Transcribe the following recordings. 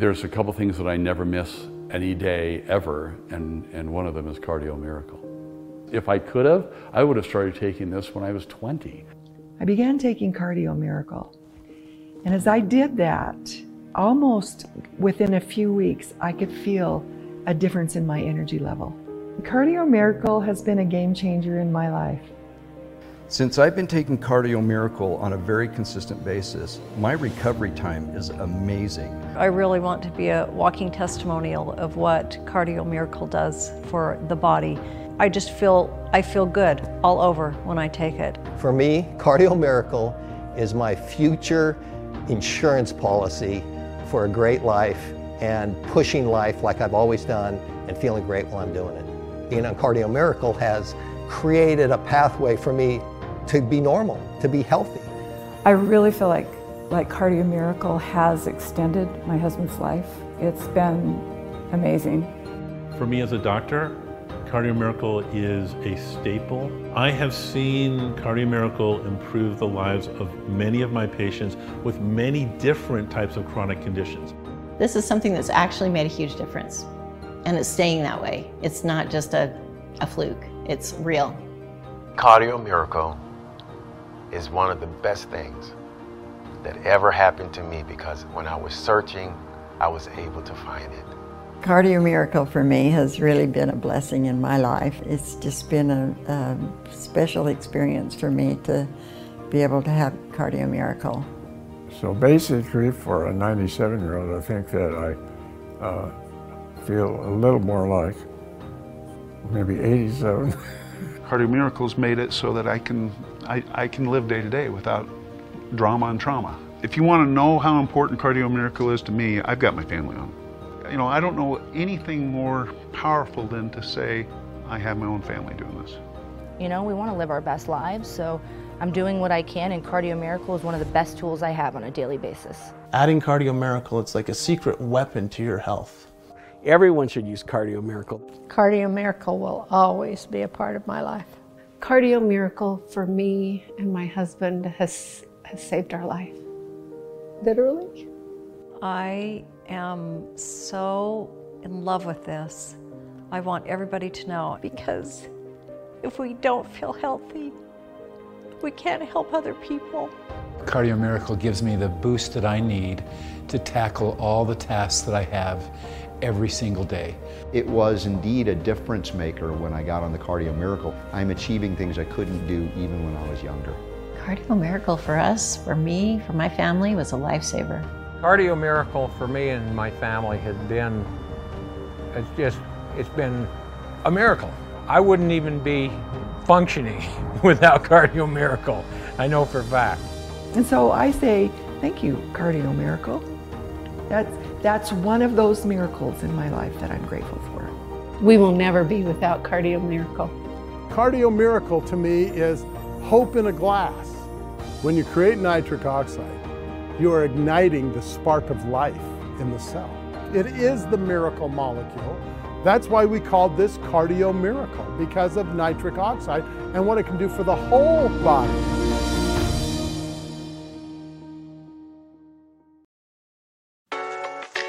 There's a couple things that I never miss any day ever, and, and one of them is Cardio Miracle. If I could have, I would have started taking this when I was 20. I began taking Cardio Miracle. And as I did that, almost within a few weeks, I could feel a difference in my energy level. Cardio Miracle has been a game changer in my life. Since I've been taking Cardio Miracle on a very consistent basis, my recovery time is amazing. I really want to be a walking testimonial of what Cardio Miracle does for the body. I just feel I feel good all over when I take it. For me, Cardio Miracle is my future insurance policy for a great life and pushing life like I've always done and feeling great while I'm doing it. Being on Cardio Miracle has created a pathway for me to be normal, to be healthy. I really feel like like Cardio Miracle has extended my husband's life. It's been amazing. For me as a doctor, Cardio Miracle is a staple. I have seen Cardio Miracle improve the lives of many of my patients with many different types of chronic conditions. This is something that's actually made a huge difference, and it's staying that way. It's not just a, a fluke, it's real. Cardio Miracle is one of the best things that ever happened to me because when I was searching, I was able to find it. Cardio Miracle for me has really been a blessing in my life. It's just been a, a special experience for me to be able to have Cardio Miracle. So basically, for a 97 year old, I think that I uh, feel a little more like maybe 87. Cardio Miracles made it so that I can, I, I can live day to day without drama and trauma. If you want to know how important Cardio Miracle is to me, I've got my family on. You know, I don't know anything more powerful than to say I have my own family doing this. You know, we want to live our best lives, so I'm doing what I can, and Cardio Miracle is one of the best tools I have on a daily basis. Adding Cardio Miracle, it's like a secret weapon to your health. Everyone should use Cardio Miracle. Cardio Miracle will always be a part of my life. Cardio Miracle for me and my husband has, has saved our life. Literally. I am so in love with this. I want everybody to know because if we don't feel healthy, we can't help other people. Cardio Miracle gives me the boost that I need to tackle all the tasks that I have every single day. It was indeed a difference maker when I got on the Cardio Miracle. I'm achieving things I couldn't do even when I was younger. Cardio Miracle for us, for me, for my family, was a lifesaver. Cardio Miracle for me and my family has been, it's just, it's been a miracle. I wouldn't even be functioning without Cardio Miracle. I know for a fact. And so I say, thank you, Cardio Miracle. That's, that's one of those miracles in my life that I'm grateful for. We will never be without Cardio Miracle. Cardio Miracle to me is hope in a glass. When you create nitric oxide, you are igniting the spark of life in the cell. It is the miracle molecule. That's why we called this cardio miracle, because of nitric oxide and what it can do for the whole body.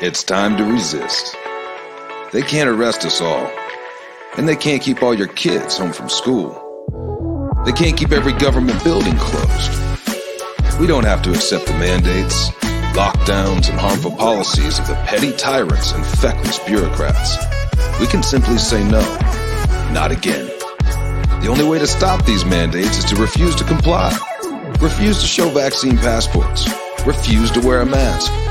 It's time to resist. They can't arrest us all. And they can't keep all your kids home from school. They can't keep every government building closed. We don't have to accept the mandates, lockdowns, and harmful policies of the petty tyrants and feckless bureaucrats. We can simply say no. Not again. The only way to stop these mandates is to refuse to comply. Refuse to show vaccine passports. Refuse to wear a mask.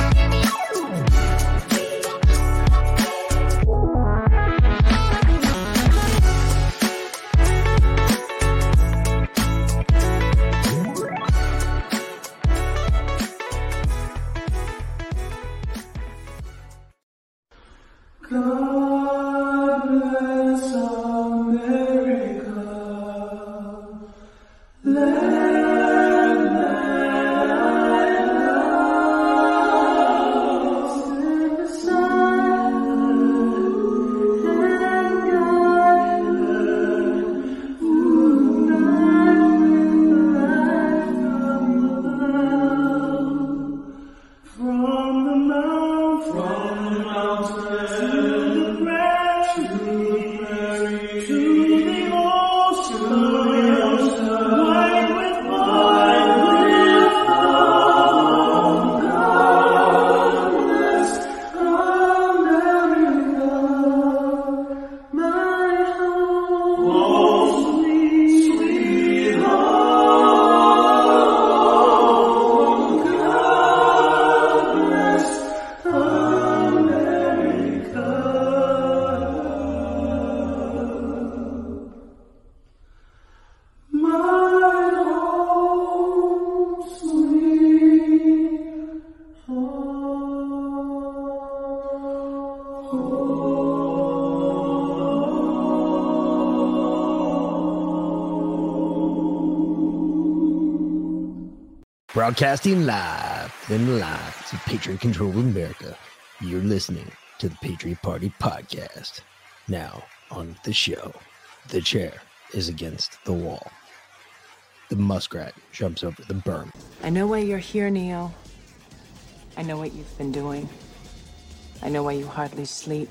Broadcasting live the lines of Patriot Control America. You're listening to the Patriot Party Podcast. Now, on the show, the chair is against the wall. The muskrat jumps over the berm. I know why you're here, Neo. I know what you've been doing. I know why you hardly sleep,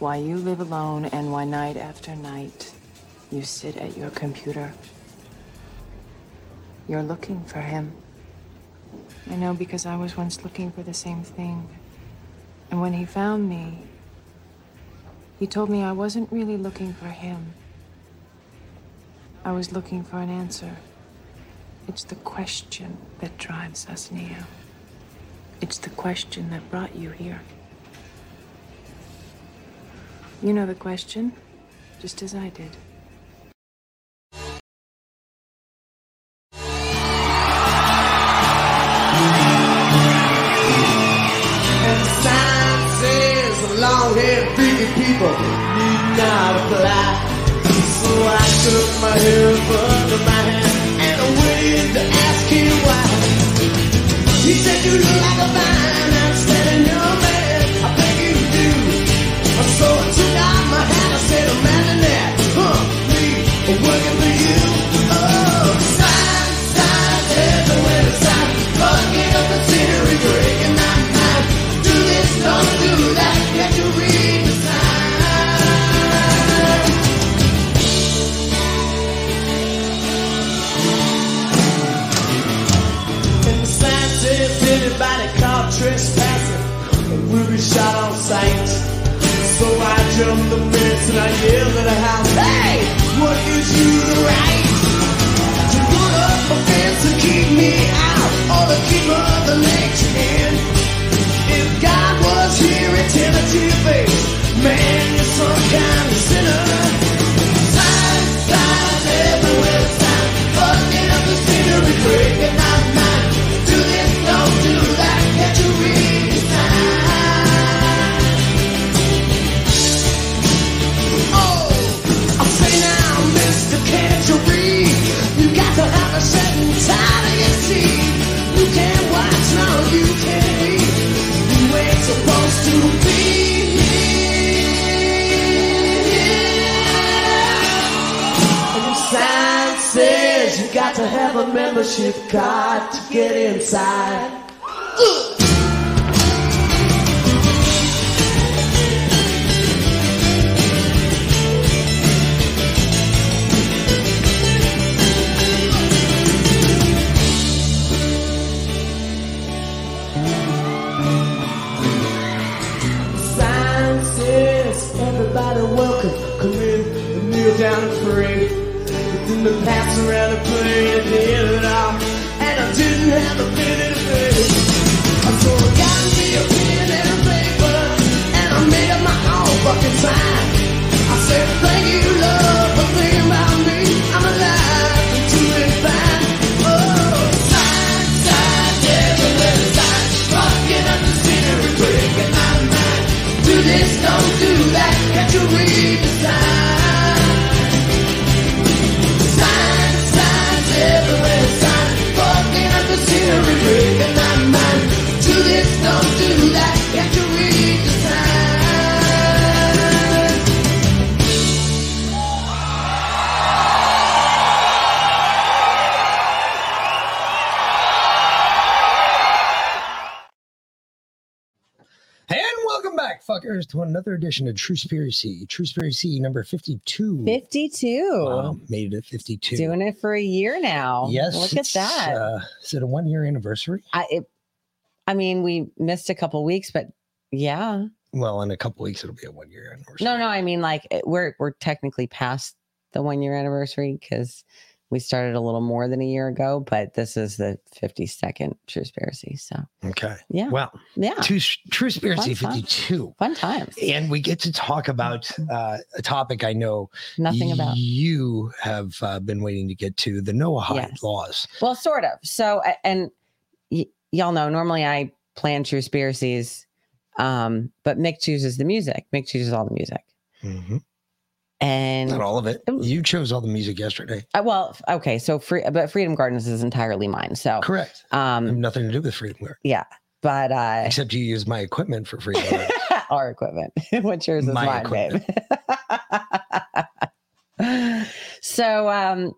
why you live alone, and why night after night you sit at your computer. You're looking for him. I know because I was once looking for the same thing. And when he found me, he told me I wasn't really looking for him. I was looking for an answer. It's the question that drives us, Neo. It's the question that brought you here. You know the question, just as I did. Edition of Truspiracy. True Spiracy number 52. 52. Wow, made it at 52. Doing it for a year now. Yes. Look at that. Uh, is it a one year anniversary? I it, I mean, we missed a couple weeks, but yeah. Well, in a couple weeks, it'll be a one year anniversary. No, no, I mean like it- we're we're technically past the one year anniversary because we started a little more than a year ago, but this is the 52nd Truspiracy. So Okay. Yeah. Well, Yeah. True, Truspiracy Fun time. 52. Fun times. And we get to talk about uh, a topic I know Nothing about. You have uh, been waiting to get to the Noahide Yes. laws. Well, sort of. So, and y- y'all know normally I plan Truspiracies, um, but Mick chooses the music. Mick chooses all the music. Mhm. And Not all of it. You chose all the music yesterday. Uh, well, okay, so free, but Freedom Gardens is entirely mine. So Correct. Um, nothing to do with Freedom Garden. Yeah, but uh, Except you use my equipment for Freedom Garden. our equipment. What's yours is My mine, equipment. babe. so um,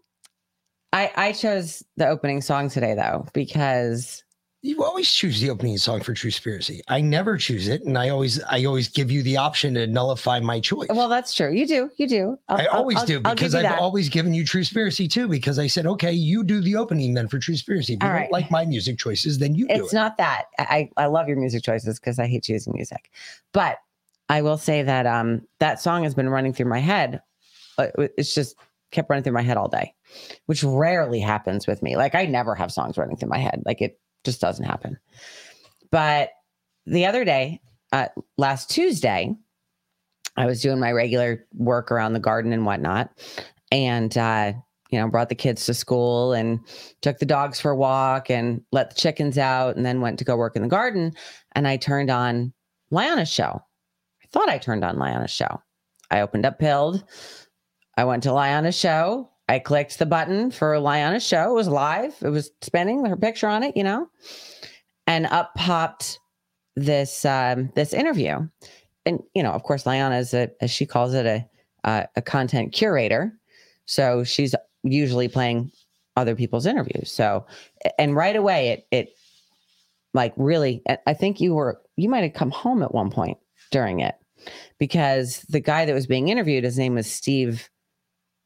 I I chose the opening song today though because You always choose the opening song for Truspiracy. I never choose it, and I always I always give you the option to nullify my choice. well that's true. You do, you do. I'll- I always I'll- do because I've that. always given you Truspiracy too. Because I said, okay, you do the opening then for Truspiracy. If you All don't right. like my music choices, then you do it's it. not that I, I love your music choices because I hate choosing music, but I will say that um that song has been running through my head. Uh, It's just kept running through my head all day, which rarely happens with me. Like I never have songs running through my head. Like it just doesn't happen. But the other day, uh, last Tuesday, I was doing my regular work around the garden and whatnot, and uh, you know, brought the kids to school and took the dogs for a walk and let the chickens out, and then went to go work in the garden. And I turned on Liana's show. I thought I turned on Liana's show. I opened up Pilled. I went to Liana's show. I clicked the button for Liana's show. It was live. It was spinning her picture on it, you know, and up popped this um, this interview. And you know, of course, Liana is a, as she calls it, a uh, a content curator. So she's usually playing other people's interviews. So, and right away, it it like really, I- think you were you might have come home at one point during it because the guy that was being interviewed, his name was Steve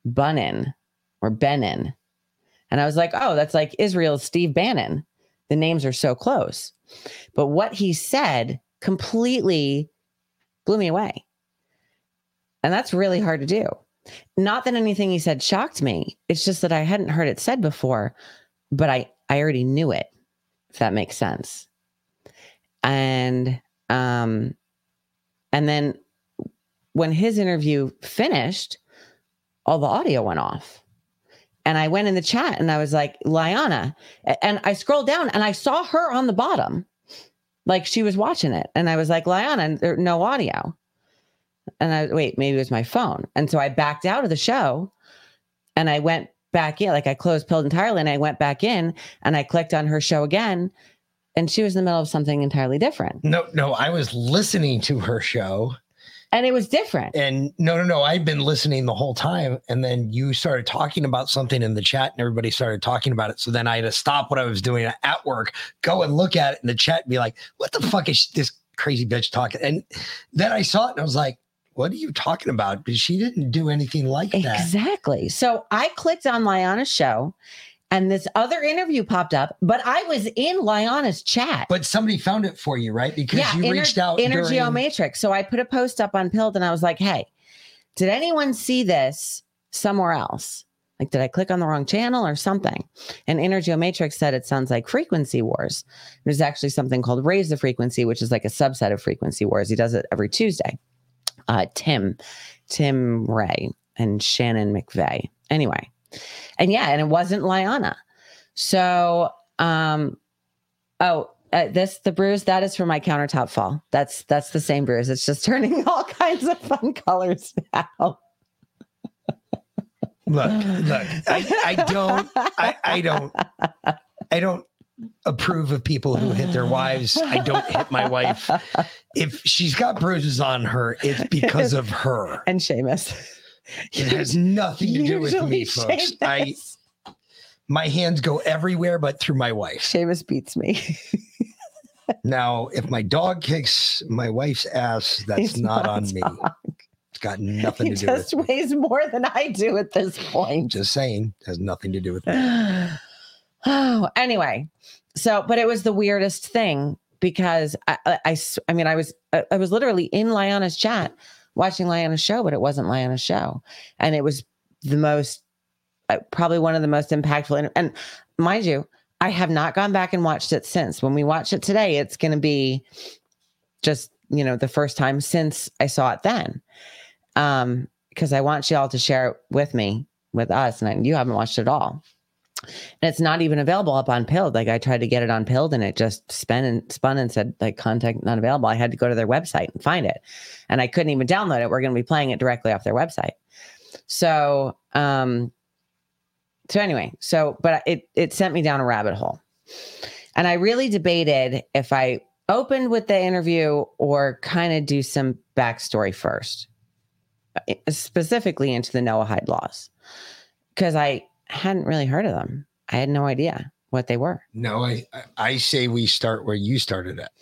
Bunnin or Benin, and I was like, oh, that's like Israel's Steve Bannon. The names are so close, but what he said completely blew me away. And that's really hard to do. Not that anything he said shocked me. It's just that I hadn't heard it said before, but I I already knew it. If that makes sense. And um and then when his interview finished, all the audio went off. And I went in the chat and I was like, Liana. And I scrolled down and I saw her on the bottom. Like she was watching it. And I was like, Liana, no audio. And I was wait, maybe it was my phone. And so I backed out of the show and I went back in. Like I closed Pilled entirely and I went back in and I clicked on her show again. And she was in the middle of something entirely different. No, no, I was listening to her show. And it was different. And no, no, no, I've been listening the whole time. And then you started talking about something in the chat and everybody started talking about it. So then I had to stop what I was doing at work, go and look at it in the chat and be like, what the fuck is this crazy bitch talking? And then I saw it and I was like, what are you talking about? Because she didn't do anything like that. Exactly. So I clicked on Liana's show and this other interview popped up, but I was in Liana's chat. But somebody found it for you, right? Because you Ener- reached out. Energy during- Matrix. So I put a post up on Pilled and I was like, hey, did anyone see this somewhere else? Like, did I click on the wrong channel or something? And Energy Matrix said it sounds like Frequency Wars. There's actually something called Raise the Frequency, which is like a subset of Frequency Wars. He does it every Tuesday. Uh, Tim, Tim Ray, and Shannon McVeigh. Anyway, and yeah, and it wasn't Liana. So, um, oh, uh, this the bruise that is for my countertop fall. That's that's the same bruise. It's just turning all kinds of fun colors now. Look, look, I, I don't, I, I don't, I don't approve of people who hit their wives. I don't hit my wife. If she's got bruises on her, it's because of her. And Seamus. It has nothing to do with me, folks. I, my hands go everywhere but through my wife. Seamus beats me. Now, if my dog kicks my wife's ass, that's not, not on me. It's got nothing he to do with just weighs more than I do at this point. Just saying, has nothing to do with me. oh, anyway. So, but it was the weirdest thing because I I mean, I was, I I was literally in Liana's chat watching Liana's show, but it wasn't Liana's show. And it was the most, uh, probably one of the most impactful. And, and mind you, I have not gone back and watched it since. When we watch it today, it's going to be just, you know, the first time since I saw it then. Um, because I want y'all to share it with me, with us, and I, you haven't watched it all. And it's not even available up on Pilled. Like I tried to get it on Pilled and it just spun and spun and said like contact not available. I had to go to their website and find it. And I couldn't even download it. We're going to be playing it directly off their website. So, um, so anyway, so but it it sent me down a rabbit hole, and I really debated if I opened with the interview or kind of do some backstory first, uh, specifically into the Noahide laws, because I hadn't really heard of them. I had no idea what they were. No, I I- say we start where you started at.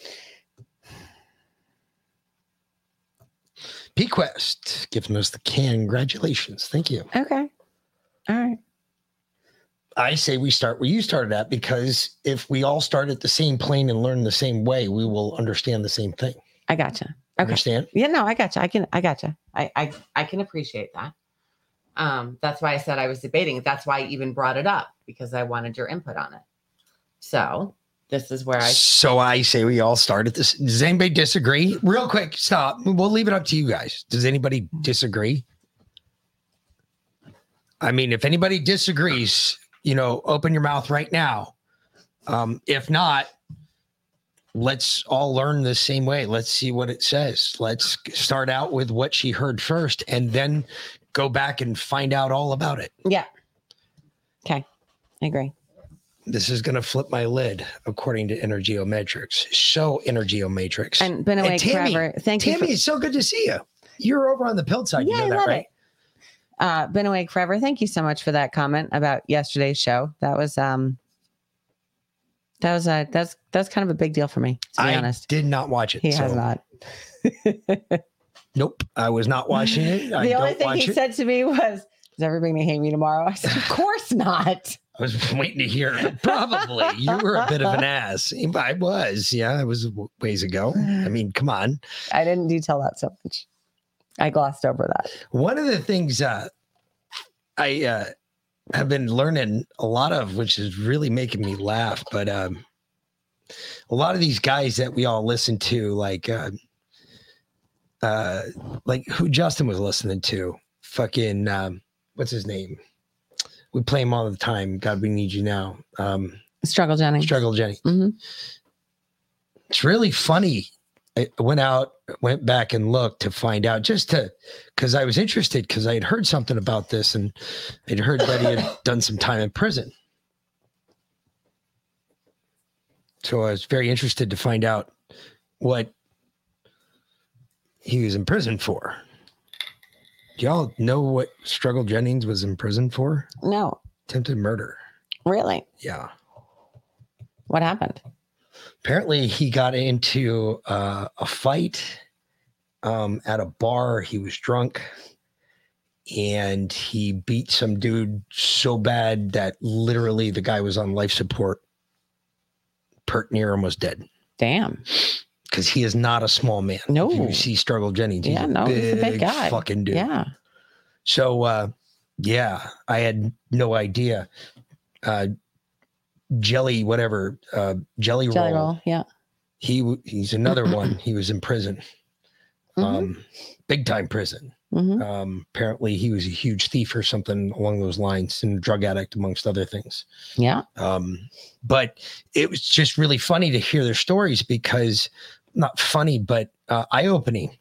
PQuest giving us the congratulations. Thank you. Okay. All right. I say we start where you started at because if we all start at the same plane and learn the same way, we will understand the same thing. I gotcha. Okay. Understand? Yeah, no, I gotcha. I can, I gotcha. I, I, I can appreciate that. Um, that's why I said I was debating. That's why I even brought it up because I wanted your input on it. So this is where I. So I say we all start at this. Does anybody disagree? Real quick, stop. We'll leave it up to you guys. Does anybody disagree? I mean, if anybody disagrees, you know, open your mouth right now. Um, if not, let's all learn the same way. Let's see what it says. Let's start out with what she heard first and then go back and find out all about it. Yeah. Okay. I agree. This is going to flip my lid according to Energy Matrix. So Energy Matrix. And been away Tammy, forever. Thank you Tammy, for- it's so good to see you. You're over on the pill side. Yeah, you know I that, love right? it. Uh, been awake forever. Thank you so much for that comment about yesterday's show. That was um, that was a that's that's kind of a big deal for me. To be I honest, did not watch it. he has not. Nope, I was not watching it. I the only thing he it. said to me was, "Is everybody gonna hate me tomorrow?" I said, "Of course not." I was waiting to hear. Probably you were a bit of an ass. I was. Yeah, it was ways ago. I mean, come on. I didn't detail that so much. I glossed over that. One of the things uh, I uh, have been learning a lot of, which is really making me laugh, but um, a lot of these guys that we all listen to, like, uh, uh, like who Justin was listening to, fucking, um, what's his name? We play him all the time. God, we need you now. Um, Struggle Jenny. Struggle Jenny. Mhm. It's really funny. I went out, went back and looked to find out just to, because I was interested because I had heard something about this and I'd heard that he had done some time in prison. So I was very interested to find out what he was in prison for. Do y'all know what Struggle Jennings was in prison for? No, Attempted murder. really. Yeah. What happened? apparently he got into uh, a fight um, at a bar. He was drunk and he beat some dude so bad that literally the guy was on life support, pert near almost dead. Damn. Because he is not a small man. No. If you see Struggle Jennings. He's yeah, no, big, he's a big guy. fucking dude. Yeah. So uh yeah, I had no idea. Uh Jelly, whatever, uh Jelly, Jelly roll. roll. Yeah. He he's another one. He was in prison, Mm-hmm. um, big time prison. Mhm. Um, apparently, he was a huge thief or something along those lines, and a drug addict amongst other things. Yeah. Um, but it was just really funny to hear their stories because not funny, but uh, eye opening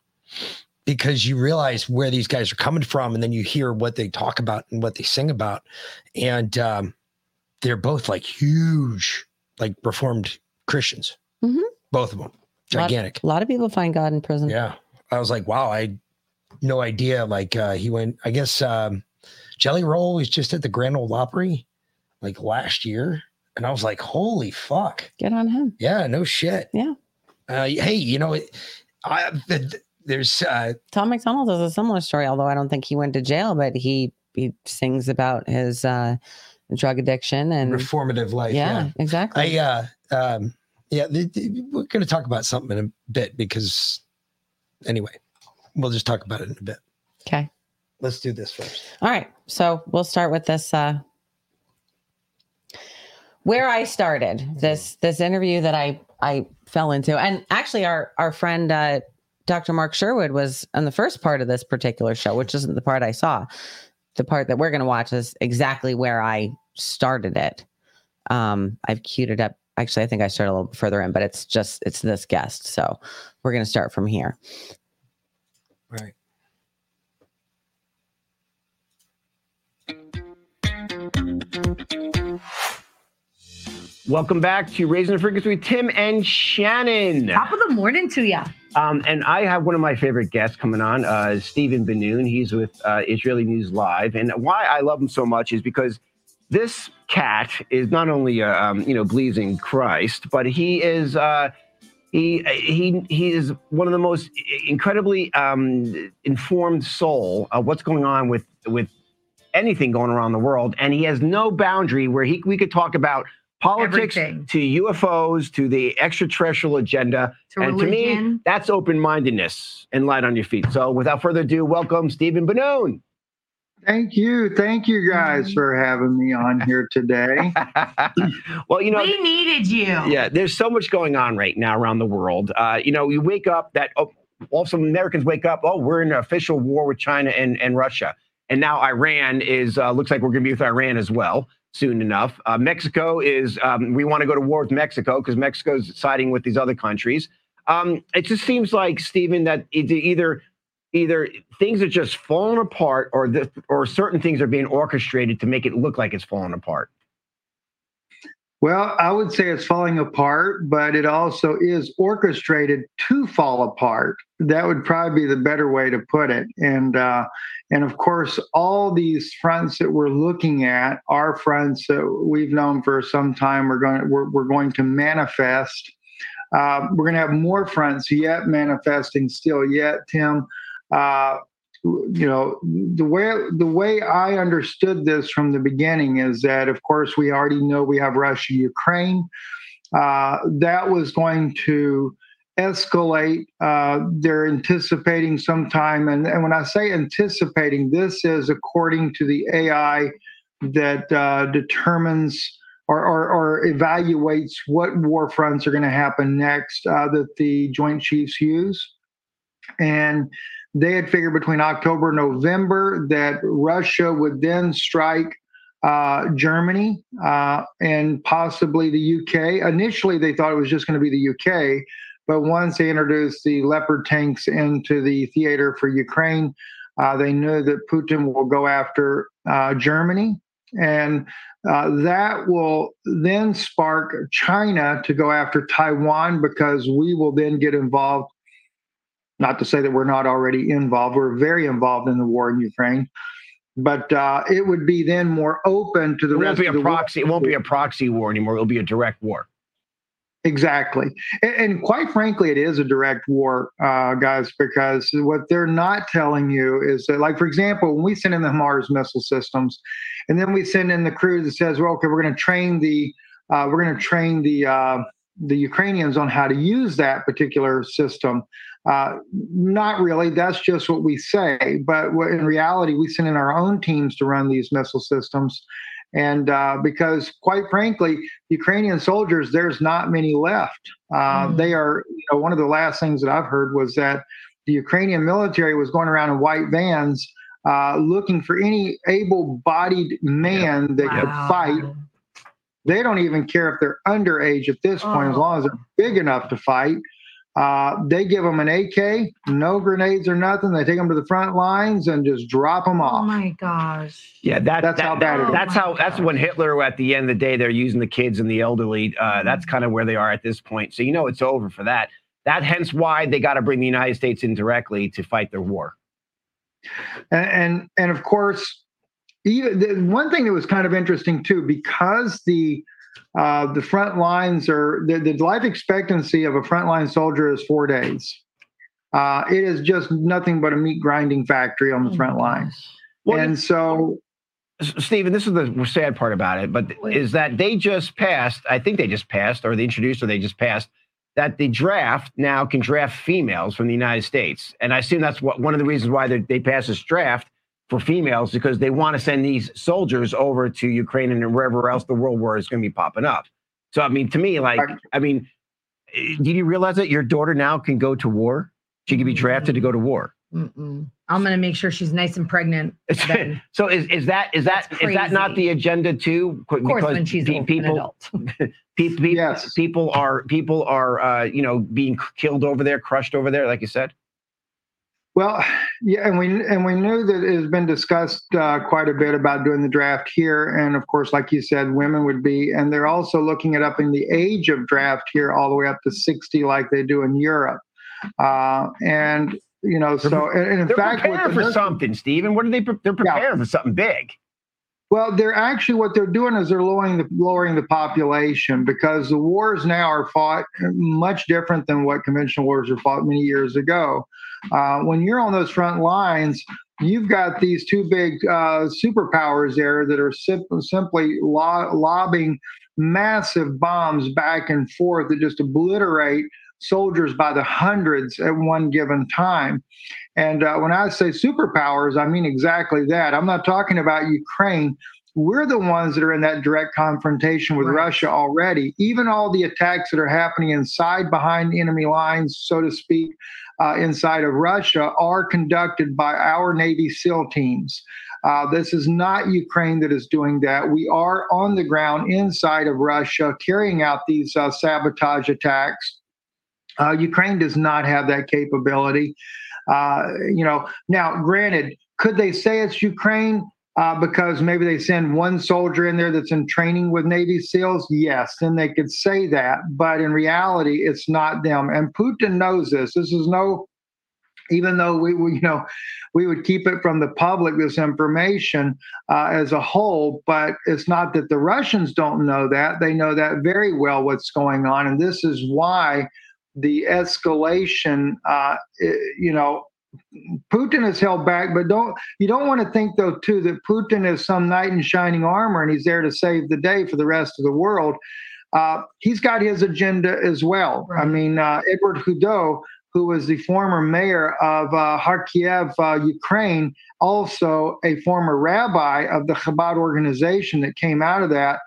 because you realize where these guys are coming from, and then you hear what they talk about and what they sing about, and um, they're both like huge, like reformed Christians, Mhm. both of them, Lot- gigantic. A lot of people find God in prison. Yeah. I was like, wow, I had no idea. Like uh he went, I guess um Jelly Roll was just at the Grand Ole Opry like last year. And I was like, holy fuck. Get on him. Yeah, no shit. Yeah. Uh hey, you know, I the, the- there's uh Tom MacDonald has a similar story, although I don't think he went to jail, but he he sings about his uh drug addiction and reformative life. yeah, Yeah. exactly. I uh um yeah, we're gonna talk about something in a bit because anyway, we'll just talk about it in a bit. okay. Let's do this first. All right. So we'll start with this uh where I started this this interview that I I fell into. And actually, our our friend uh, Dr. Mark Sherwood was on the first part of this particular show, which isn't the part I saw. The part that we're going to watch is exactly where I started it. Um, I've queued it up. Actually, I think I started a little further in, but it's just it's this guest. So we're going to start from here. Right. Welcome back to Raising the Frequency with Tim and Shannon. Top of the morning to ya. Um, and I have one of my favorite guests coming on, uh, Stephen Ben-Nun. He's with uh, Israeli News Live, and why I love him so much is because this cat is not only uh, um, you know in Christ, but he is uh, he he he is one of the most incredibly um, informed soul of what's going on with with anything going around the world, and he has no boundary where he we could talk about politics Everything. to UFOs to the extraterrestrial agenda, To and to me that's open mindedness and light on your feet. So without further ado, welcome Stephen Ben-Nun. Thank you. Thank you guys for having me on here today. well, you know, we needed you. Yeah, there's so much going on right now around the world. Uh, you know, you wake up that oh, all of a sudden Americans wake up, oh, we're in an official war with China and, and Russia. And now Iran is uh, looks like we're going to be with Iran as well soon enough. Uh, Mexico is um, we want to go to war with Mexico because Mexico's siding with these other countries. Um, it just seems like Stephen that either either things are just falling apart or the, or certain things are being orchestrated to make it look like it's falling apart. Well, I would say it's falling apart, but it also is orchestrated to fall apart. That would probably be the better way to put it. And uh, and of course, all these fronts that we're looking at are fronts that we've known for some time. We're going we're, we're going to manifest. Uh, we're going to have more fronts yet manifesting still yet, Tim. Uh, you know the way the way I understood this from the beginning is that of course we already know we have Russia Ukraine uh, that was going to escalate. Uh, they're anticipating sometime and, and when I say anticipating this is according to the AI that uh, determines or, or, or evaluates what war fronts are going to happen next uh, that the Joint Chiefs use. And they had figured between October and November that Russia would then strike uh, Germany uh, and possibly the UK. Initially, they thought it was just going to be the UK, but once they introduced the Leopard tanks into the theater for Ukraine, uh, they knew that Putin will go after uh, Germany. And uh, that will then spark China to go after Taiwan because we will then get involved not to say that we're not already involved. We're very involved in the war in Ukraine, but uh, it would be then more open to the It won't rest be of a the proxy. It won't be a proxy war anymore. It'll be a direct war. Exactly. And, and quite frankly, it is a direct war, uh, guys, because what they're not telling you is that, like, for example, when we send in the HIMARS missile systems, and then we send in the crew that says, well, okay, we're going to train the, uh, we're going to train the, uh, the Ukrainians on how to use that particular system. Uh, not really. That's just what we say. But what, in reality, we send in our own teams to run these missile systems. And uh, because, quite frankly, Ukrainian soldiers, there's not many left. Uh, They are, you know, one of the last things that I've heard was that the Ukrainian military was going around in white vans uh, looking for any able bodied man that Wow. could fight. They don't even care if they're underage at this point, as long as they're big enough to fight. Uh, they give them an AK, no grenades or nothing. They take them to the front lines and just drop them off. Oh my gosh. Yeah, that, That's that- how bad it that- is. That's how. That's when Hitler, at the end of the day, they're using the kids and the elderly. Uh, that's kind of where they are at this point. So you know it's over for that. That hence why they got to bring the United States in directly to fight their war. and and, and of course even the, one thing that was kind of interesting too because the uh, the front lines are the, the life expectancy of a frontline soldier is four days. Uh, it is just nothing but a meat grinding factory on the front line. And so S- Stephen, this is the sad part about it, but is that they just passed, I think they just passed, or they introduced, or they just passed, that the draft now can draft females from the United States. And I assume that's what one of the reasons why they, they passed this draft for females, because they want to send these soldiers over to Ukraine and wherever else the world war is going to be popping up. So, I mean, to me, like, I mean, eh, did you realize that your daughter now can go to war? She can be drafted to go to war. Mm-mm. I'm gonna make sure she's nice and pregnant. So is, is that is that is that not the agenda too? Of course, when she's pe- an people adult. pe- pe- people are people are uh, you know being killed over there, crushed over there, like you said. Well, yeah, and we and we knew that it has been discussed uh, quite a bit about doing the draft here, and of course, like you said, women would be, and they're also looking at upping the age of draft here all the way up to sixty, like they do in Europe, uh, and you know, so and, in they're fact, with preparing the for something, Stephen. What are they? pre- They're preparing for something big. Well, they're actually what they're doing is they're lowering the lowering the population because the wars now are fought much different than what conventional wars were fought many years ago. Uh, when you're on those front lines, you've got these two big uh, superpowers there that are sim- simply lo- lobbing massive bombs back and forth that just obliterate soldiers by the hundreds at one given time. And uh, when I say superpowers, I mean exactly that. I'm not talking about Ukraine. We're the ones that are in that direct confrontation with Russia already. Even all the attacks that are happening inside, behind enemy lines, so to speak, uh, inside of Russia are conducted by our Navy SEAL teams. Uh, this is not Ukraine that is doing that. We are on the ground inside of Russia carrying out these uh, sabotage attacks. Uh, Ukraine does not have that capability. Uh, you know, now granted, could they say it's Ukraine uh, because maybe they send one soldier in there that's in training with Navy SEALs? Yes, then they could say that. But in reality, it's not them. And Putin knows this. This is no, even though we, we you know, we would keep it from the public this information uh, as a whole. But it's not that the Russians don't know that; they know that very well what's going on, and this is why the escalation, uh, you know, Putin is held back, but don't you don't want to think though too that Putin is some knight in shining armor and he's there to save the day for the rest of the world. Uh, he's got his agenda as well. I mean, uh, Edward Hodos, who was the former mayor of uh, Kharkiv, uh, Ukraine, also a former rabbi of the Chabad organization that came out of that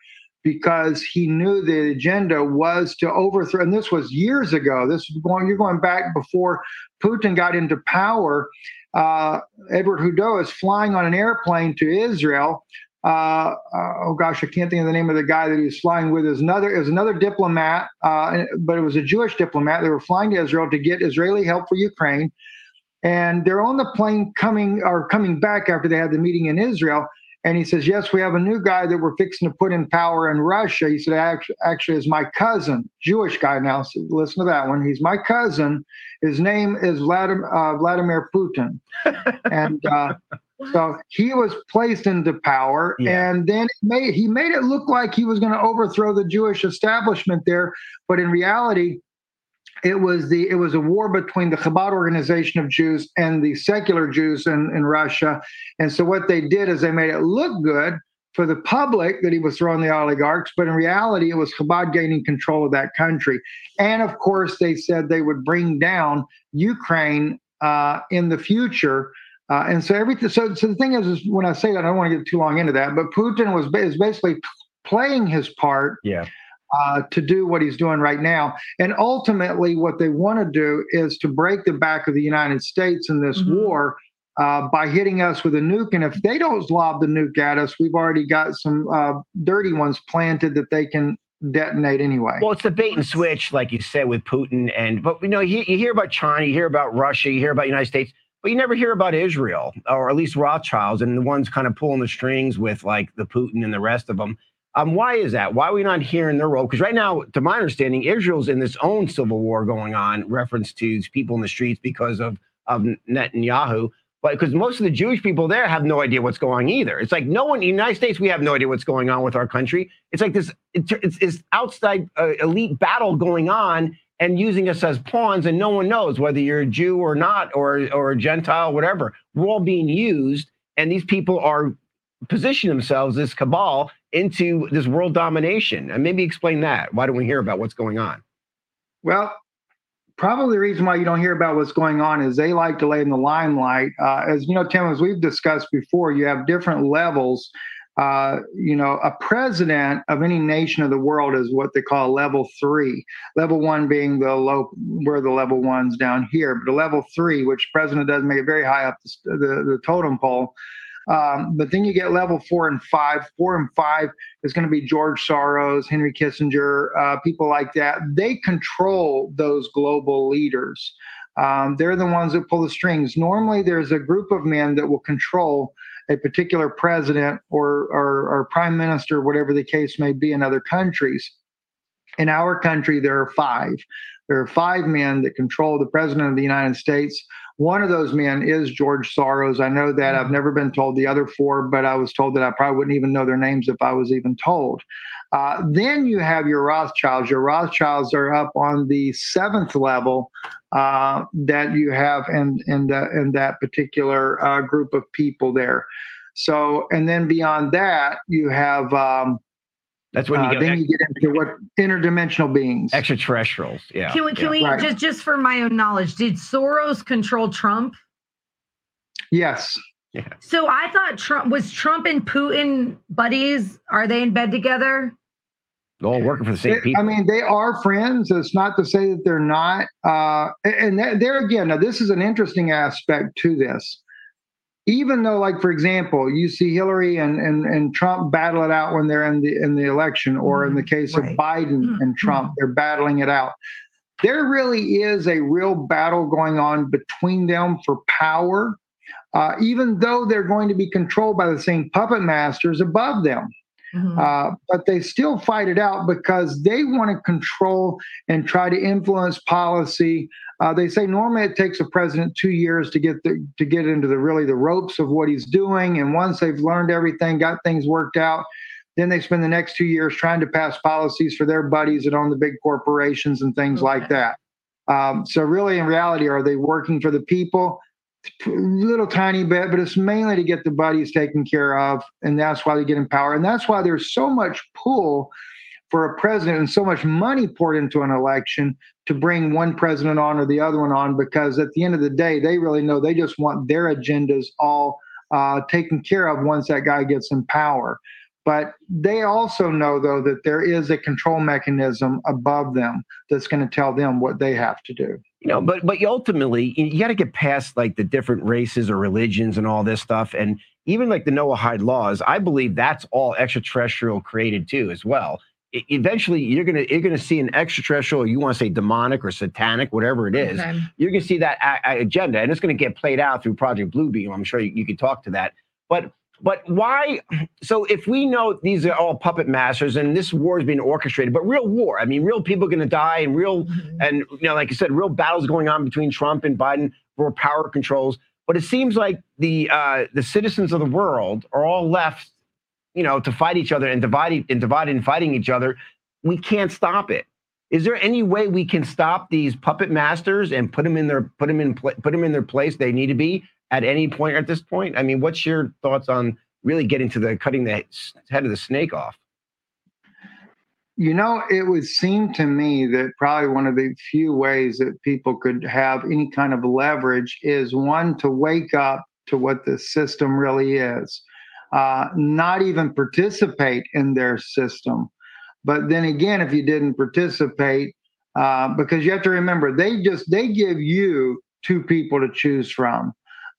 because he knew the agenda was to overthrow and this was years ago this is going you're going back before putin got into power uh, edward Hodos is flying on an airplane to israel. Uh, uh, oh gosh i can't think of the name of the guy that he was flying with. Is another is another diplomat uh, but it was a jewish diplomat. They were flying to israel to get israeli help for ukraine. And they're on the plane coming or coming back after they had the meeting in israel and he says, Yes, we have a new guy that we're fixing to put in power in Russia. He said, Actually, actually is my cousin, Jewish guy now. So listen to that one. He's my cousin. His name is Vladimir, uh, Vladimir Putin. and uh, so he was placed into power. And then made, he made it look like he was going to overthrow the Jewish establishment there. But in reality, it was the it was a war between the Chabad organization of Jews and the secular Jews in, in Russia. And so what they did is they made it look good for the public that he was throwing the oligarchs, but in reality, it was Chabad gaining control of that country. And of course, they said they would bring down Ukraine uh, in the future. Uh, and so everything. So, so the thing is, is when I say that, I don't want to get too long into that. But Putin was is basically playing his part Yeah. Uh, to do what he's doing right now. And ultimately, what they want to do is to break the back of the United States in this war uh, by hitting us with a nuke. And if they don't lob the nuke at us, we've already got some uh, dirty ones planted that they can detonate anyway. Well, it's the bait and switch, like you said, with Putin. And but you know, you, you hear about China, you hear about Russia, you hear about the United States, but you never hear about Israel or at least Rothschilds and the ones kind of pulling the strings with like the Putin and the rest of them. Um, why is that? Why are we not hearing their role? Because right now, to my understanding, Israel's in this own civil war going on, reference to people in the streets because of of Netanyahu. But because most of the Jewish people there have no idea what's going on either. It's like no one in the United States, we have no idea what's going on with our country. It's like this, it's, it's, outside uh, elite battle going on and using us as pawns, and no one knows whether you're a Jew or not, or or a Gentile, whatever. We're all being used, and these people are positioning themselves, this cabal, into this world domination. And maybe explain that. Why don't we hear about what's going on? Well, probably the reason why you don't hear about what's going on is they like to lay in the limelight. Uh, as you know, Tim, as we've discussed before, you have different levels. Uh, you know, a president of any nation of the world is what they call level three. Level one being the low, we're the level ones down here, but a level three, which president does make it very high up the, the, the totem pole. Um, but then you get level four and five. Four and five is going to be George Soros, Henry Kissinger, uh, people like that. They control those global leaders. Um, they're the ones that pull the strings. Normally, there's a group of men that will control a particular president or, or, or prime minister, whatever the case may be in other countries. In our country, there are five. There are five men that control the president of the United States. One of those men is George Soros. I know that. I've never been told the other four, but I was told that I probably wouldn't even know their names if I was even told. Uh, then you have your Rothschilds. Your Rothschilds are up on the seventh level uh, that you have in in, the, in that particular uh, group of people there. So, and then beyond that, you have. Um, That's when you uh, get then you get into what interdimensional beings, extraterrestrials. Yeah. Can we, can yeah. we Right. just just for my own knowledge, did Soros control Trump? Yes. Yeah. So I thought Trump was Trump and Putin buddies. Are they in bed together? all working for the same They- people. I mean, they are friends. It's not to say that they're not. Uh, and that, there again, now this is an interesting aspect to this. Even though, like for example, you see Hillary and, and, and Trump battle it out when they're in the in the election, or in the case of Biden and Trump, they're battling it out. There really is a real battle going on between them for power, uh, even though they're going to be controlled by the same puppet masters above them. Uh, but they still fight it out because they want to control and try to influence policy. Uh, they say normally it takes a president two years to get the, to get into the really the ropes of what he's doing, and once they've learned everything, got things worked out, then they spend the next two years trying to pass policies for their buddies that own the big corporations and things like that. Um, so really, in reality, are they working for the people? A little tiny bit, but it's mainly to get the buddies taken care of, and that's why they get in power, and that's why there's so much pull for a president and so much money poured into an election to bring one president on or the other one on, because at the end of the day, they really know they just want their agendas all uh, taken care of once that guy gets in power. But they also know, though, that there is a control mechanism above them that's going to tell them what they have to do. you know but but ultimately you got to get past like the different races or religions and all this stuff and even like the noahide laws i believe that's all extraterrestrial created too as well eventually you're gonna you're gonna see an extraterrestrial you want to say demonic or satanic whatever it is Okay. you're gonna see that a- a- agenda and it's gonna get played out through project bluebeam. I'm sure you, you could talk to that. But but why so if we know these are all puppet masters and this war is being orchestrated but real war i mean real people are going to die and real and you know like i said real battles going on between trump and biden for power controls. But it seems like the uh the citizens of the world are all left you know to fight each other and dividing and dividing and fighting each other we can't stop it is there any way we can stop these puppet masters and put them in their put them in pla- put them in their place they need to be at any point at this point? I mean, what's your thoughts on really getting to the cutting the head of the snake off? You know, it would seem to me that probably one of the few ways that people could have any kind of leverage is one to wake up to what the system really is, uh, not even participate in their system. But then again, if you didn't participate, uh, because you have to remember, they just they give you two people to choose from.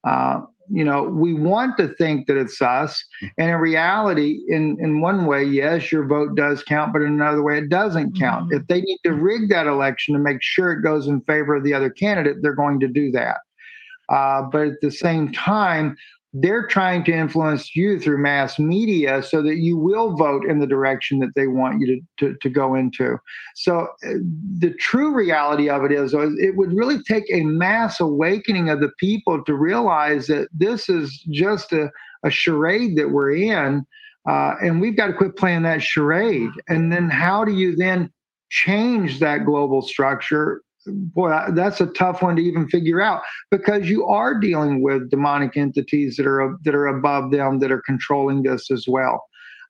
Uh, you know, we want to think that it's us, and in reality, in in one way, yes, your vote does count, but in another way, it doesn't count. If they need to rig that election to make sure it goes in favor of the other candidate, they're going to do that. Uh, but at the same time, they're trying to influence you through mass media so that you will vote in the direction that they want you to, to, to go into. So uh, the true reality of it is, uh, it would really take a mass awakening of the people to realize that this is just a, a charade that we're in. Uh, and we've got to quit playing that charade. And then how do you then change that global structure? Boy, that's a tough one to even figure out because you are dealing with demonic entities that are that are above them that are controlling this as well.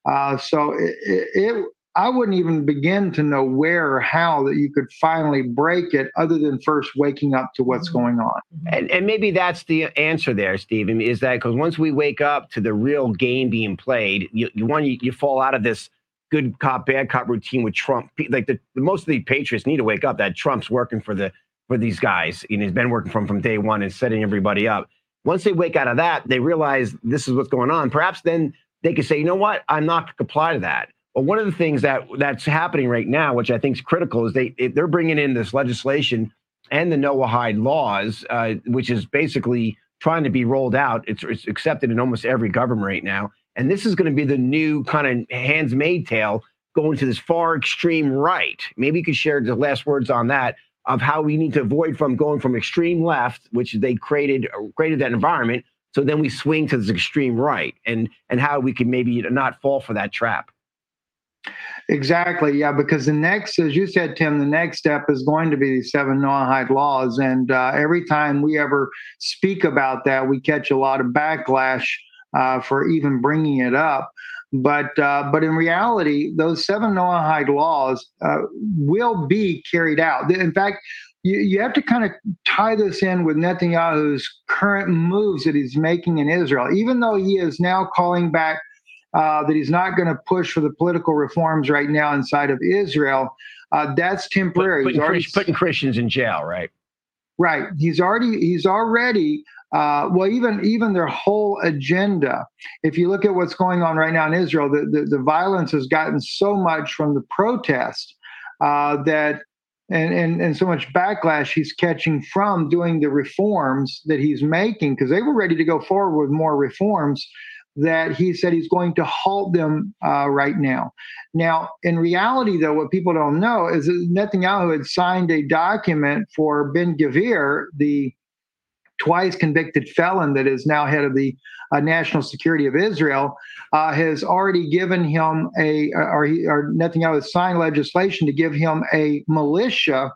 Uh, so it, it, I wouldn't even begin to know where or how that you could finally break it, other than first waking up to what's going on. And, and maybe that's the answer there, Stephen, is that because once we wake up to the real game being played, you, you one you, you fall out of this good cop bad cop routine with Trump. Like the, most of the patriots need to wake up that Trump's working for the for these guys, and he's been working them from day one and setting everybody up. Once they wake out of that, they realize this is what's going on. Perhaps then they could say, you know what, I'm not going to comply to that. But one of the things that that's happening right now, which I think is critical, is they they're bringing in this legislation and the Noahide laws, uh, which is basically trying to be rolled out. It's, it's accepted in almost every government right now. And this is going to be the new kind of Handmaid's Tale going to this far extreme right. Maybe you could share the last words on that of how we need to avoid from going from extreme left, which they created created that environment. So then we swing to this extreme right, and and how we can maybe not fall for that trap. Exactly. Yeah, because the next, as you said, Tim, the next step is going to be the seven Noahide laws, and uh, every time we ever speak about that, we catch a lot of backlash uh, for even bringing it up. But uh, but in reality, those seven Noahide laws uh, will be carried out. In fact, you, you have to kind of tie this in with Netanyahu's current moves that he's making in Israel. Even though he is now calling back uh, that he's not going to push for the political reforms right now inside of Israel, uh, that's temporary. Putting, already, putting Christians in jail, right? Right. He's already he's already uh, well, even even their whole agenda. If you look at what's going on right now in Israel, the the, the violence has gotten so much from the protest uh, that. And, and, and so much backlash he's catching from doing the reforms that he's making because they were ready to go forward with more reforms that he said he's going to halt them uh, right now. Now, in reality, though, what people don't know is that Netanyahu had signed a document for Ben Gvir, the twice convicted felon that is now head of the uh, national security of Israel, uh, has already given him a, or, he, or Netanyahu has signed legislation to give him a militia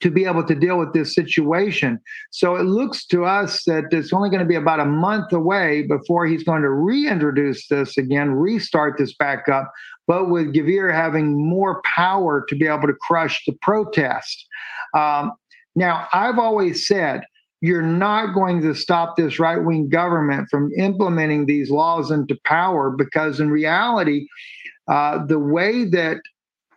to be able to deal with this situation. So it looks to us that it's only going to be about a month away before he's going to reintroduce this again, restart this back up, but with Gvir having more power to be able to crush the protest. Um, now, I've always said you're not going to stop this right wing government from implementing these laws into power because, in reality, uh, the way that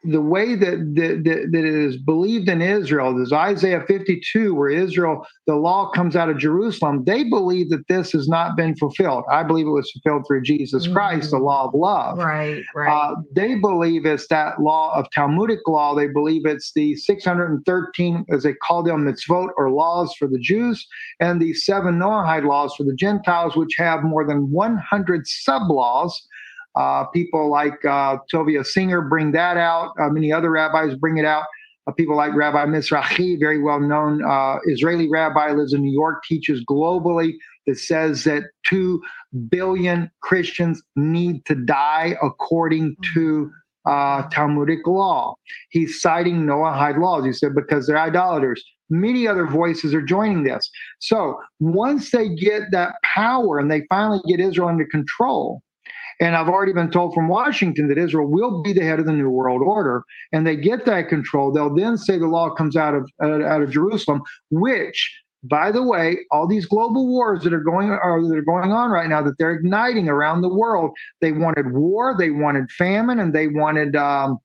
the way that, that, that, it is believed in Israel, there's Isaiah 52, where Israel, the law comes out of Jerusalem. They believe that this has not been fulfilled. I believe it was fulfilled through Jesus mm-hmm. Christ, the law of love. Right, right. Uh, they believe it's that law of Talmudic law. They believe it's the 613, as they call them, mitzvot or laws for the Jews, and the seven Noahide laws for the Gentiles, which have more than 100 sub laws uh, people like uh, Tovia Singer bring that out. Uh, many other rabbis bring it out. Uh, people like Rabbi Mizrahi, very well known uh, Israeli rabbi, lives in New York, teaches globally that says that 2 billion Christians need to die according to uh, Talmudic law. He's citing Noahide laws. He said because they're idolaters. Many other voices are joining this. So once they get that power and they finally get Israel under control, and I've already been told from Washington that Israel will be the head of the New World Order, and they get that control. They'll then say the law comes out of out of Jerusalem, which by the way, all these global wars that are going or that are going on right now that they're igniting around the world, they wanted war, they wanted famine, and they wanted um,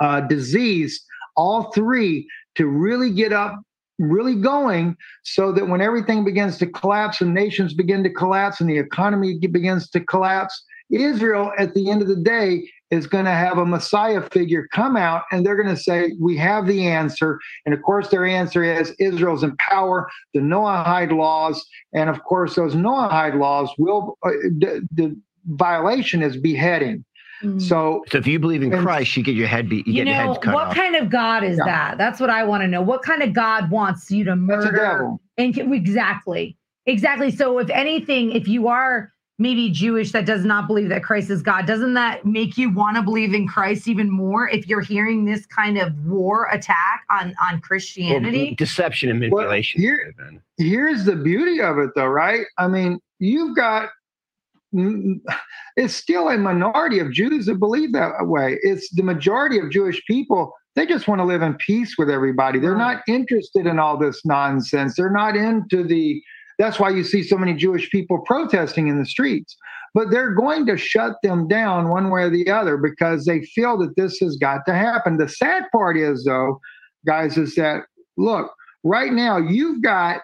uh, disease. All three to really get up really going so that when everything begins to collapse and nations begin to collapse and the economy begins to collapse Israel, at the end of the day, is going to have a Messiah figure come out and they're going to say, We have the answer. And of course, their answer is Israel's in power, the Noahide laws. And of course, those Noahide laws will, uh, the, the, violation is beheading. Mm-hmm. So, so if you believe in Christ, you get your head beat. You, you know, your head cut what off. kind of God is yeah. that? That's what I want to know. What kind of God wants you to murder? And exactly, exactly. So, if anything, if you are maybe Jewish that does not believe that Christ is God, doesn't that make you want to believe in Christ even more if you're hearing this kind of war attack on on Christianity? Well, deception and manipulation. Well, here, here's the beauty of it though, right? I mean, you've got mm, mm, it's still a minority of Jews that believe that way. It's the majority of Jewish people. They just want to live in peace with everybody. They're not interested in all this nonsense. They're not into the that's why you see so many Jewish people protesting in the streets. But they're going to shut them down one way or the other because they feel that this has got to happen. The sad part is, though, guys, is that look, right now you've got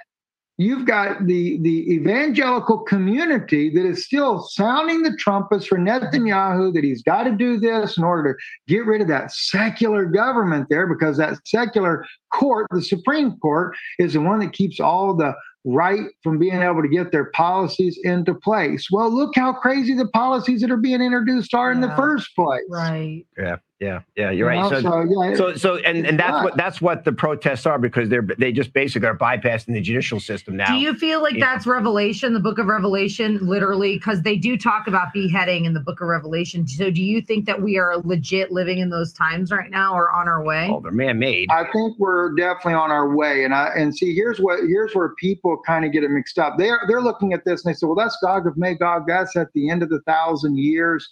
you've got the the evangelical community that is still sounding the trumpets for Netanyahu that he's got to do this in order to get rid of that secular government there because that secular court, the Supreme Court, is the one that keeps all the right from being able to get their policies into place. Well, look how crazy the policies that are being introduced are in the first place. Right. Yeah, yeah, yeah. You're right. So, so, yeah, so, so, and and that's it's what that's what the protests are because they're they just basically are bypassing the judicial system now. Do you feel like Yeah. that's Revelation, the book of Revelation, literally? Because they do talk about beheading in the book of Revelation. So do you think that we are legit living in those times right now or on our way? Oh, they're man-made. I think we're definitely on our way. And I and see here's what here's where people kind of get it mixed up. They're they're looking at this and they say, well, that's Gog of Magog. That's at the end of the thousand years.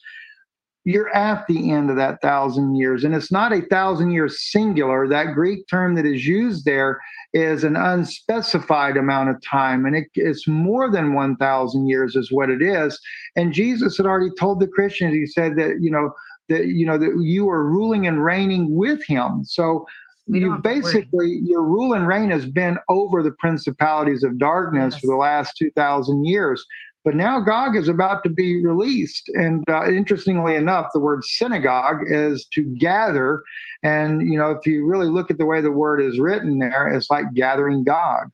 You're at the end of that thousand years, and it's not a thousand years singular. That Greek term that is used there is an unspecified amount of time, and it, it's more than one thousand years, is what it is. And Jesus had already told the Christians. He said that you know that you know that you are ruling and reigning with Him. So you basically your rule and reign has been over the principalities of darkness for the last 2000 years but now gog is about to be released. And uh, interestingly enough the word synagogue is to gather. And you know if you really look at the way the word is written there it's like gathering gog.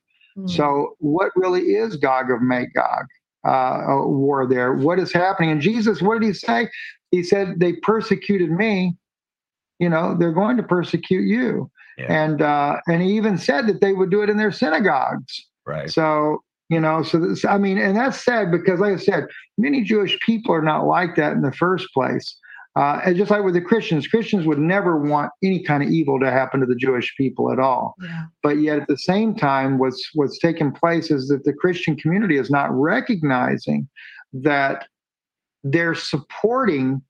So what really is gog of magog uh, a war there? What is happening? And jesus what did he say? He said they persecuted me. You know they're going to persecute you. And uh and he even said that they would do it in their synagogues. Right. So you know so this, i mean and that's sad because like i said many jewish people are not like that in the first place uh, and just like with the christians christians would never want any kind of evil to happen to the jewish people at all Yeah. but yet at the same time what's what's taking place is that the christian community is not recognizing that they're supporting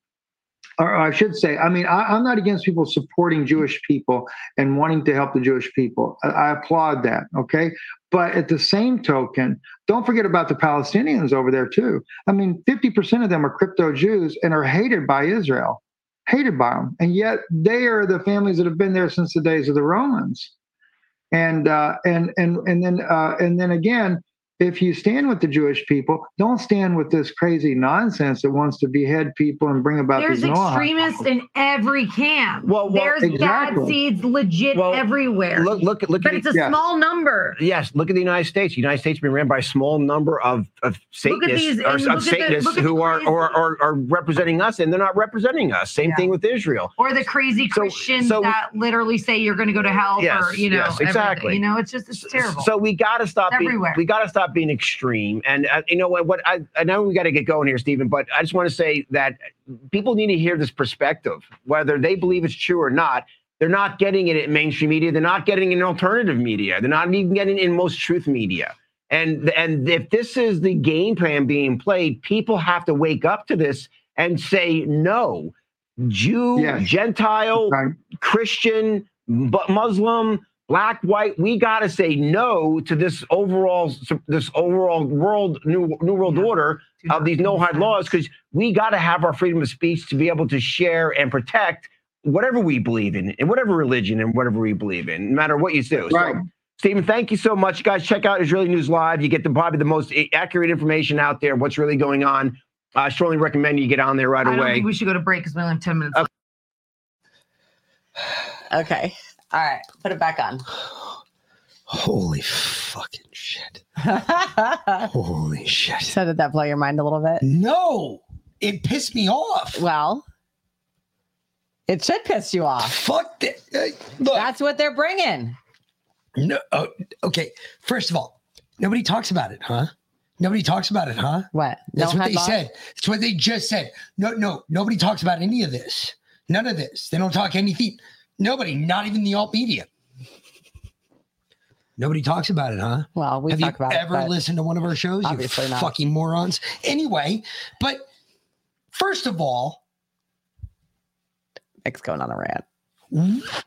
or I should say, I mean, I, I'm not against people supporting Jewish people and wanting to help the Jewish people. I, I applaud that. Okay. But at the same token, don't forget about the Palestinians over there, too. I mean, 50% of them are crypto Jews and are hated by Israel, hated by them. And yet they are the families that have been there since the days of the Romans. And uh, and and and then uh, and then again, if you stand with the Jewish people, don't stand with this crazy nonsense that wants to behead people and bring about There's these Noahide extremists in every camp. Well, well, There's bad seeds legit everywhere. Look, look, look but at it's a the- small number. Yes, look at the United States. The United States has been ran by a small number of, of Satanists, these- or, of look at the- Satanists who are, are, are are representing us, and they're not representing us. Same thing with Israel. Or the crazy Christians so- that literally say you're going to go to hell Yes, or you know yes, everything. exactly. You know, it's just it's terrible. So we got to stop. It's Being, everywhere. we got to stop being extreme. And uh, you know what? What I, I know we got to get going here, Stephen. But I just want to say that people need to hear this perspective, whether they believe it's true or not. They're not getting it in mainstream media. They're not getting it in alternative media. They're not even getting it in most truth media. And and if this is the game plan being played, people have to wake up to this and say no. Jew, Yes. Gentile, Christian, but Muslim, black, white. We got to say no to this overall this overall world new new world order of these Noahide laws because we got to have our freedom of speech to be able to share and protect whatever we believe in and whatever religion and whatever we believe in, no matter what you do. Right. So, Stephen, thank you so much, guys. Check out Israeli News Live. You get the probably the most eh, accurate information out there. What's really going on? I strongly recommend you get on there right away. I away. think we should go to break because we only have ten minutes. left. Okay. All right. Put it back on. Holy fucking shit. Holy shit. So did that blow your mind a little bit? No. It pissed me off. Well, it should piss you off. Fuck that. That's what they're bringing. No. Oh, okay. First of all, nobody talks about it, huh? Nobody talks about it, huh? What? That's No what they headlock? said. That's what they just said. No, no, nobody talks about any of this. None of this. They don't talk anything. Nobody, not even the alt media. Nobody talks about it, huh? Well, we have talk you about ever but listened to one of our shows? obviously you not. fucking morons. Anyway, but first of all, Nick's going on a rant.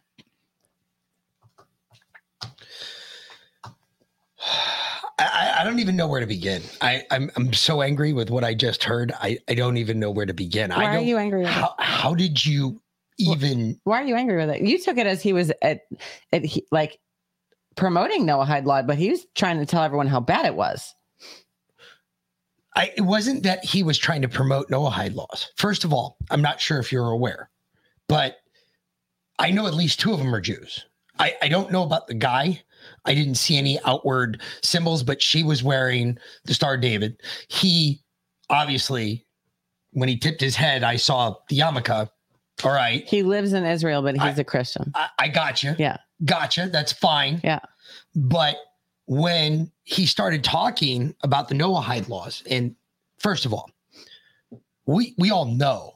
I, I don't even know where to begin. I, I'm I'm so angry with what I just heard. I, I don't even know where to begin. I Why are you angry how, how did you even Why are you angry with it? You took it as he was at, at he, like promoting Noahide law, but he was trying to tell everyone how bad it was. I, it wasn't that he was trying to promote Noahide laws. First of all, I'm not sure if you're aware, but I know at least two of them are Jews. I, I don't know about the guy. I didn't see any outward symbols, but she was wearing the Star David. He obviously, when he tipped his head, I saw the yarmulke. All right. He lives in Israel, but he's a Christian. I, I got you. Yeah. Gotcha. That's fine. Yeah. But when he started talking about the Noahide laws, and first of all, we we all know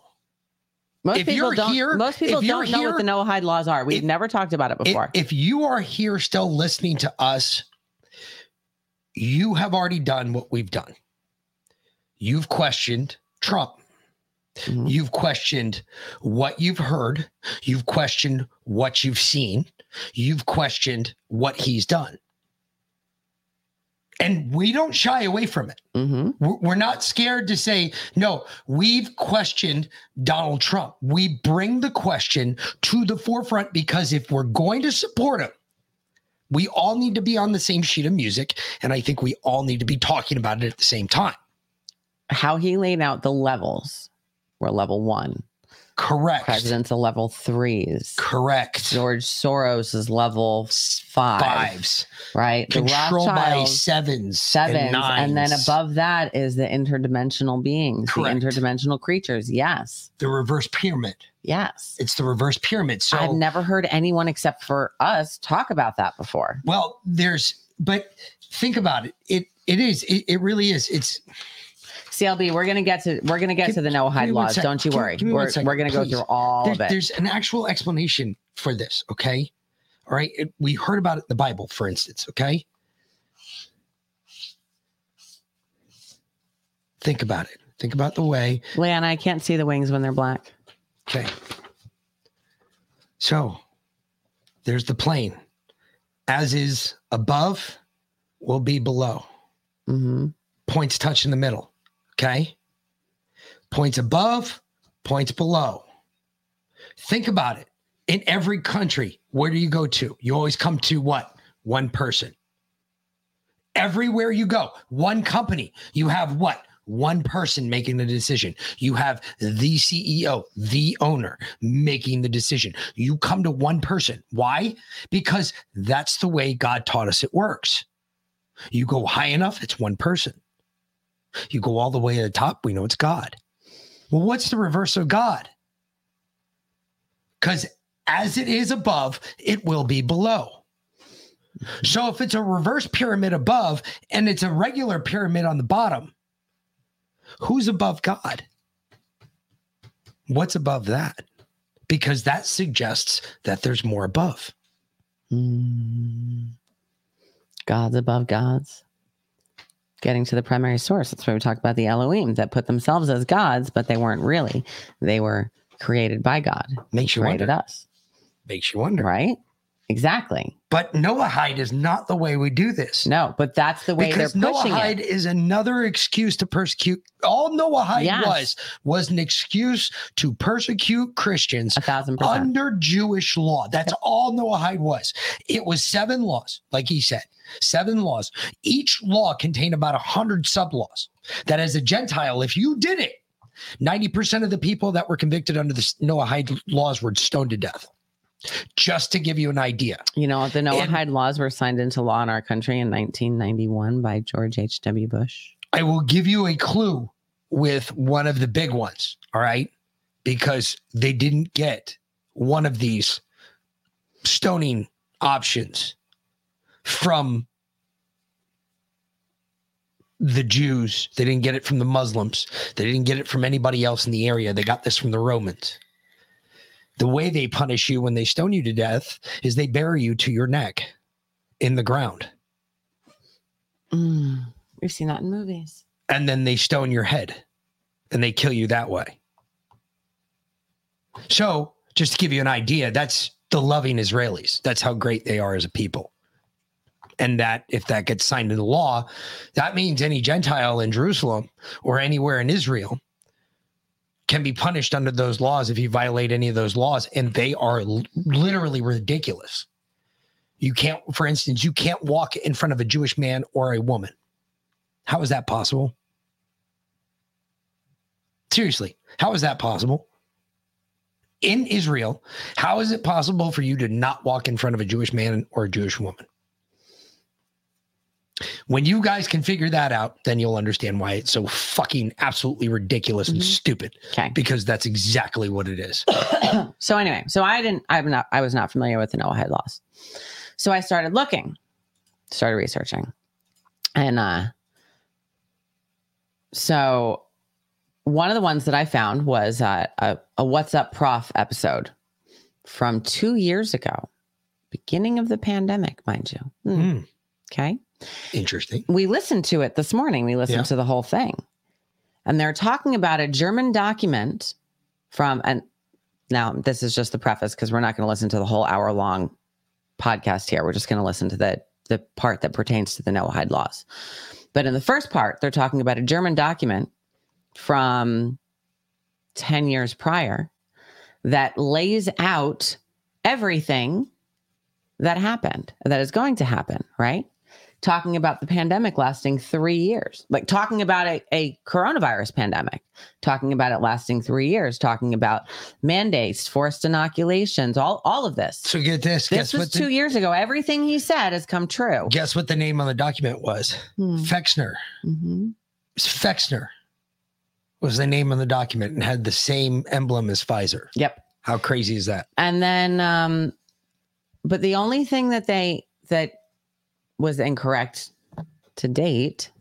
Most If people you're don't. here- most people if don't know what the Noahide laws are. We've never talked about it if, before. if you are here still listening to us, you have already done what we've done. You've questioned Trump. Mm-hmm. You've questioned what you've heard. You've questioned what you've seen. You've questioned what he's done. And we don't shy away from it. Mm-hmm. We're we're not scared to say, no, we've questioned Donald Trump. We bring the question to the forefront because if we're going to support him, we all need to be on the same sheet of music. And I think we all need to be talking about it at the same time. how he laid out the levels were level one. Correct. President's a level threes. Correct. George Soros is level five. Fives. Right. Control by sevens. sevens. And, And, then above that is the interdimensional beings, Correct. the interdimensional creatures. Yes. the reverse pyramid. Yes. It's the reverse pyramid. So I've never heard anyone except for us talk about that before. Well, there's, but think about it. It it is. It, it really is. It's CLB, we're gonna get to we're gonna get to the me Noahide laws. sec. Don't you worry. we're second, we're gonna go through all there's, of it. there's an actual explanation for this. Okay. All right. It- we heard about it in the Bible, for instance. Okay. Think about it. Think about the way. Leanna, I can't see the wings when they're black. Okay. So there's the plane. As is above, will be below. Mm-hmm. Points touch in the middle. Okay. Points above, points below. Think about it. In every country, where do you go to? You always come to what? One person. Everywhere you go, one company, you have what? One person making the decision. You have the CEO, the owner making the decision. You come to one person. Why? Because that's the way God taught us it works. You go high enough, it's one person. You go all the way to the top, we know it's God. Well, what's the reverse of God? Because as it is above, it will be below. So if it's a reverse pyramid above and it's a regular pyramid on the bottom, who's above God? What's above that? Because that suggests that there's more above. Mm. Gods above gods. Getting to the primary source. That's why we talk about the Elohim that put themselves as gods, but they weren't really. They were created by God. Makes you created wonder. us. Makes you wonder. Right? Exactly. But Noahide is not the way we do this. No, but that's the way because they're pushing Noahide it. is another excuse to persecute. All Noahide Yes. was was an excuse to persecute Christians A thousand percent. under Jewish law. That's all Noahide was. It was seven laws, like he said, seven laws. Each law contained about a hundred sub laws. That as a Gentile, if you did it, ninety percent of the people that were convicted under the Noahide laws were stoned to death. Just to give you an idea. You know, the Noahide laws were signed into law in our country in 1991 by George H.W. Bush. I will give you a clue with one of the big ones. All right. Because they didn't get one of these stoning options from the Jews. They didn't get it from the Muslims. They didn't get it from anybody else in the area. They got this from the Romans. The way they punish you when they stone you to death is they bury you to your neck in the ground. Mm, we've seen that in movies. and then they stone your head and they kill you that way. So, just to give you an idea, that's the loving Israelis. That's how great they are as a people. And that if that gets signed into law, that means any Gentile in Jerusalem or anywhere in Israel can be punished under those laws if you violate any of those laws. And they are l- literally ridiculous. You can't, for instance, you can't walk in front of a Jewish man or a woman. How is that possible? Seriously, how is that possible? In Israel, how is it possible for you to not walk in front of a Jewish man or a Jewish woman? When you guys can figure that out, then you'll understand why it's so fucking absolutely ridiculous and stupid. Okay. Because that's exactly what it is. so anyway, so I didn't I'm not I was not familiar with the Noahide laws. So I started looking, started researching. And uh so one of the ones that I found was uh, a, a What's Up Prof episode from two years ago, beginning of the pandemic, mind you. Hmm. Hmm. Okay. Interesting. We listened to it this morning. We listened Yeah. to the whole thing. And they're talking about a German document from, and now this is just the preface because we're not going to listen to the whole hour long podcast here. We're just going to listen to the, the part that pertains to the Noahide laws. But in the first part, they're talking about a German document from 10 years prior that lays out everything that happened, that is going to happen, right? Talking about the pandemic lasting three years, like talking about a, a coronavirus pandemic, talking about it lasting three years, talking about mandates, forced inoculations, all, all of this. So get this. This guess was what the- two years ago. Everything he said has come true. Guess what the name on the document was? Hmm. Fexner. Mhm. Fexner was the name on the document and had the same emblem as Pfizer. Yep. How crazy is that? And then, um, but the only thing that they that was incorrect to date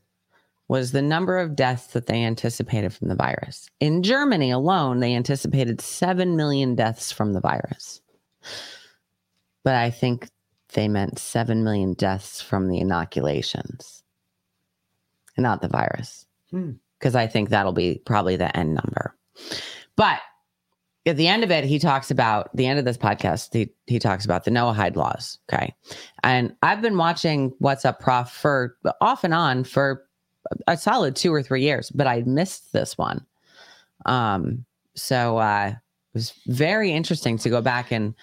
was the number of deaths that they anticipated from the virus. In Germany alone, they anticipated 7 million deaths from the virus. But I think they meant 7 million deaths from the inoculations, and not the virus Hmm. because I think that'll be probably the end number. But at the end of it, he talks about the end of this podcast. He he talks about the Noahide laws. Okay, and I've been watching What's Up, Prof for off and on for a solid two or three years, but I missed this one. Um, so uh, it was very interesting to go back and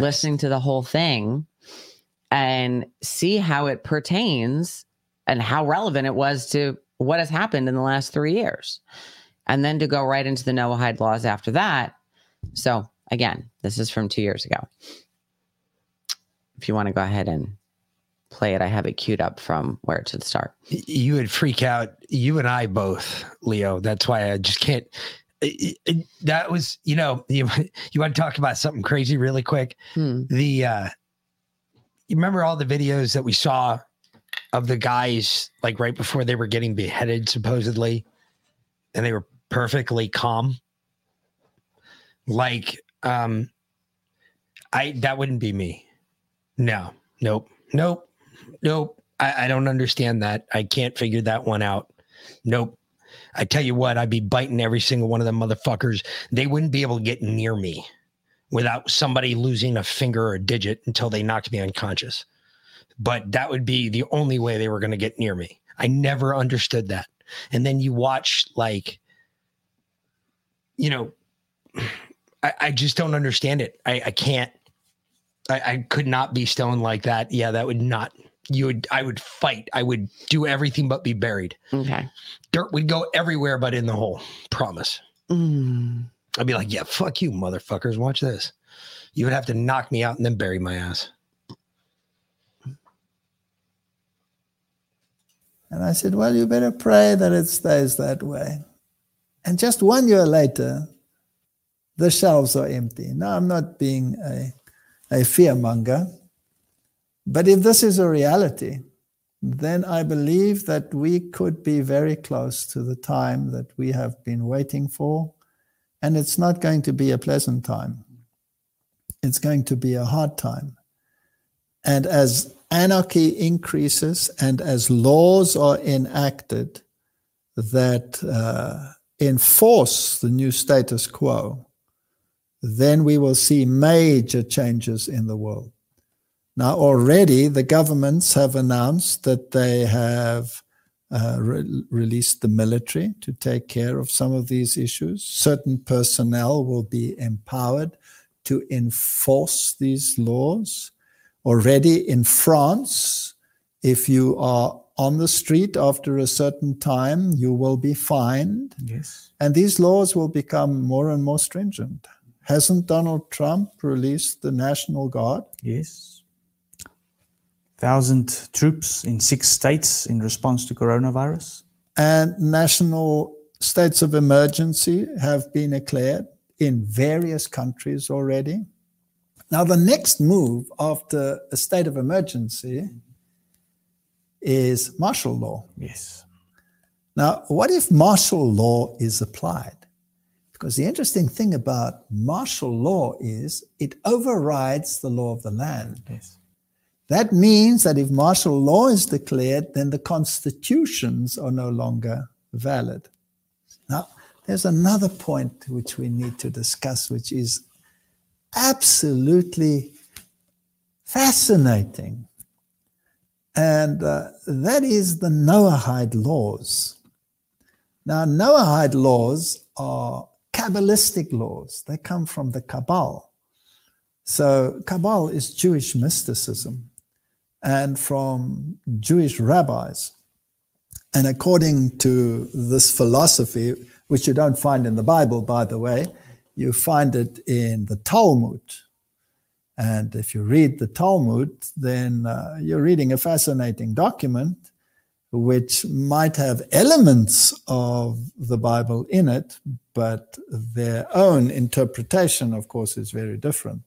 listening to the whole thing and see how it pertains and how relevant it was to what has happened in the last three years. And then to go right into the Noahide laws after that. So again, this is from two years ago. If you want to go ahead and play it, I have it queued up from where it should start. You would freak out. You and I both, Leo. That's why I just can't. it- it- that was, you know, you, you want to talk about something crazy really quick? Hmm. The, uh, you remember all the videos that we saw of the guys like right before they were getting beheaded, supposedly, and they were perfectly calm? Like, um, I, that wouldn't be me. No, nope, nope, nope. I, I don't understand that. I can't figure that one out. Nope. I tell you what, I'd be biting every single one of them motherfuckers. They wouldn't be able to get near me without somebody losing a finger or a digit until they knocked me unconscious. But that would be the only way they were going to get near me. I never understood that. And then you watch, like, you know, I, I just don't understand it. I, I can't. I, I could not be stoned like that. Yeah, that would not. You would. I would fight. I would do everything but be buried. Okay. Dirt would go everywhere but in the hole. Promise. Mm. I'd be like, yeah, fuck you, motherfuckers. Watch this. You would have to knock me out and then bury my ass. And I said, Well, you better pray that it stays that way. And just one year later, the shelves are empty. Now, I'm not being a, a fearmonger, but if this is a reality, then I believe that we could be very close to the time that we have been waiting for. And it's not going to be a pleasant time, it's going to be a hard time. And as anarchy increases and as laws are enacted that uh, enforce the new status quo, then we will see major changes in the world. Now, already the governments have announced that they have uh, re- released the military to take care of some of these issues. Certain personnel will be empowered to enforce these laws. already in France. If you are on the street after a certain time, you will be fined. Yes. And these laws will become more and more stringent. Hasn't Donald Trump released the National Guard? Yes. Thousand troops in six states in response to coronavirus. And national states of emergency have been declared in various countries already. Now, the next move after a state of emergency mm-hmm. Is martial law. Yes. Now, what if martial law is applied? Because the interesting thing about martial law is it overrides the law of the land. Yes. That means that if martial law is declared, then the constitutions are no longer valid. Now, there's another point which we need to discuss, which is absolutely fascinating. And uh, that is the Noahide laws. Now, Noahide laws are Kabbalistic laws, they come from the Kabbal. So, Kabbal is Jewish mysticism and from Jewish rabbis. And according to this philosophy, which you don't find in the Bible, by the way, you find it in the Talmud. And if you read the Talmud, then uh, you're reading a fascinating document which might have elements of the Bible in it, but their own interpretation, of course, is very different.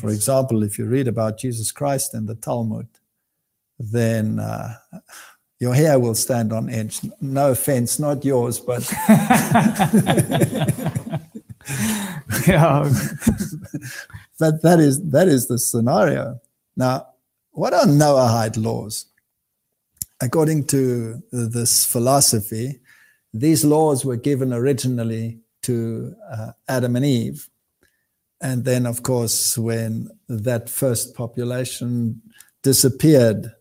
For example, if you read about Jesus Christ in the Talmud, then uh, your hair will stand on edge. No offense, not yours, but. yeah. but that is that is the scenario. Now, what are Noahide laws? According to this philosophy, these laws were given originally to uh, Adam and Eve. And then, of course, when that first population disappeared,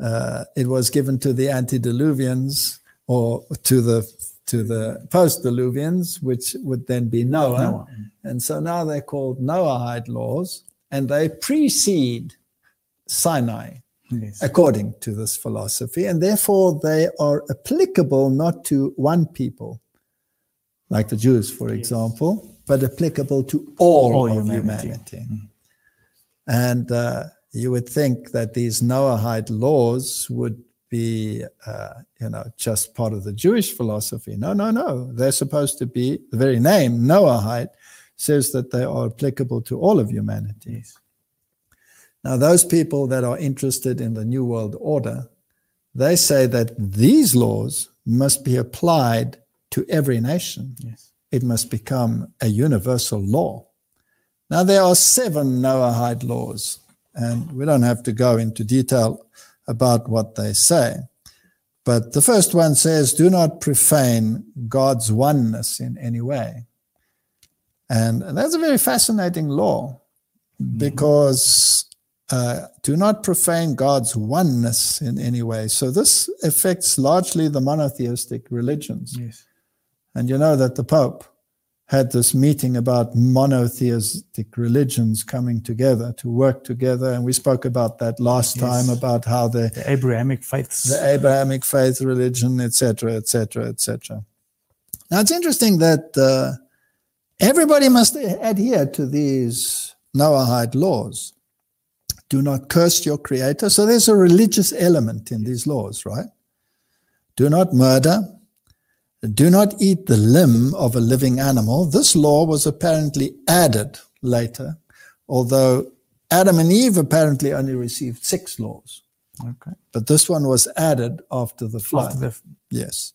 uh, it was given to the antediluvians or to the to the post-diluvians, which would then be Noah. Noah. And so now they're called Noahide laws, and they precede Sinai Yes. according to this philosophy, and therefore they are applicable not to one people, like the Jews, for example, but applicable to all, All of humanity. humanity. And uh, you would think that these Noahide laws would be, uh, you know, just part of the Jewish philosophy. No, no, no. They're supposed to be, the very name, Noahide, says that they are applicable to all of humanity. Now, those people that are interested in the New World Order, they say that these laws must be applied to every nation. Yes. It must become a universal law. Now, there are seven Noahide laws, and we don't have to go into detail about what they say. But the first one says, do not profane God's oneness in any way. And that's a very fascinating law because uh, do not profane God's oneness in any way. So this affects largely the monotheistic religions. Yes. And you know that the Pope had this meeting about monotheistic religions coming together to work together. And we spoke about that last Yes. time about how the, The Abrahamic faiths. the Abrahamic faith religion, etc., etc., etc. Now it's interesting that uh, everybody must adhere to these Noahide laws. Do not curse your creator. So there's a religious element in these laws, right? Do not murder. Do not eat the limb of a living animal. This law was apparently added later, although Adam and Eve apparently only received six laws. Okay. But this one was added after the flood. After the- yes.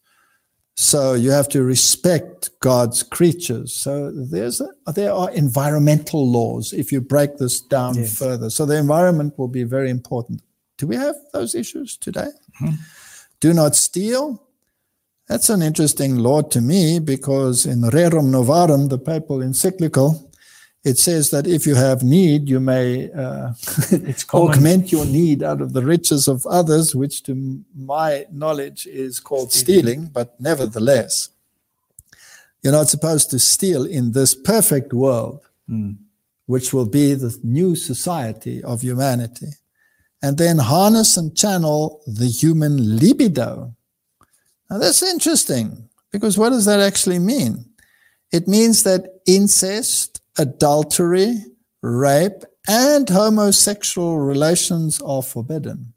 So you have to respect God's creatures. So there's a, there are environmental laws if you break this down Yes. further. So the environment will be very important. Do we have those issues today? Mm-hmm. Do not steal. That's an interesting law to me because in Rerum Novarum, the papal encyclical, it says that if you have need, you may uh, augment your need out of the riches of others, which to my knowledge is called stealing, but nevertheless, you're not supposed to steal in this perfect world. Mm. which will be the new society of humanity. And then harness and channel the human libido. Now that's interesting because what does that actually mean? It means that incest, adultery, rape, and homosexual relations are forbidden.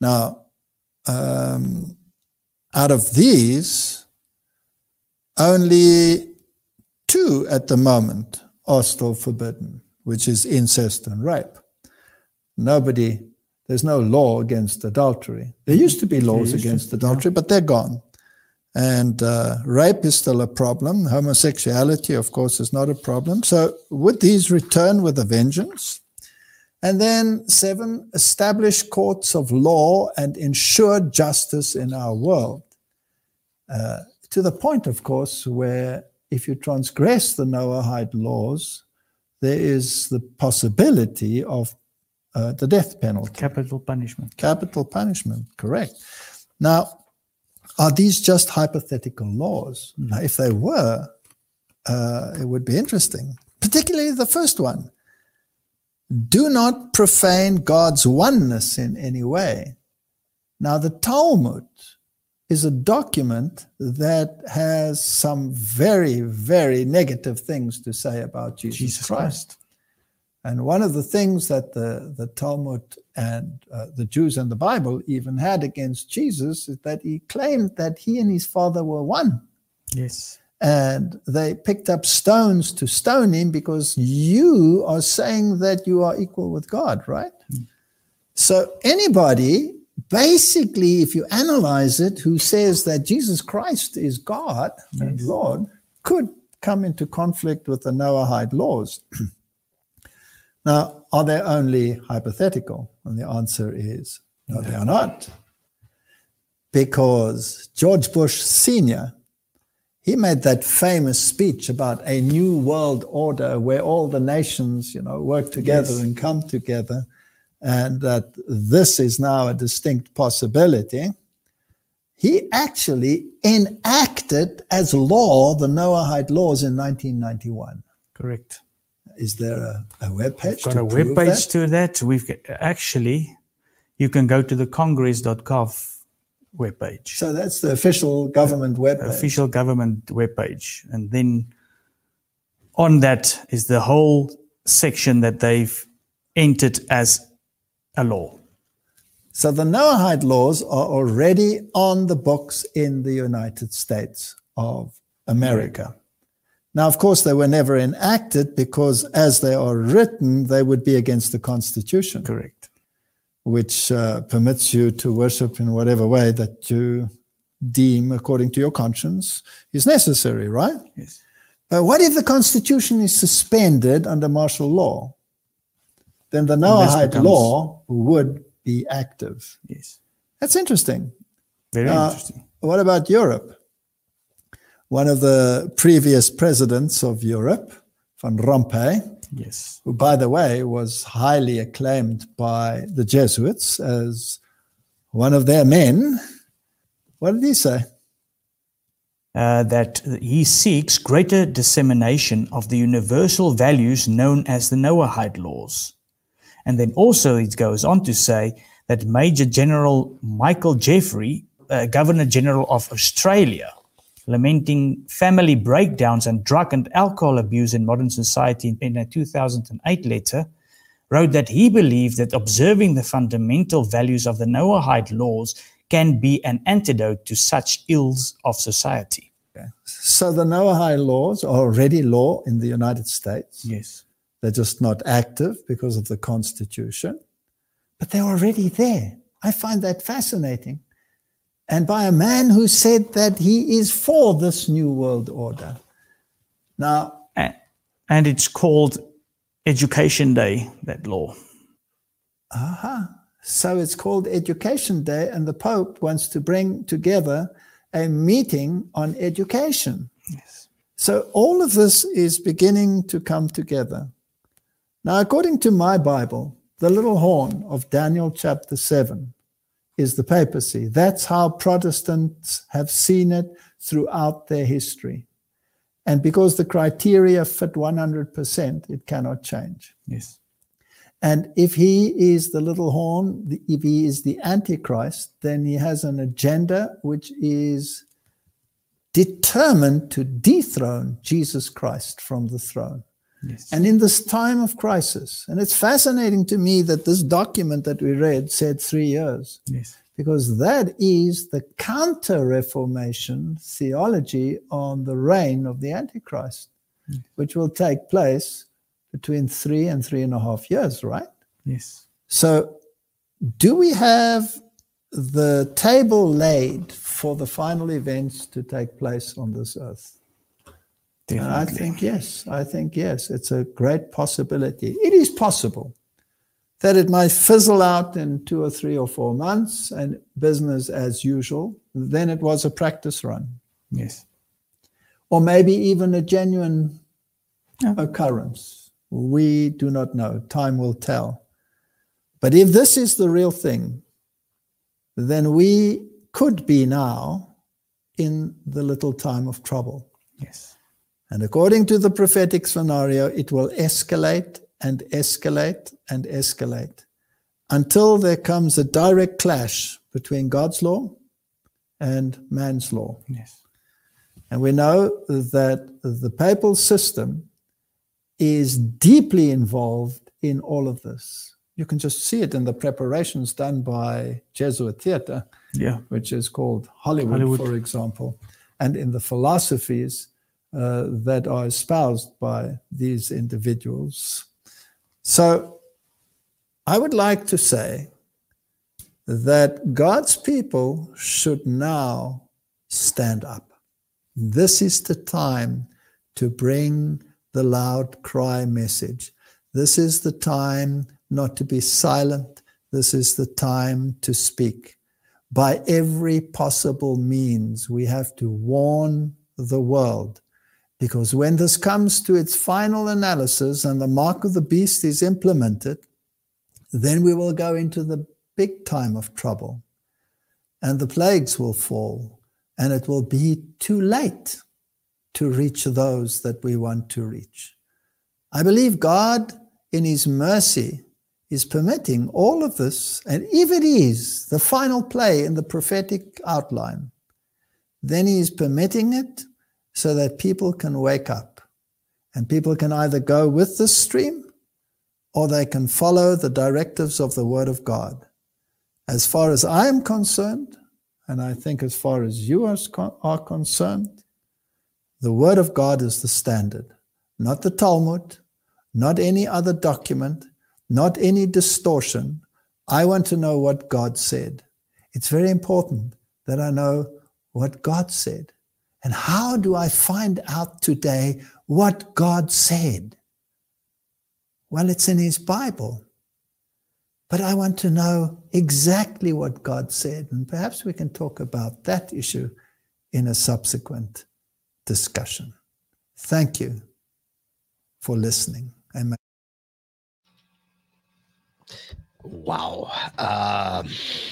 Now, um, out of these, only two at the moment are still forbidden, which is incest and rape. Nobody, there's no law against adultery. There used to be laws against adultery, but they're gone. And uh, rape is still a problem. Homosexuality, of course, is not a problem. So, would these return with a vengeance? And then, seven, establish courts of law and ensure justice in our world. Uh, to the point, of course, where if you transgress the Noahide laws, there is the possibility of uh, the death penalty. Capital punishment. Capital punishment, correct. Now, are these just hypothetical laws? Mm. Now, if they were, uh, it would be interesting, particularly the first one. Do not profane God's oneness in any way. Now, the Talmud is a document that has some very, very negative things to say about Jesus, Jesus Christ. Christ. And one of the things that the, the Talmud and uh, the Jews and the Bible even had against Jesus is that he claimed that he and his Father were one. Yes. And they picked up stones to stone him because you are saying that you are equal with God, right? So anybody, basically, if you analyze it, who says that Jesus Christ is God and Lord, could come into conflict with the Noahide laws. now, are they only hypothetical? And the answer is no, they are not. Because George Bush Sr., he made that famous speech about a new world order where all the nations, you know, work together Yes. and come together, and that this is now a distinct possibility. He actually enacted as law the Noahide laws in 1991. Correct. Is there a, a web page? Got to a web page that? to that. We've got- actually, you can go to the congress.gov webpage. So that's the official government web page. official government webpage. And then on that is the whole section that they've entered as a law. So the Noahide laws are already on the books in the United States of America. Now, of course, they were never enacted because, as they are written, they would be against the Constitution. Correct. Which uh, permits you to worship in whatever way that you deem according to your conscience is necessary, right? Yes. But what if the Constitution is suspended under martial law? Then the Noahide becomes- law would be active. Yes. That's interesting. Very Uh, interesting. What about Europe? One of the previous presidents of Europe, Van Rompuy, Yes. who, by the way, was highly acclaimed by the Jesuits as one of their men. What did he say? uh, that he seeks greater dissemination of the universal values known as the Noahide laws. And then also it goes on to say that Major General Michael Jeffrey, uh, Governor General of Australia, lamenting family breakdowns and drug and alcohol abuse in modern society in a 2008 letter, wrote that he believed that observing the fundamental values of the Noahide laws can be an antidote to such ills of society. So the Noahide laws are already law in the United States. Yes. They're just not active because of the Constitution, but they're already there. I find that fascinating. And by a man who said that he is for this new world order. Now, And it's called Education Day, that law. aha. So it's called Education Day, and the Pope wants to bring together a meeting on education. Yes. So all of this is beginning to come together. Now, according to my Bible, the little horn of Daniel chapter 7 is the papacy. That's how Protestants have seen it throughout their history. And because the criteria fit 100%, it cannot change. Yes. And if he is the little horn, if he is the Antichrist, then he has an agenda which is determined to dethrone Jesus Christ from the throne. And in this time of crisis, and it's fascinating to me that this document that we read said three years, Yes. because that is the counter Reformation theology on the reign of the Antichrist, which will take place between three and three and a half years, right? Yes. So, do we have the table laid for the final events to take place on this earth? And I think yes. I think yes. It's a great possibility. It is possible that it might fizzle out in two or three or four months and business as usual. Then it was a practice run, Yes. or maybe even a genuine occurrence. We do not know. Time will tell. But if this is the real thing, then we could be now in the little time of trouble. Yes. And according to the prophetic scenario, it will escalate and escalate and escalate until there comes a direct clash between God's law and man's law. Yes. And we know that the papal system is deeply involved in all of this. You can just see it in the preparations done by Jesuit theater, Yeah. which is called Hollywood, Hollywood. for example, and in the philosophies uh, that are espoused by these individuals. So I would like to say that God's people should now stand up. This is the time to bring the loud cry message. This is the time not to be silent. This is the time to speak. By every possible means, we have to warn the world because when this comes to its final analysis and the mark of the beast is implemented, then we will go into the big time of trouble and the plagues will fall and it will be too late to reach those that we want to reach. I believe God, in His mercy, is permitting all of this. And if it is the final play in the prophetic outline, then He is permitting it so that people can wake up. And people can either go with the stream or they can follow the directives of the Word of God. As far as I am concerned, and I think as far as you are concerned, the Word of God is the standard, not the Talmud, not any other document, not any distortion. I want to know what God said. It's very important that I know what God said. And how do I find out today what God said? Well, it's in His Bible. But I want to know exactly what God said. And perhaps we can talk about that issue in a subsequent discussion. Thank you for listening. Amen. Wow. Um,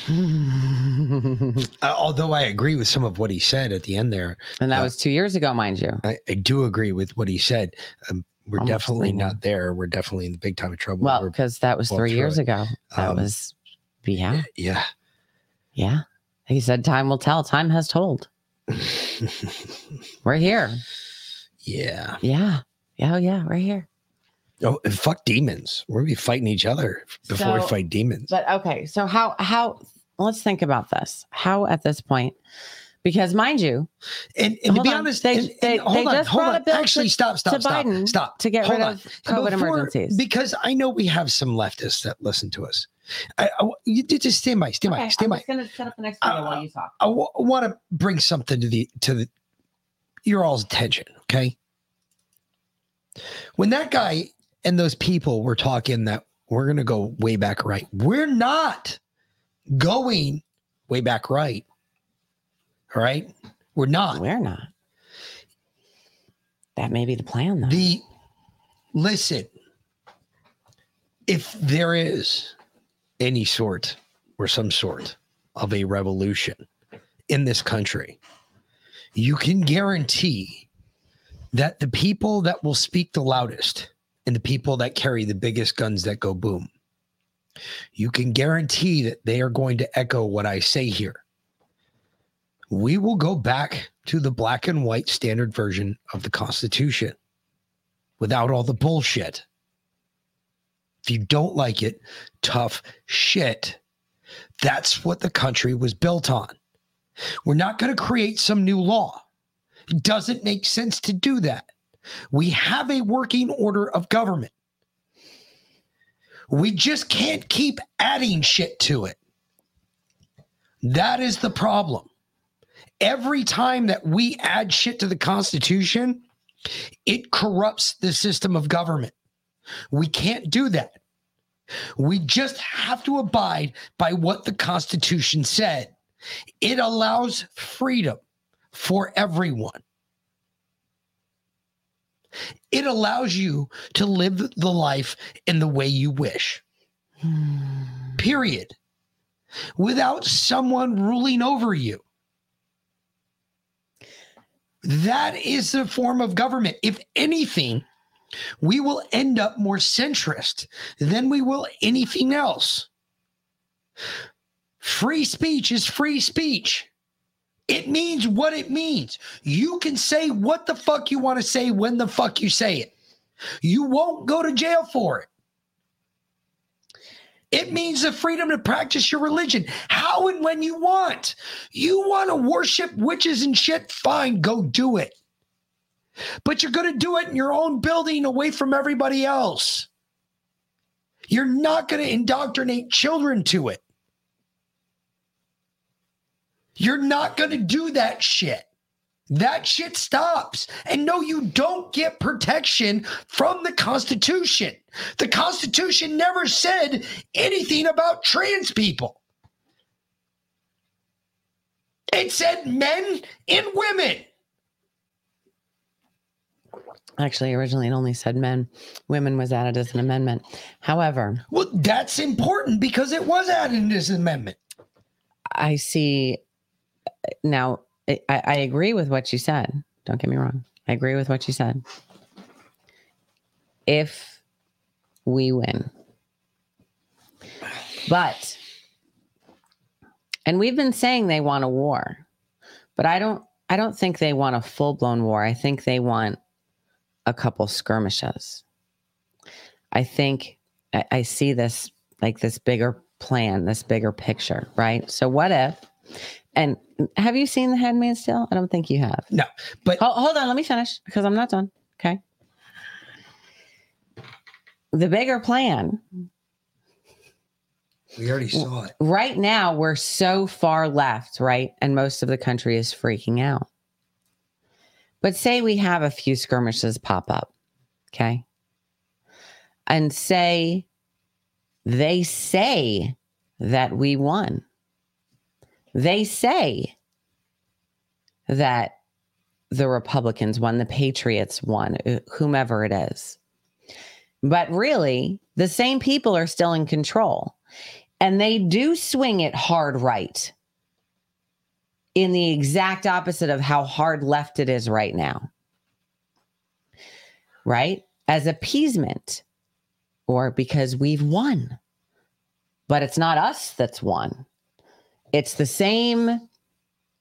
uh, although I agree with some of what he said at the end there. And that uh, was two years ago, mind you. I, I do agree with what he said. Um, we're Almost definitely not there. We're definitely in the big time of trouble. Well, because that was well three years it. ago. That Um, was, yeah, Yeah. yeah. He said, "Time will tell. Time has told. We're here. Yeah. Yeah, yeah, oh, yeah. We're here." Oh, fuck demons. We're gonna be fighting each other before we fight demons. But okay, so how how let's think about this. How at this point, because mind you, and, and to be on, honest, they, and- they, and hold they on, just hold brought on. a bill Actually, to, stop, stop, to stop, Biden stop. to get Hold rid on. of COVID Before- emergencies. Because I know we have some leftists that listen to us. I, I you did just stand by, stand by, Okay, stand I'm by. just gonna set up the next video while you talk. I want to bring something to the to the your all's attention. Okay, when that guy and those people were talking that we're going to go way back right, we're not going way back right. All right, we're not. We're not. That may be the plan, though. The listen, if there is any sort or some sort of a revolution in this country, you can guarantee that the people that will speak the loudest and the people that carry the biggest guns that go boom, you can guarantee that they are going to echo what I say here. We will go back to the black and white standard version of the Constitution without all the bullshit. If you don't like it, tough shit. That's what the country was built on. We're not going to create some new law. It doesn't make sense to do that. We have a working order of government. We just can't keep adding shit to it. That is the problem. Every time that we add shit to the Constitution, it corrupts the system of government. We can't do that. We just have to abide by what the Constitution said. It allows freedom for everyone. It allows you to live the life in the way you wish. Period. Without someone ruling over you. That is the form of government. If anything, we will end up more centrist than we will anything else. Free speech is free speech. It means what it means. You can say what the fuck you want to say when the fuck you say it. You won't go to jail for it. It means the freedom to practice your religion how and when you want. You want to worship witches and shit? Fine, go do it. But you're going to do it in your own building away from everybody else. You're not going to indoctrinate children to it. You're not going to do that shit. That shit stops. And no, you don't get protection from the Constitution. The Constitution never said anything about trans people. It said men and women. Actually, originally it only said men. Women was added as an amendment. However, Well, that's important because it was added in this amendment. I see now. I, I agree with what you said. Don't get me wrong. I agree with what you said. If we win, but and we've been saying they want a war, but I don't. I don't think they want a full blown war. I think they want a couple skirmishes. I think I, I see this like this bigger plan, this bigger picture, right? So what if? And have you seen The Handmaid's Tale? I don't think you have. No, but hold, hold on, let me finish because I'm not done. Okay. The bigger plan We already saw it. right now we're so far left, right? And most of the country is freaking out. But say we have a few skirmishes pop up, okay? And say they say that we won. They say that the Republicans won, the Patriots won, uh, whomever it is. But really, the same people are still in control. And they do swing it hard right in the exact opposite of how hard left it is right now. Right? As appeasement or because we've won. But it's not us that's won. It's the same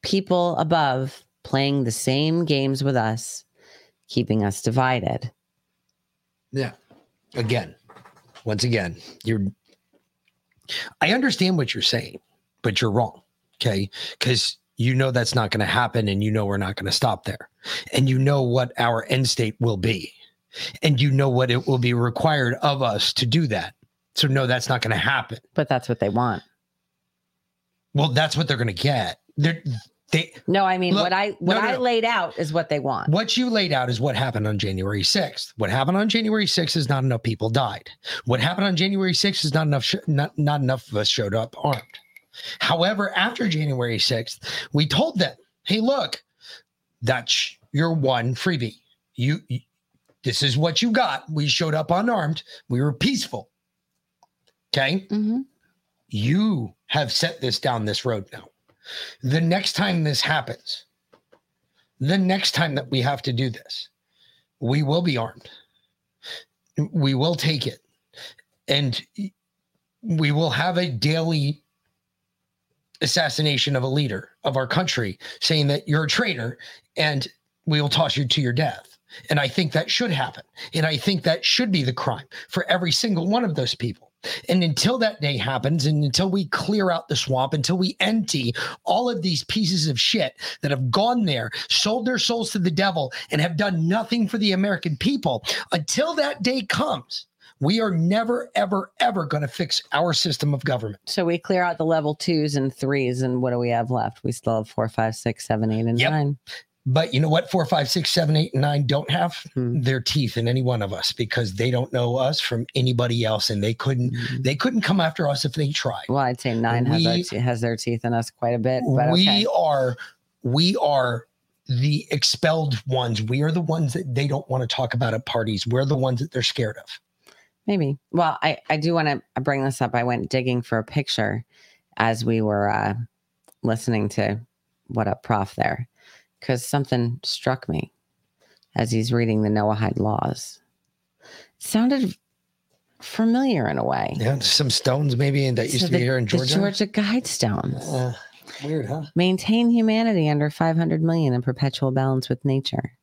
people above playing the same games with us, keeping us divided. Yeah. Again, once again, you're. I understand what you're saying, but you're wrong. Okay. Because you know that's not going to happen and you know we're not going to stop there. And you know what our end state will be. And you know what it will be required of us to do that. So, no, that's not going to happen. But that's what they want. Well, that's what they're going to get. They're, they No, I mean Look, what I what no, no, I no. laid out is what they want. What you laid out is what happened on January 6th. What happened on January 6th is not enough people died. What happened on January 6th is not enough sh- not, not enough of us showed up armed. However, after January 6th, we told them, "Hey, look, that's your one freebie. You, you this is what you got. We showed up unarmed. We were peaceful. Okay? Mm-hmm. You have set this down this road now. The next time this happens, the next time that we have to do this, we will be armed. We will take it. And we will have a daily assassination of a leader of our country saying that you're a traitor and we will toss you to your death. And I think that should happen. And I think that should be the crime for every single one of those people. And until that day happens, and until we clear out the swamp, until we empty all of these pieces of shit that have gone there, sold their souls to the devil, and have done nothing for the American people, until that day comes, we are never, ever, ever going to fix our system of government. So we clear out the level twos and threes, and what do we have left? We still have four, five, six, seven, eight, and Yep. nine. But you know what? Four, five, six, seven, eight, and nine don't have Hmm. their teeth in any one of us because they don't know us from anybody else, and they couldn't. They couldn't come after us if they tried. Well, I'd say nine has, our has their teeth in us quite a bit. But we okay. are we are the expelled ones we are the ones that they don't want to talk about at parties we're the ones that they're scared of Maybe. Well, I, I do want to bring this up. I went digging for a picture as we were uh, listening to What Up Prof there because something struck me as he's reading the Noahide laws. It sounded familiar in a way. yeah some stones maybe that used So to be here in Georgia. the georgia Georgia Guidestones. Uh, weird huh Maintain humanity under 500 million in perpetual balance with nature.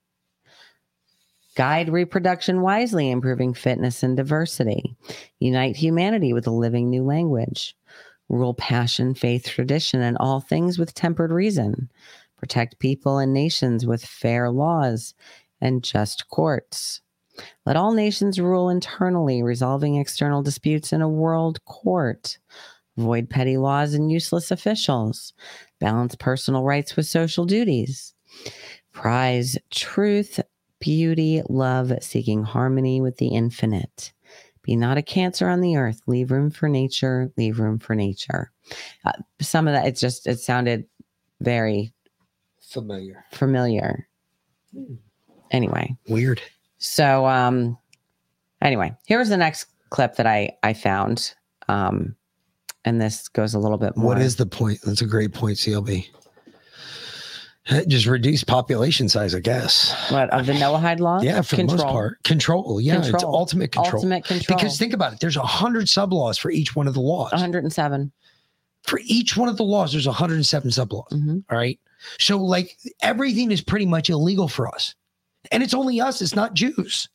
Guide reproduction wisely, improving fitness and diversity. Unite humanity with a living new language. Rule passion, faith, tradition, and all things with tempered reason. Protect people and nations with fair laws and just courts. Let all nations rule internally, resolving external disputes in a world court. Avoid petty laws and useless officials. Balance personal rights with social duties. Prize truth, beauty, love, seeking harmony with the infinite. Be not a cancer on the earth. Leave room for nature. Leave room for nature. Uh, some of that, it's just, it sounded very familiar familiar. Anyway, weird so um anyway, here's the next clip that I I found. Um and this goes a little bit more what is the point that's a great point clb just reduce population size i guess what of the Noahide law? yeah for the most part control yeah it's ultimate control Ultimate control. because think about it there's a hundred sub laws for each one of the laws 107. for each one of the laws, there's 107 sub laws. Mm-hmm. All right. So, like, everything is pretty much illegal for us. And it's only us, it's not Jews,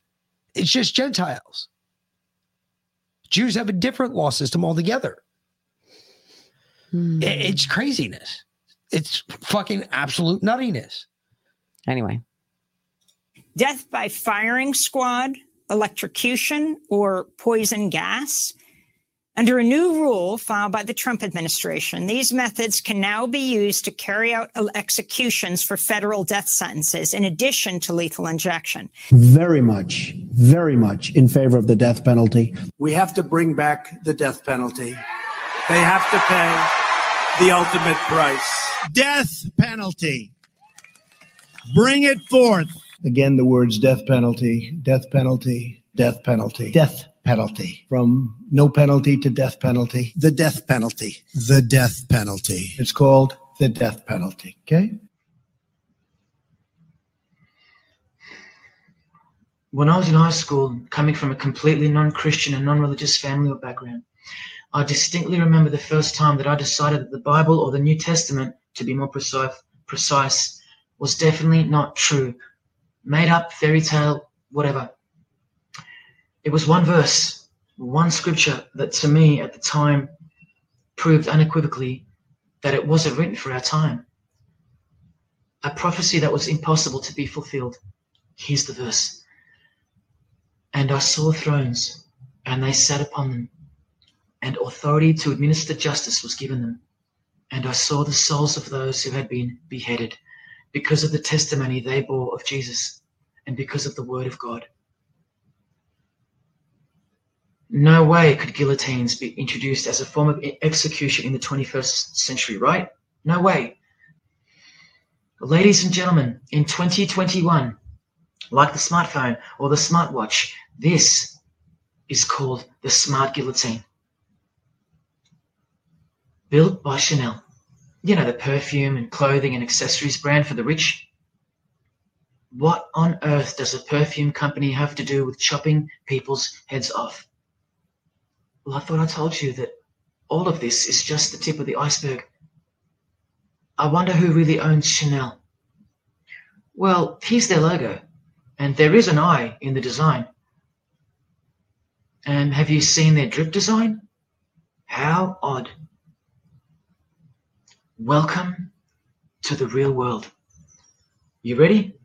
it's just Gentiles. Jews have a different law system altogether. Hmm. It's craziness. It's fucking absolute nuttiness. Anyway, death by firing squad, electrocution, or poison gas. Under a new rule filed by the Trump administration, these methods can now be used to carry out executions for federal death sentences, in addition to lethal injection. very much, very much in favor of the death penalty. We have to bring back the death penalty. They have to pay the ultimate price. Death penalty. Bring it forth. Again, the words death penalty, death penalty, death penalty, death penalty. From no penalty to death penalty, the death penalty, the death penalty. It's called the death penalty. Okay. When I was in high school, coming from a completely non Christian and non religious family or background, I distinctly remember the first time that I decided that the Bible or the New Testament, to be more precise, precise was definitely not true. Made up, fairy tale, whatever. It was one verse, one scripture that to me at the time proved unequivocally that it wasn't written for our time. A prophecy that was impossible to be fulfilled. Here's the verse. And I saw thrones, and they sat upon them, and authority to administer justice was given them. And I saw the souls of those who had been beheaded because of the testimony they bore of Jesus and because of the word of God. No way could guillotines be introduced as a form of execution in the 21st century, right? No way. Ladies and gentlemen, in 2021, like the smartphone or the smartwatch, this is called the smart guillotine. Built by Chanel. You know, the perfume and clothing and accessories brand for the rich. What on earth does a perfume company have to do with chopping people's heads off? Well, I thought I told you that all of this is just the tip of the iceberg. I wonder who really owns Chanel. Well, here's their logo, and there is an eye in the design. And have you seen their drip design? How odd. Welcome to the real world. You ready?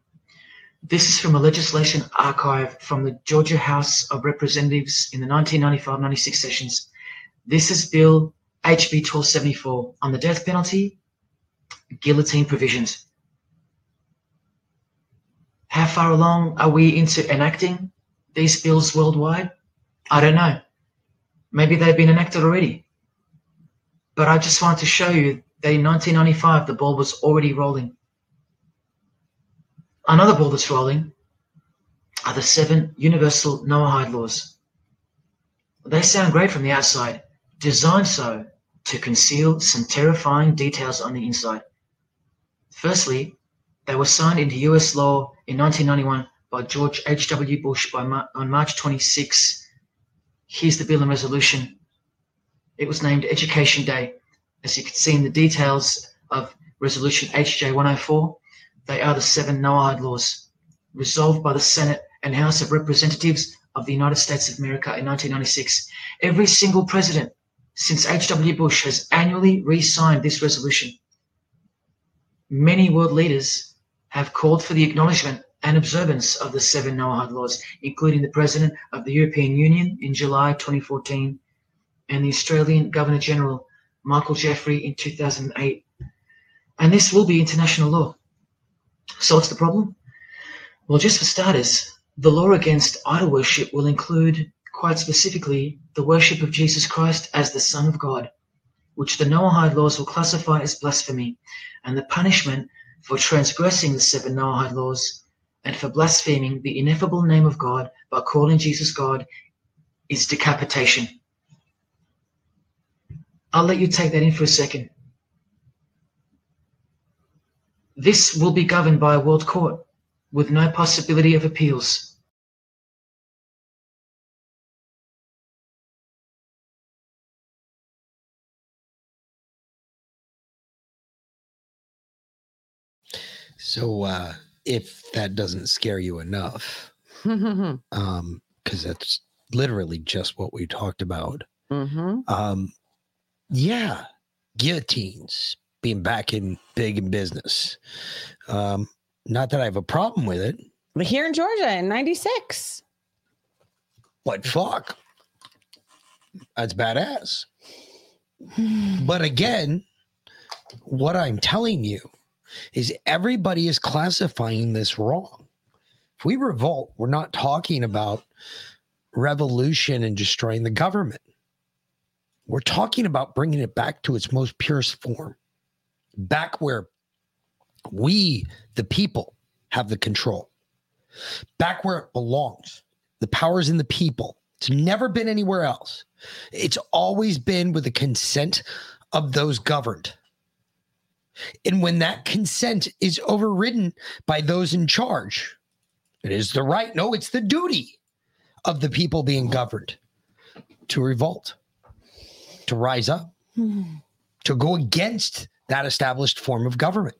This is from a legislation archive from the Georgia House of Representatives in the 1995 96 sessions. This is Bill HB 1274 on the death penalty, guillotine provisions. How far along are we into enacting these bills worldwide? I don't know. Maybe they've been enacted already. But I just wanted to show you that in 1995 the ball was already rolling. Another ball that's rolling are the seven universal Noahide laws. They sound great from the outside, designed so to conceal some terrifying details on the inside. Firstly, they were signed into US law in 1991 by George H.W. Bush on March 26. Here's the bill and resolution. It was named Education Day. As you can see in the details of Resolution HJ 104, they are the seven Noahide laws, resolved by the Senate and House of Representatives of the United States of America in 1996. Every single president since H.W. Bush has annually re signed this resolution. Many world leaders have called for the acknowledgement and observance of the seven Noahide laws, including the President of the European Union in July 2014 and the Australian Governor General Michael Jeffrey in 2008. And this will be international law. So what's the problem? Well, just for starters, the law against idol worship will include, quite specifically, the worship of Jesus Christ as the Son of God, which the Noahide laws will classify as blasphemy, and the punishment for transgressing the seven Noahide laws and for blaspheming the ineffable name of God by calling Jesus God is decapitation. I'll let you take that in for a second. This will be governed by a world court with no possibility of appeals. So uh, if that doesn't scare you enough, um, because that's literally just what we talked about. Mm-hmm. Um, yeah, guillotines being back in big in business. Um, not that I have a problem with it, But here in Georgia in 96. but fuck, that's badass. But again, what I'm telling you is everybody is classifying this wrong. If we revolt, we're not talking about revolution and destroying the government. We're talking about bringing it back to its most purest form, back where we, the people, have the control, back where it belongs. The power's in the people. It's never been anywhere else. It's always been with the consent of those governed. And when that consent is overridden by those in charge, it is the right, no, it's the duty of the people being governed to revolt, to rise up, hmm. to go against that established form of government.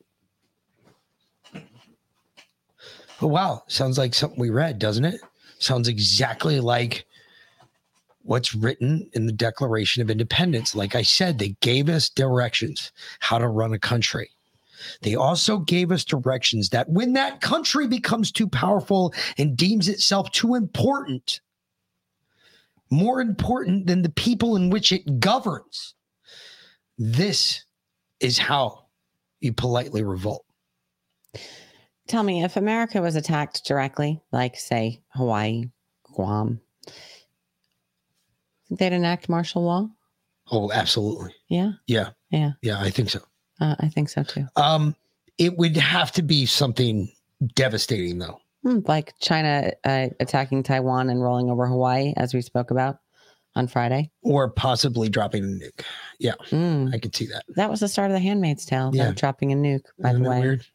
Oh, wow. Sounds like something we read, doesn't it? Sounds exactly like what's written in the Declaration of Independence. Like I said, they gave us directions how to run a country. They also gave us directions that when that country becomes too powerful and deems itself too important, more important than the people in which it governs, this is how you politely revolt. Tell me, if America was attacked directly, like say Hawaii, Guam, they'd enact martial law? Oh, absolutely. Yeah, Yeah. yeah, Yeah, I think so. uh, I think so too. Um, it would have to be something devastating, though. Hmm, like China uh, attacking Taiwan and rolling over Hawaii, as we spoke about on Friday. or possibly dropping a nuke. Yeah, Mm. I could see that. That was the start of the Handmaid's Tale. Yeah. dropping a nuke. By Isn't the way, weird?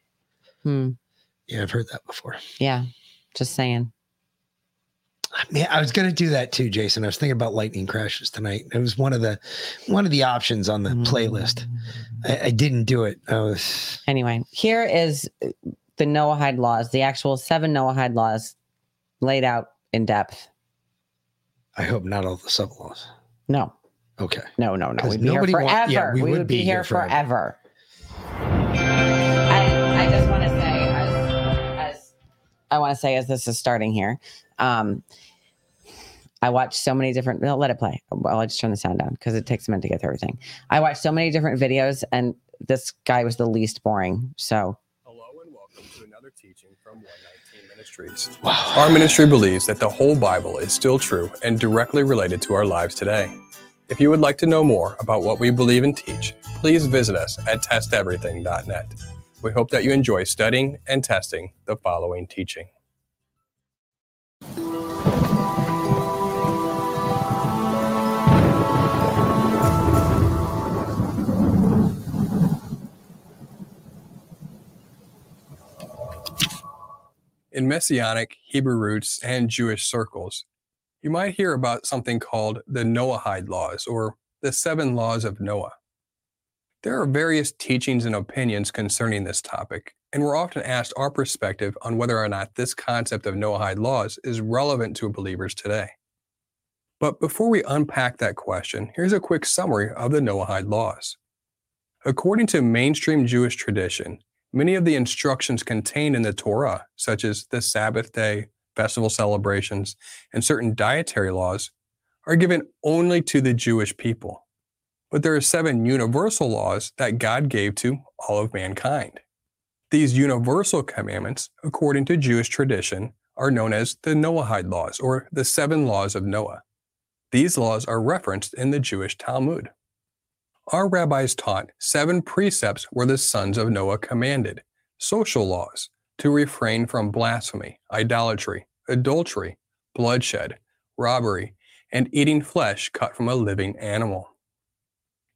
Hmm. Yeah, I've heard that before. Yeah, just saying. Man, I was gonna do that too, Jason. I was thinking about lightning crashes tonight. It was one of the one of the options on the playlist. I, I didn't do it. I was Anyway, here is the Noahide laws, the actual seven Noahide laws laid out in depth. I hope not all the sub laws. No. Okay. No, no, no. 'Cause We'd be here nobody forever. want- yeah, we, would, be, here forever. I, I just want to say, as, as I want to say, as this is starting here, um, I watched so many different. Well, let it play. Well, I just turn the sound down because it takes a minute to get through everything. I watched so many different videos, and this guy was the least boring. So Hello and welcome to another teaching from 119 Ministries. Our ministry believes that the whole Bible is still true and directly related to our lives today. If you would like to know more about what we believe and teach, please visit us at testeverything.net. We hope that you enjoy studying and testing the following teaching. In Messianic, Hebrew roots, and Jewish circles, you might hear about something called the Noahide laws or the seven laws of Noah. There are various teachings and opinions concerning this topic, and we're often asked our perspective on whether or not this concept of Noahide laws is relevant to believers today. But before we unpack that question, here's a quick summary of the Noahide laws. According to mainstream Jewish tradition, many of the instructions contained in the Torah, such as the Sabbath day, festival celebrations, and certain dietary laws, are given only to the Jewish people. But there are seven universal laws that God gave to all of mankind. These universal commandments, according to Jewish tradition, are known as the Noahide laws or the seven laws of Noah. These laws are referenced in the Jewish Talmud. Our rabbis taught seven precepts were the sons of Noah commanded, social laws, to refrain from blasphemy, idolatry, adultery, bloodshed, robbery, and eating flesh cut from a living animal.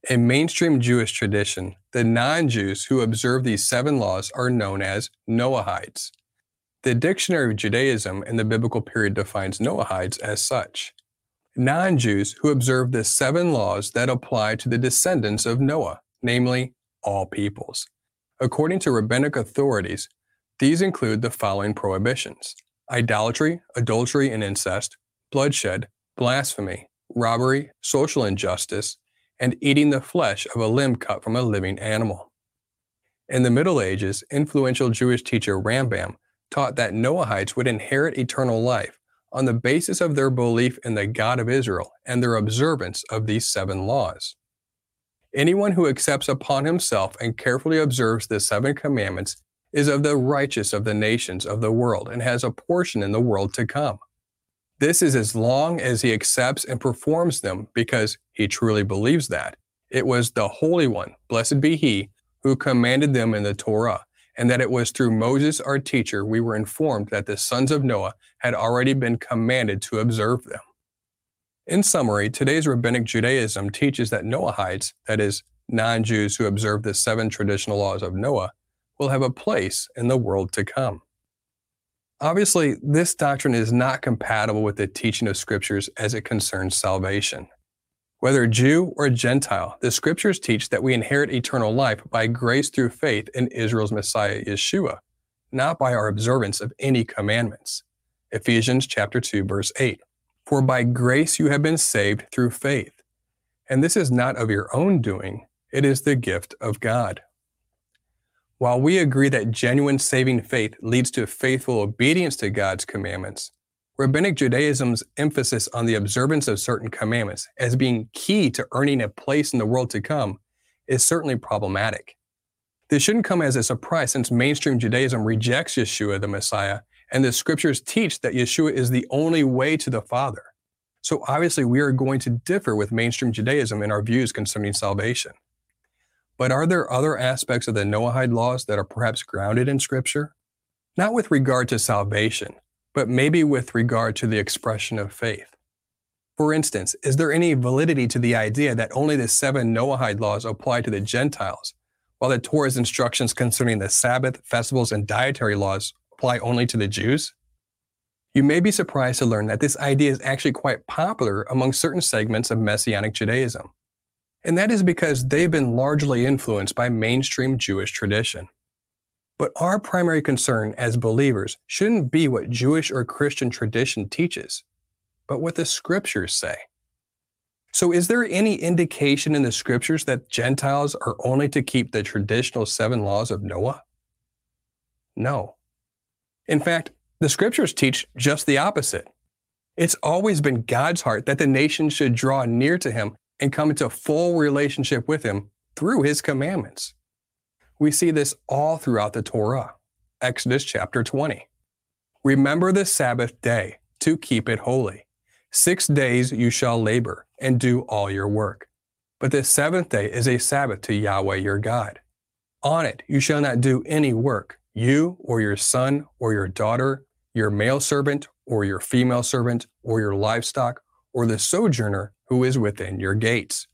In mainstream Jewish tradition, the non Jews who observe these seven laws are known as Noahides. The Dictionary of Judaism in the biblical period defines Noahides as such non Jews who observe the seven laws that apply to the descendants of Noah, namely all peoples. According to rabbinic authorities, these include the following prohibitions idolatry, adultery and incest, bloodshed, blasphemy, robbery, social injustice, and eating the flesh of a limb cut from a living animal. In the Middle Ages, influential Jewish teacher Rambam taught that Noahides would inherit eternal life on the basis of their belief in the God of Israel and their observance of these seven laws. Anyone who accepts upon himself and carefully observes the seven commandments is of the righteous of the nations of the world and has a portion in the world to come. This is as long as he accepts and performs them because he truly believes that it was the Holy One, blessed be he, who commanded them in the Torah, and that it was through Moses, our teacher, we were informed that the sons of Noah had already been commanded to observe them. In summary, today's rabbinic Judaism teaches that Noahides, that is, non Jews who observe the seven traditional laws of Noah, will have a place in the world to come. Obviously, this doctrine is not compatible with the teaching of scriptures as it concerns salvation. Whether Jew or Gentile, the scriptures teach that we inherit eternal life by grace through faith in Israel's Messiah Yeshua, not by our observance of any commandments. Ephesians chapter 2 verse 8. For by grace you have been saved through faith. And this is not of your own doing, it is the gift of God. While we agree that genuine saving faith leads to faithful obedience to God's commandments, Rabbinic Judaism's emphasis on the observance of certain commandments as being key to earning a place in the world to come is certainly problematic. This shouldn't come as a surprise since mainstream Judaism rejects Yeshua the Messiah, and the scriptures teach that Yeshua is the only way to the Father. So obviously, we are going to differ with mainstream Judaism in our views concerning salvation. But are there other aspects of the Noahide laws that are perhaps grounded in Scripture? Not with regard to salvation, but maybe with regard to the expression of faith. For instance, is there any validity to the idea that only the seven Noahide laws apply to the Gentiles, while the Torah's instructions concerning the Sabbath, festivals, and dietary laws apply only to the Jews? You may be surprised to learn that this idea is actually quite popular among certain segments of Messianic Judaism. And that is because they've been largely influenced by mainstream Jewish tradition. But our primary concern as believers shouldn't be what Jewish or Christian tradition teaches, but what the scriptures say. So, is there any indication in the scriptures that Gentiles are only to keep the traditional seven laws of Noah? No. In fact, the scriptures teach just the opposite. It's always been God's heart that the nations should draw near to him and come into full relationship with him through his commandments. We see this all throughout the Torah. Exodus chapter 20. Remember the Sabbath day to keep it holy. Six days you shall labor and do all your work. But the seventh day is a Sabbath to Yahweh your God. On it you shall not do any work, you or your son or your daughter, your male servant or your female servant, or your livestock, or the sojourner who is within your gates.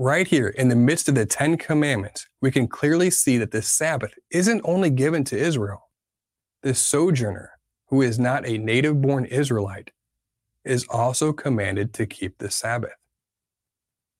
Right here in the midst of the Ten Commandments, we can clearly see that the Sabbath isn't only given to Israel. The sojourner, who is not a native born Israelite, is also commanded to keep the Sabbath.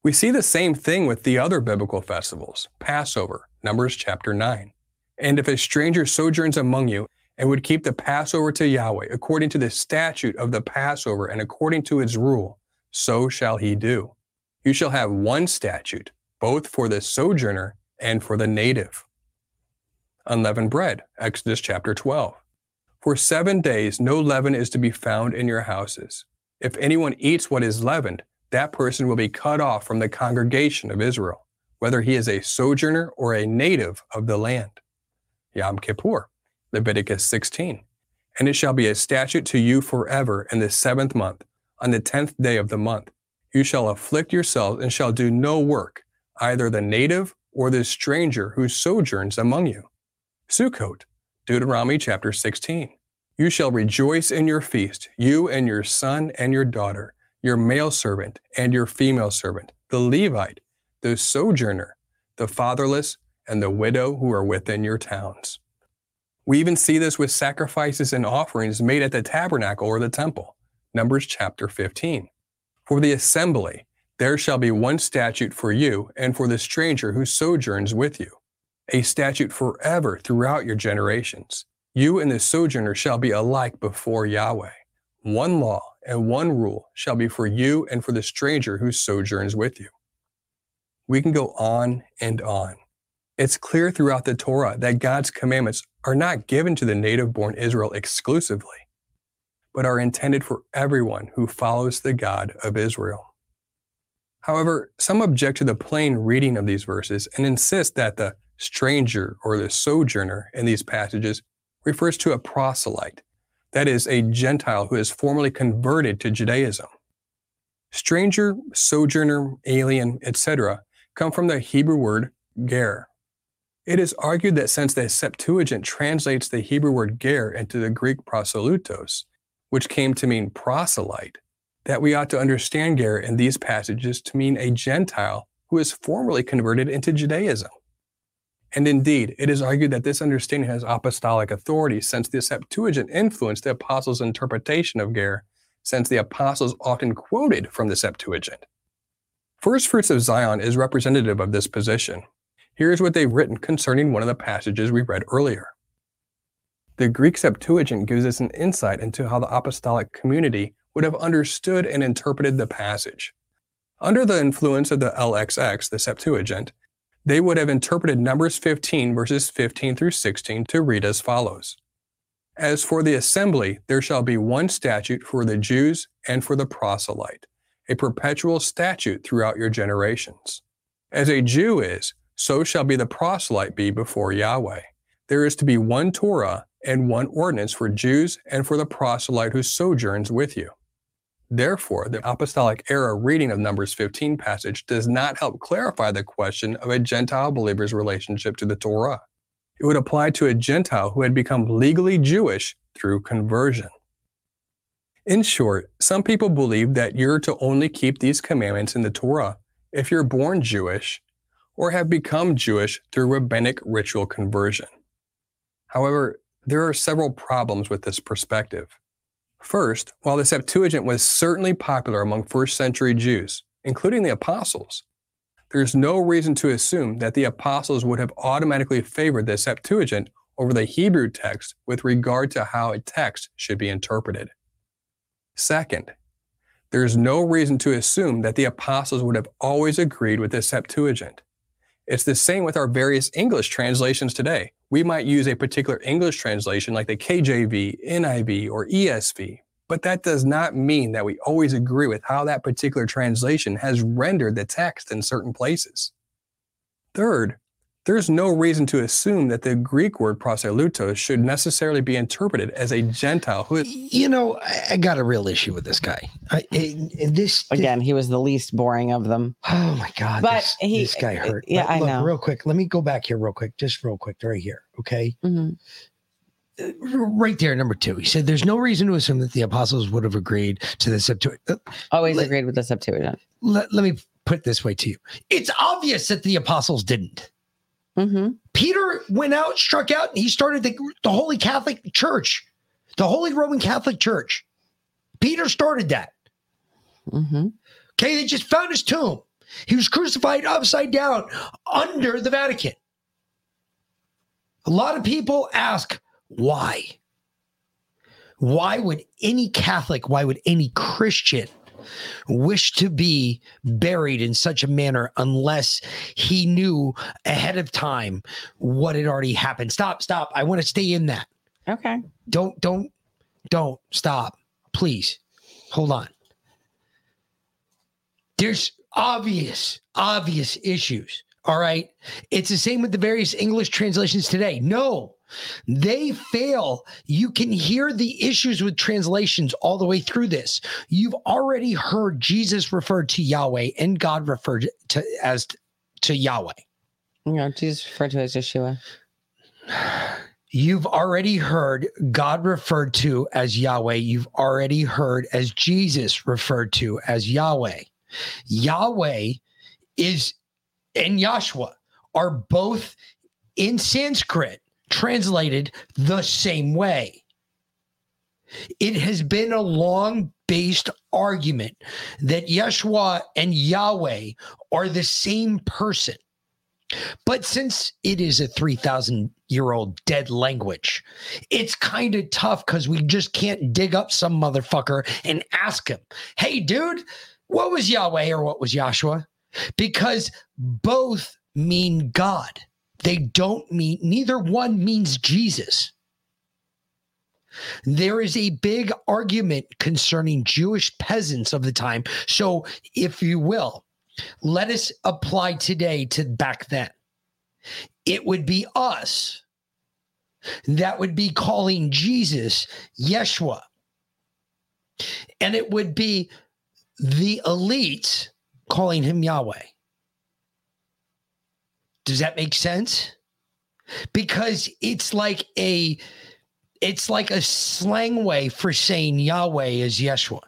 We see the same thing with the other biblical festivals Passover, Numbers chapter 9. And if a stranger sojourns among you and would keep the Passover to Yahweh according to the statute of the Passover and according to its rule, so shall he do. You shall have one statute, both for the sojourner and for the native. Unleavened bread, Exodus chapter 12. For seven days no leaven is to be found in your houses. If anyone eats what is leavened, that person will be cut off from the congregation of Israel, whether he is a sojourner or a native of the land. Yom Kippur, Leviticus 16. And it shall be a statute to you forever in the seventh month, on the tenth day of the month. You shall afflict yourselves and shall do no work, either the native or the stranger who sojourns among you. Sukkot, Deuteronomy chapter 16. You shall rejoice in your feast, you and your son and your daughter, your male servant and your female servant, the Levite, the sojourner, the fatherless, and the widow who are within your towns. We even see this with sacrifices and offerings made at the tabernacle or the temple. Numbers chapter 15. For the assembly, there shall be one statute for you and for the stranger who sojourns with you, a statute forever throughout your generations. You and the sojourner shall be alike before Yahweh. One law and one rule shall be for you and for the stranger who sojourns with you. We can go on and on. It's clear throughout the Torah that God's commandments are not given to the native born Israel exclusively, but are intended for everyone who follows the God of Israel. However, some object to the plain reading of these verses and insist that the stranger or the sojourner in these passages refers to a proselyte, that is, a Gentile who is formally converted to Judaism. Stranger, sojourner, alien, etc., come from the Hebrew word ger. It is argued that since the Septuagint translates the Hebrew word ger into the Greek proselytos, which came to mean proselyte, that we ought to understand ger in these passages to mean a Gentile who is formally converted into Judaism. And indeed, it is argued that this understanding has apostolic authority since the Septuagint influenced the apostles' interpretation of Ger, since the apostles often quoted from the Septuagint. First Fruits of Zion is representative of this position. Here's what they've written concerning one of the passages we read earlier. The Greek Septuagint gives us an insight into how the apostolic community would have understood and interpreted the passage. Under the influence of the LXX, the Septuagint, they would have interpreted Numbers 15, verses 15 through 16, to read as follows As for the assembly, there shall be one statute for the Jews and for the proselyte, a perpetual statute throughout your generations. As a Jew is, so shall be the proselyte be before Yahweh. There is to be one Torah and one ordinance for Jews and for the proselyte who sojourns with you. Therefore, the apostolic era reading of Numbers 15 passage does not help clarify the question of a Gentile believer's relationship to the Torah. It would apply to a Gentile who had become legally Jewish through conversion. In short, some people believe that you're to only keep these commandments in the Torah if you're born Jewish or have become Jewish through rabbinic ritual conversion. However, there are several problems with this perspective. First, while the Septuagint was certainly popular among first century Jews, including the apostles, there's no reason to assume that the apostles would have automatically favored the Septuagint over the Hebrew text with regard to how a text should be interpreted. Second, there's no reason to assume that the apostles would have always agreed with the Septuagint. It's the same with our various English translations today. We might use a particular English translation like the KJV, NIV, or ESV, but that does not mean that we always agree with how that particular translation has rendered the text in certain places. Third, there's no reason to assume that the Greek word proselytos should necessarily be interpreted as a Gentile who is. You know, I, I got a real issue with this guy. I, I- this Again, he was the least boring of them. Oh my god! But this, he- this guy hurt. yeah, But I look, know. Real quick, let me go back here, real quick, just real quick, right here. Okay, Mhm. Uh, right there, number two. He said, "There's no reason to assume that the apostles would have agreed to the Septuagint." Uh, Always let- agreed with the Septuagint. Let, let me put it this way to you: It's obvious that the apostles didn't. Mm-hmm. Peter went out, struck out, and he started the, the Holy Catholic Church, the Holy Roman Catholic Church. Peter started that. Mm-hmm. Okay, they just found his tomb. He was crucified upside down under the Vatican. A lot of people ask why. Why would any Catholic, why would any Christian wish to be buried in such a manner unless he knew ahead of time what had already happened? Stop, stop. I want to stay in that. Okay. Don't, don't, don't stop. Please hold on. There's obvious, obvious issues. All right. It's the same with the various English translations today. No, they fail. You can hear the issues with translations all the way through this. You've already heard Jesus referred to Yahweh and God referred to as to Yahweh. You know, Jesus referred to as Yeshua. You've already heard God referred to as Yahweh. You've already heard as Jesus referred to as Yahweh. Yahweh is and Yahshua are both in Sanskrit translated the same way. It has been a long based argument that Yeshua and Yahweh are the same person. But since it is a 3,000 year old dead language, it's kind of tough because we just can't dig up some motherfucker and ask him, hey, dude, what was Yahweh or what was Yahshua? Because both mean God. They don't mean, neither one means Jesus. There is a big argument concerning Jewish peasants of the time. So, if you will, let us apply today to back then. It would be us that would be calling Jesus Yeshua. And it would be the elites calling him Yahweh. Does that make sense? Because it's like a it's like a slang way for saying Yahweh is Yeshua.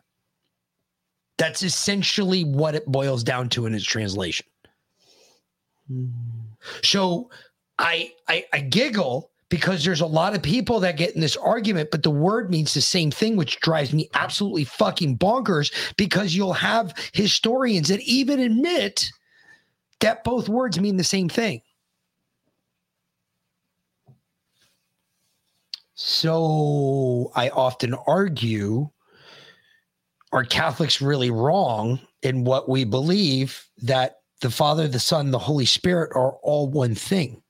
That's essentially what it boils down to in its translation. Hmm. So I, I I giggle because there's a lot of people that get in this argument, but the word means the same thing, which drives me absolutely fucking bonkers because you'll have historians that even admit that both words mean the same thing. So I often argue are Catholics really wrong in what we believe that the Father, the Son, the Holy Spirit are all one thing?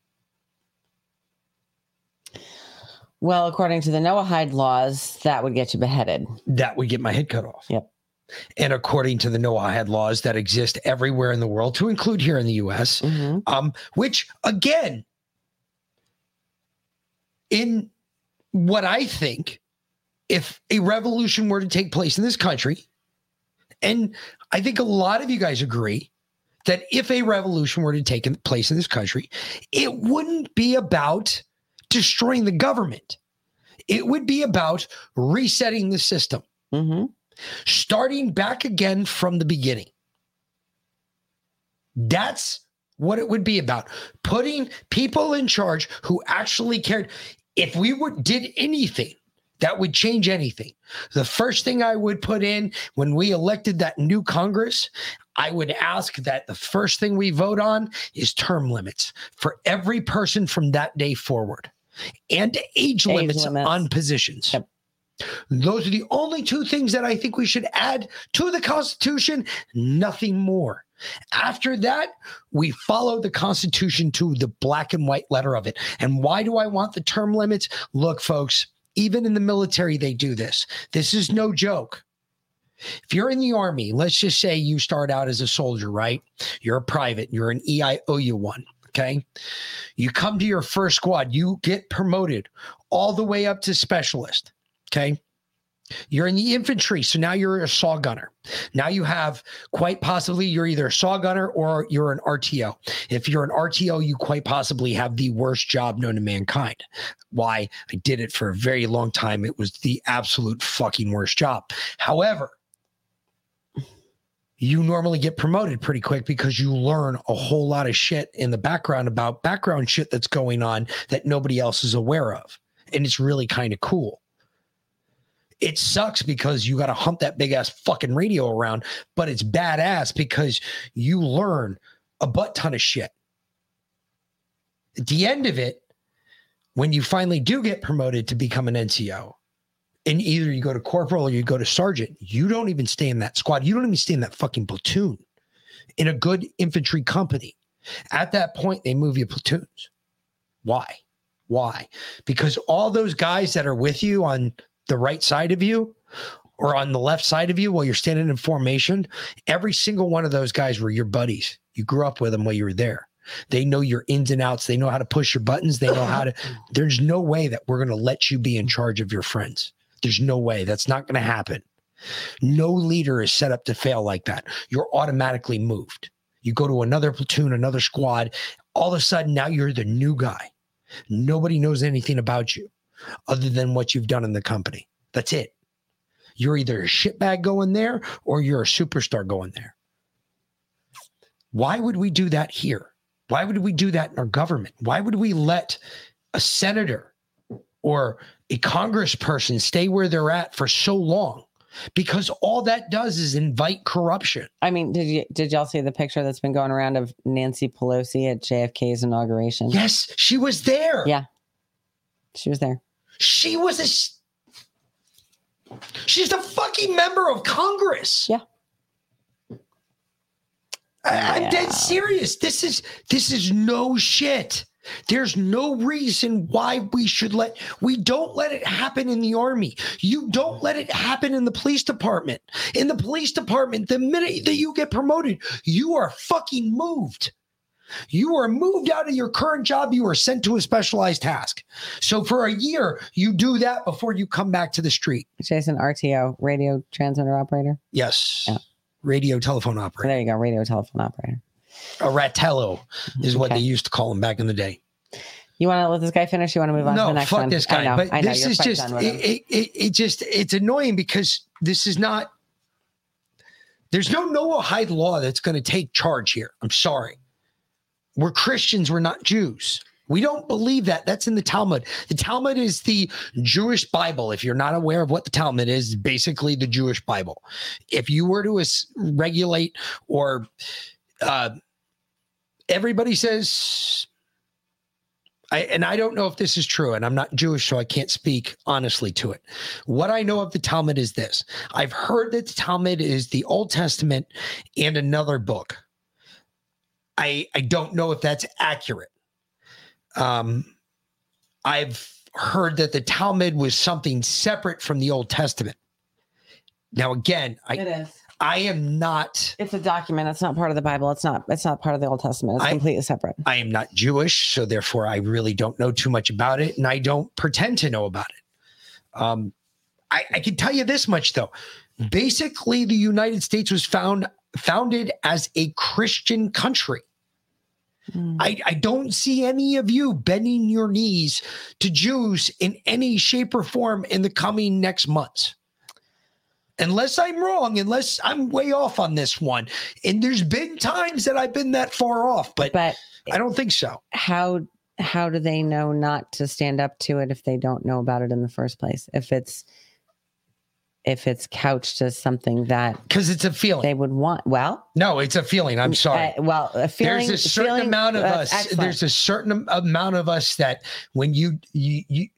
Well, according to the Noahide laws, that would get you beheaded. That would get my head cut off. Yep. And according to the Noahide laws that exist everywhere in the world, to include here in the US, um, which again, in what I think, if a revolution were to take place in this country, and I think a lot of you guys agree that if a revolution were to take place in this country, it wouldn't be about destroying the government. It would be about resetting the system, starting back again from the beginning. That's what it would be about. Putting people in charge who actually cared. if we would did anything that would change anything, the first thing I would put in when we elected that new Congress, I would ask that the first thing we vote on is term limits for every person from that day forward and age, limits, limits. on positions. Those are the only two things that I think we should add to the Constitution, nothing more. After that, we follow the Constitution to the black and white letter of it. And why do I want the term limits? Look, folks, even in the military, they do this. This is no joke. If you're in the army, let's just say you start out as a soldier, right? You're a private, you're an E EIOU one. Okay. You come to your first squad, you get promoted all the way up to specialist. Okay. You're in the infantry, so now you're a saw gunner. Now you have quite possibly you're either a saw gunner or you're an RTO. If you're an RTO, you quite possibly have the worst job known to mankind. Why? I did it for a very long time. It was the absolute fucking worst job. However, you normally get promoted pretty quick because you learn a whole lot of shit in the background about background shit that's going on that nobody else is aware of. And it's really kind of cool. It sucks because you got to hump that big ass fucking radio around, but it's badass because you learn a butt ton of shit. At the end of it, when you finally do get promoted to become an NCO, and either you go to corporal or you go to sergeant, you don't even stay in that squad. You don't even stay in that fucking platoon in a good infantry company. At that point, they move you platoons. Why? Why? Because all those guys that are with you on the right side of you or on the left side of you while you're standing in formation, every single one of those guys were your buddies. You grew up with them while you were there. They know your ins and outs. They know how to push your buttons. They know how to. There's no way that we're going to let you be in charge of your friends. There's no way. That's not going to happen. No leader is set up to fail like that. You're automatically moved. You go to another platoon, another squad. All of a sudden, now you're the new guy. Nobody knows anything about you other than what you've done in the company. That's it. You're either a shitbag going there or you're a superstar going there. Why would we do that here? Why would we do that in our government? Why would we let a senator or a congressperson stay where they're at for so long? Because all that does is invite corruption. I mean, did you did y'all see the picture that's been going around of Nancy Pelosi at JFK's inauguration? Yes, she was there. Yeah, she was there. She was a. She's a fucking member of Congress. Yeah. I, am dead serious. This is this is no shit. There's no reason why we should let we don't let it happen in the army. You don't let it happen in the police department. In the police department, the minute that you get promoted, you are fucking moved. You are moved out of your current job. You are sent to a specialized task. So for a year, you do that before you come back to the street. Jason RTO, radio transmitter operator. Yes. Radio telephone operator. There you go, radio telephone operator. A ratello is what they used to call him back in the day. You want to let this guy finish? You want to move on to no, the next fuck one? this I guy. know, but I know, this is just, it, it, it, it just it's annoying because this is not there's no Noahide law that's going to take charge here. I'm sorry. We're Christians, we're not Jews. We don't believe that. That's in the Talmud. The Talmud is the Jewish Bible. If you're not aware of what the Talmud is, basically the Jewish Bible. If you were to regulate or uh, everybody says I, and I don't know if this is true, and I'm not Jewish, so I can't speak honestly to it. What I know of the Talmud is this I've heard that the Talmud is the Old Testament and another book. I, I don't know if that's accurate. Um, I've heard that the Talmud was something separate from the Old Testament. Now, again, I, It is. I am not. It's a document. It's not part of the Bible. It's not. It's not part of the Old Testament. It's I- completely separate. I am not Jewish, so therefore I really don't know too much about it, and I don't pretend to know about it. Um, I, I can tell you this much though: basically, the United States was found founded as a Christian country. Mm. I, I don't see any of you bending your knees to Jews in any shape or form in the coming next months. Unless I'm wrong, unless I'm way off on this one. And there's been times that I've been that far off, but, but I don't think so. How how do they know not to stand up to it if they don't know about it in the first place? If it's if it's couched as something that because it's a feeling they would want. Well, No, it's a feeling. I'm sorry. uh, well, a feeling. there's a certain feeling- amount of uh, us. excellent. There's a certain amount of us that when you you you.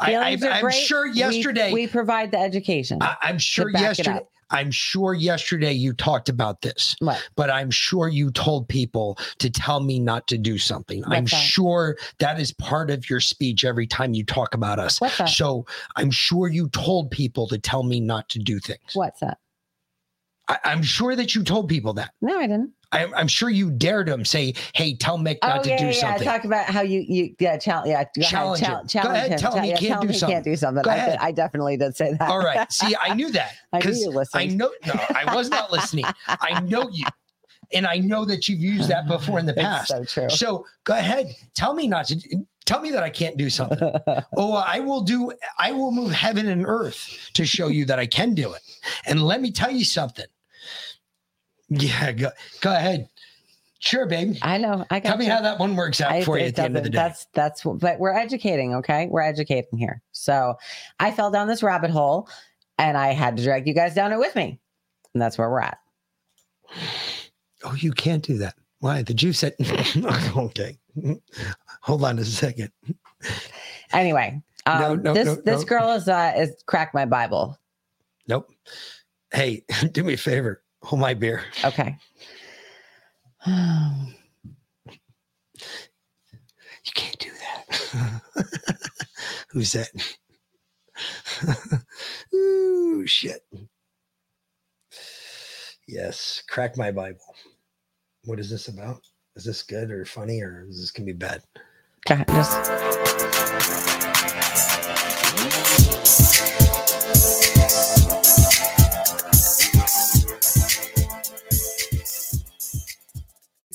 I, Feelings I, are I'm great. sure yesterday. we, provide the education. I, I'm sure yesterday. I'm sure yesterday you talked about this, but I'm sure you told people to tell me not to do something. I'm sure that is part of your speech every time you talk about us. What's that? So I'm sure you told people to tell me not to do things. What's that? I, I'm sure that you told people that. No, I didn't. I'm, I'm sure you dared them say, "Hey, tell Mick oh, not oh to yeah, do yeah, yeah. something." Talk about how you you yeah challenge yeah ahead, Challenge chal- him. Go ahead, him. tell him he yeah, can't tell do him he can't do something. Go I, ahead. did, I definitely did say that. All right. See, I knew that. I knew 'cause you listened. I know. No, I was not listening. I know you, and I know that you've used that before in the past. so true. So go ahead. Tell me not to. Tell me that I can't do something. oh, I will do. I will move heaven and earth to show you that I can do it. And let me tell you something. Yeah. Go, go ahead. Sure, baby. I know. I got Tell me how that one works out I- for you at the end of the day. That's that's what- but we're educating, okay? We're educating here. So I fell down this rabbit hole and I had to drag you guys down it with me. And that's where we're at. Oh, you can't do that. Why? The Jew said, okay. Hold on a second. Anyway, um, No, no, this no, this girl is uh is cracked my Bible. Nope. Hey, do me a favor. Hold my beer. Okay. You can't do that. Who's that? Ooh, shit. Yes, crack my Bible. What is this about? Is this good or funny or is this gonna be bad? Go just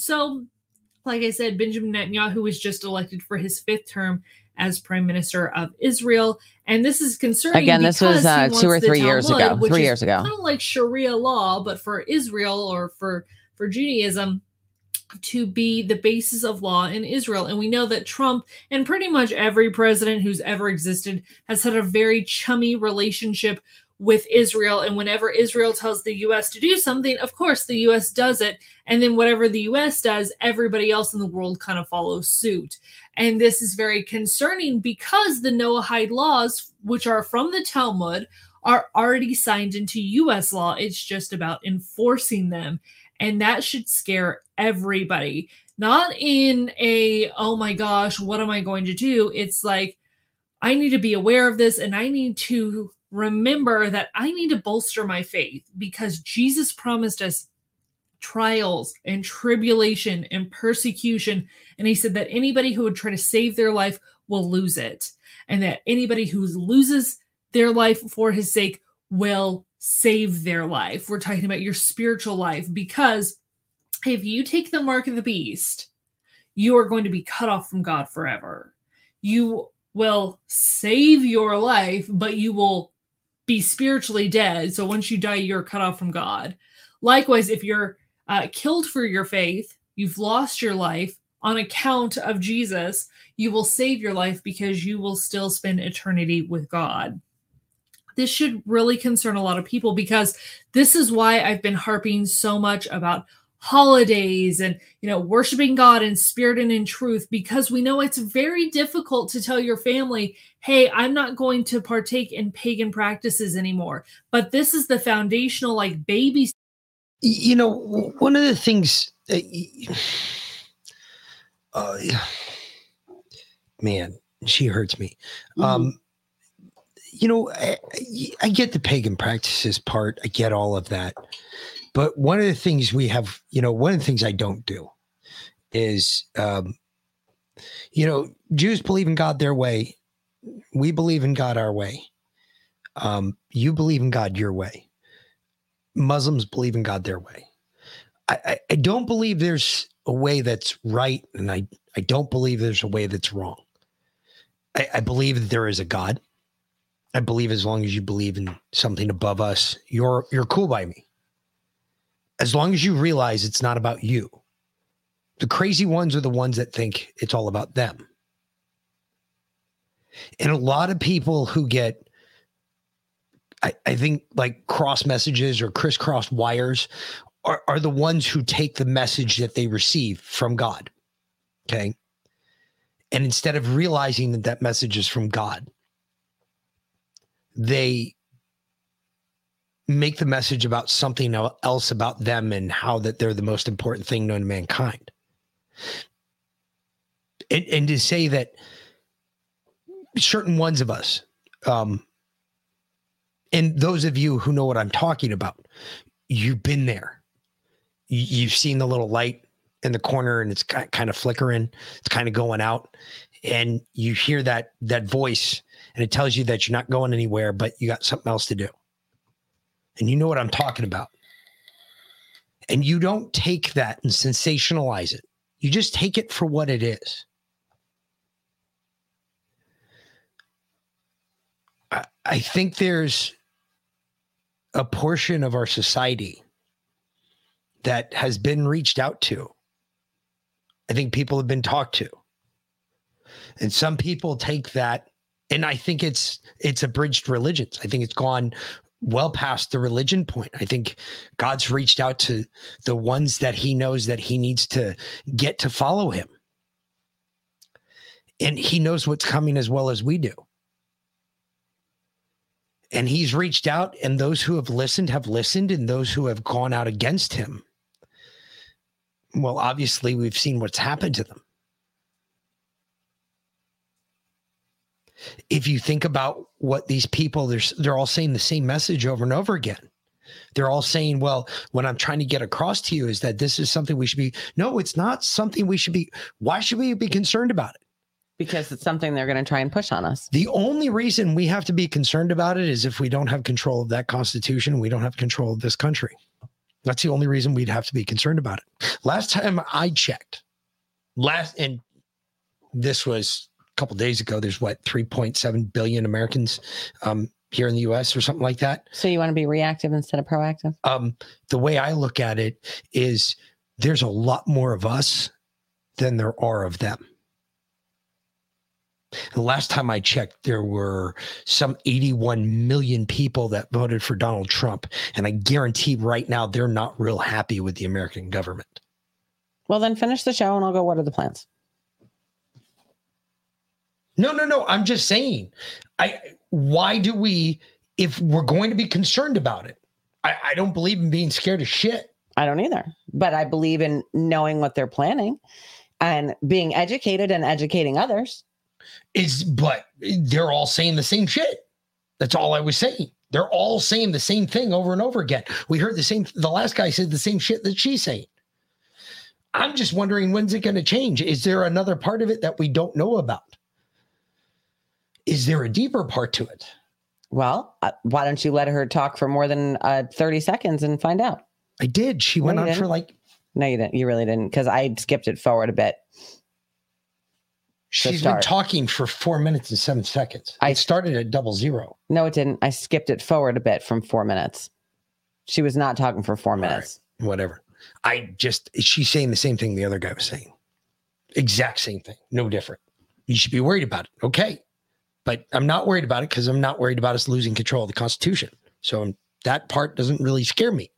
So, like I said, Benjamin Netanyahu was just elected for his fifth term as prime minister of Israel, and this is concerning. Again, this was, uh, two or three years ago, three years ago. kind of like Sharia law, but for Israel or for for Judaism to be the basis of law in Israel. And we know that Trump and pretty much every president who's ever existed has had a very chummy relationship with Israel. And whenever Israel tells the US to do something, of course, the US does it. And then whatever the US does, everybody else in the world kind of follows suit. And this is very concerning because the Noahide laws, which are from the Talmud, are already signed into US law. It's just about enforcing them. And that should scare everybody. Not in a, oh my gosh, what am I going to do? It's like, I need to be aware of this and I need to remember that I need to bolster my faith because Jesus promised us trials and tribulation and persecution. And he said that anybody who would try to save their life will lose it. And that anybody who loses their life for his sake will save their life. We're talking about your spiritual life because if you take the mark of the beast, you are going to be cut off from God forever. You will save your life, but you will be spiritually dead. So once you die, you're cut off from God. Likewise, if you're uh, killed for your faith, you've lost your life on account of Jesus, you will save your life because you will still spend eternity with God. This should really concern a lot of people because this is why I've been harping so much about holidays and you know worshiping god in spirit and in truth because we know it's very difficult to tell your family hey i'm not going to partake in pagan practices anymore. But this is the foundational like baby you know one of the things y- uh, man she hurts me. Um you know I- I get the pagan practices part. I get all of that but one of the things we have you know one of the things i don't do is um you know jews believe in god their way we believe in god our way um you believe in god your way muslims believe in god their way I, I, I don't believe there's a way that's right, and I, I don't believe there's a way that's wrong. I, I believe that there is a God. I believe as long as you believe in something above us, you're you're cool by me. As long as you realize it's not about you. The crazy ones are the ones that think it's all about them. And a lot of people who get, I, I think, like cross messages or crisscross wires are, are the ones who take the message that they receive from God. Okay. And instead of realizing that that message is from God, they make the message about something else about them and how that they're the most important thing known to mankind. And, and to say that certain ones of us, um, and those of you who know what I'm talking about, you've been there. You've seen the little light in the corner and it's kind of flickering, it's kind of going out, and you hear that that voice, and it tells you that you're not going anywhere, but you got something else to do. And you know what I'm talking about. And you don't take that and sensationalize it. You just take it for what it is. I, I think there's a portion of our society that has been reached out to. I think people have been talked to. And some people take that and I think it's it's abridged religions. I think it's gone well past the religion point. I think God's reached out to the ones that he knows that he needs to get to follow him. And he knows what's coming as well as we do. And he's reached out, and those who have listened have listened, and those who have gone out against him. Well, obviously, we've seen what's happened to them. If you think about what these people they're they're all saying the same message over and over again. They're all saying well what i'm trying to get across to you is that this is something we should be no it's not something we should be why should we be concerned about it? Because it's something they're going to try and push on us. The only reason we have to be concerned about it is if we don't have control of that constitution we don't have control of this country. That's the only reason we'd have to be concerned about it. Last time i checked last and this was couple days ago, there's what 3.7 billion Americans um, here in the U.S. or something like that. So you want to be reactive instead of proactive? Um, the way I look at it is, there's a lot more of us than there are of them. The last time I checked, there were some 81 million people that voted for Donald Trump. And I guarantee right now they're not real happy with the American government. Well, then finish the show and I'll go, what are the plans? No, no, no. I'm just saying. I why do we if we're going to be concerned about it? I, I don't believe in being scared of shit. I don't either. But I believe in knowing what they're planning and being educated and educating others. Is but they're all saying the same shit. That's all I was saying. They're all saying the same thing over and over again. We heard the same the last guy said the same shit that she's saying. I'm just wondering when's it going to change? Is there another part of it that we don't know about? Is there a deeper part to it? Well, uh, why don't you let her talk for more than uh, 30 seconds and find out? I did. She No, went on for didn't. like No, you didn't. You really didn't because I skipped it forward a bit. she's been talking for four minutes and seven seconds. I started at double zero. No, it didn't. I skipped it forward a bit from four minutes. She was not talking for four minutes. Whatever. I just she's saying the same thing the other guy was saying. Exact same thing. No different. You should be worried about it. Okay. But I'm not worried about it because I'm not worried about us losing control of the Constitution. So that part doesn't really scare me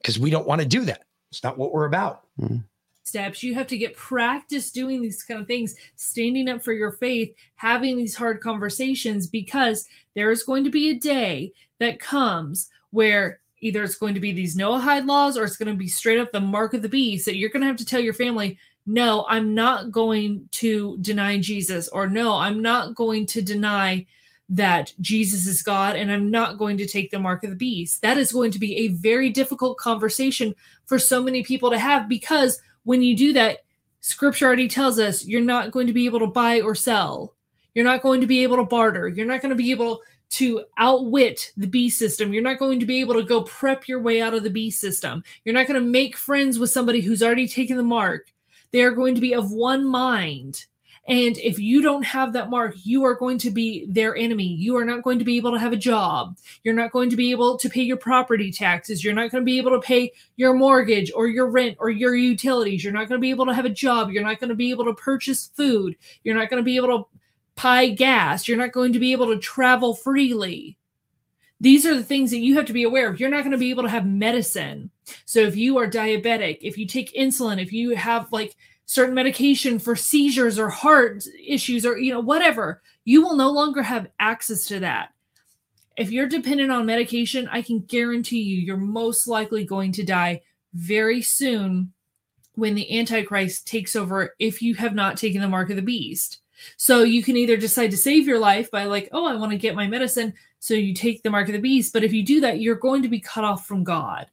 because we don't want to do that. It's not what we're about. Hmm. steps. You have to get practice doing these kind of things, standing up for your faith, having these hard conversations, because there is going to be a day that comes where either it's going to be these Noahide laws or it's going to be straight up the mark of the beast that you're going to have to tell your family, no, I'm not going to deny Jesus, or no, I'm not going to deny that Jesus is God and I'm not going to take the mark of the beast. That is going to be a very difficult conversation for so many people to have because when you do that, scripture already tells us you're not going to be able to buy or sell. You're not going to be able to barter. You're not going to be able to outwit the B system. You're not going to be able to go prep your way out of the B system. You're not going to make friends with somebody who's already taken the mark. They are going to be of one mind And if you don't have that mark, you are going to be their enemy. You are not going to be able to have a job. You're not going to be able to pay your property taxes. You're not going to be able to pay your mortgage or your rent or your utilities. You're not going to be able to have a job. You're not going to be able to purchase food. You're not going to be able to buy gas. You're not going to be able to travel freely. These are the things that you have to be aware of. You're not going to be able to have medicine. So if you are diabetic, if you take insulin, if you have like certain medication for seizures or heart issues or you know whatever you will no longer have access to that if you're dependent on medication i can guarantee you you're most likely going to die very soon when the antichrist takes over if you have not taken the mark of the beast so you can either decide to save your life by like oh i want to get my medicine so you take the mark of the beast but if you do that you're going to be cut off from god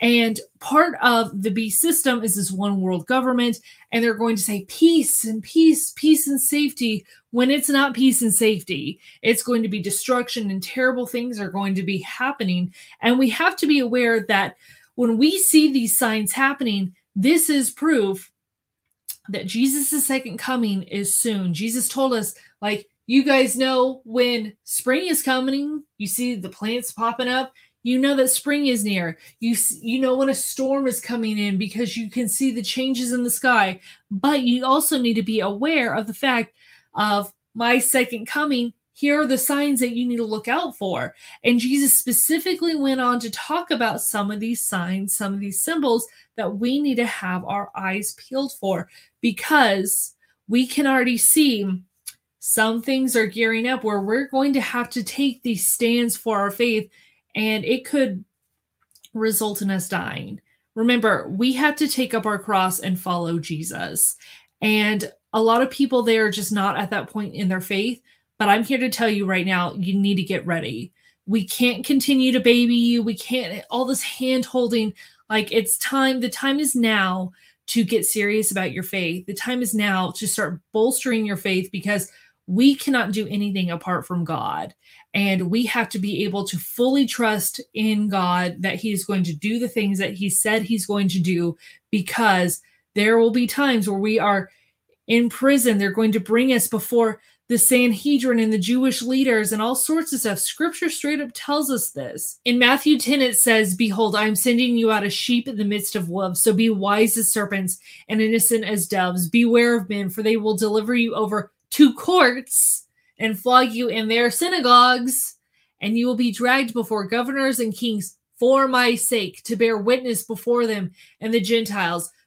and part of the beast system is this one world government, and they're going to say peace and peace, peace and safety when it's not peace and safety. It's going to be destruction and terrible things are going to be happening. And we have to be aware that when we see these signs happening, this is proof that Jesus' second coming is soon. Jesus told us, like, you guys know when spring is coming, you see the plants popping up. You know that spring is near. You you know when a storm is coming in because you can see the changes in the sky. But you also need to be aware of the fact of my second coming. Here are the signs that you need to look out for. And jesus specifically went on to talk about some of these signs some of these symbols that we need to have our eyes peeled for because we can already see some things are gearing up where we're going to have to take these stands for our faith and it could result in us dying. Remember, we have to take up our cross and follow Jesus. And a lot of people they are just not at that point in their faith. But I'm here to tell you right now, you need to get ready. We can't continue to baby you. We can't all this hand holding. Like it's time, the time is now to get serious about your faith. The time is now to start bolstering your faith because we cannot do anything apart from God. And we have to be able to fully trust in God that He is going to do the things that He said He's going to do because there will be times where we are in prison. They're going to bring us before the Sanhedrin and the Jewish leaders and all sorts of stuff. Scripture straight up tells us this. In Matthew 10, it says, Behold, I am sending you out as sheep in the midst of wolves. So be wise as serpents and innocent as doves. Beware of men, for they will deliver you over to courts and flog you in their synagogues, and you will be dragged before governors and kings for my sake to bear witness before them and the Gentiles.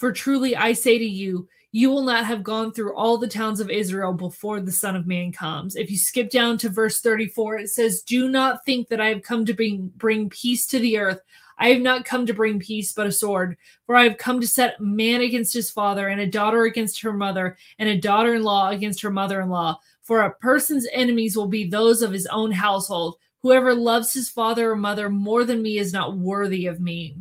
For truly I say to you, you will not have gone through all the towns of Israel before the Son of Man comes. If you skip down to verse 34, it says, Do not think that I have come to bring, bring peace to the earth. I have not come to bring peace, but a sword. For I have come to set man against his father, and a daughter against her mother, and a daughter in law against her mother in law. For a person's enemies will be those of his own household. Whoever loves his father or mother more than me is not worthy of me.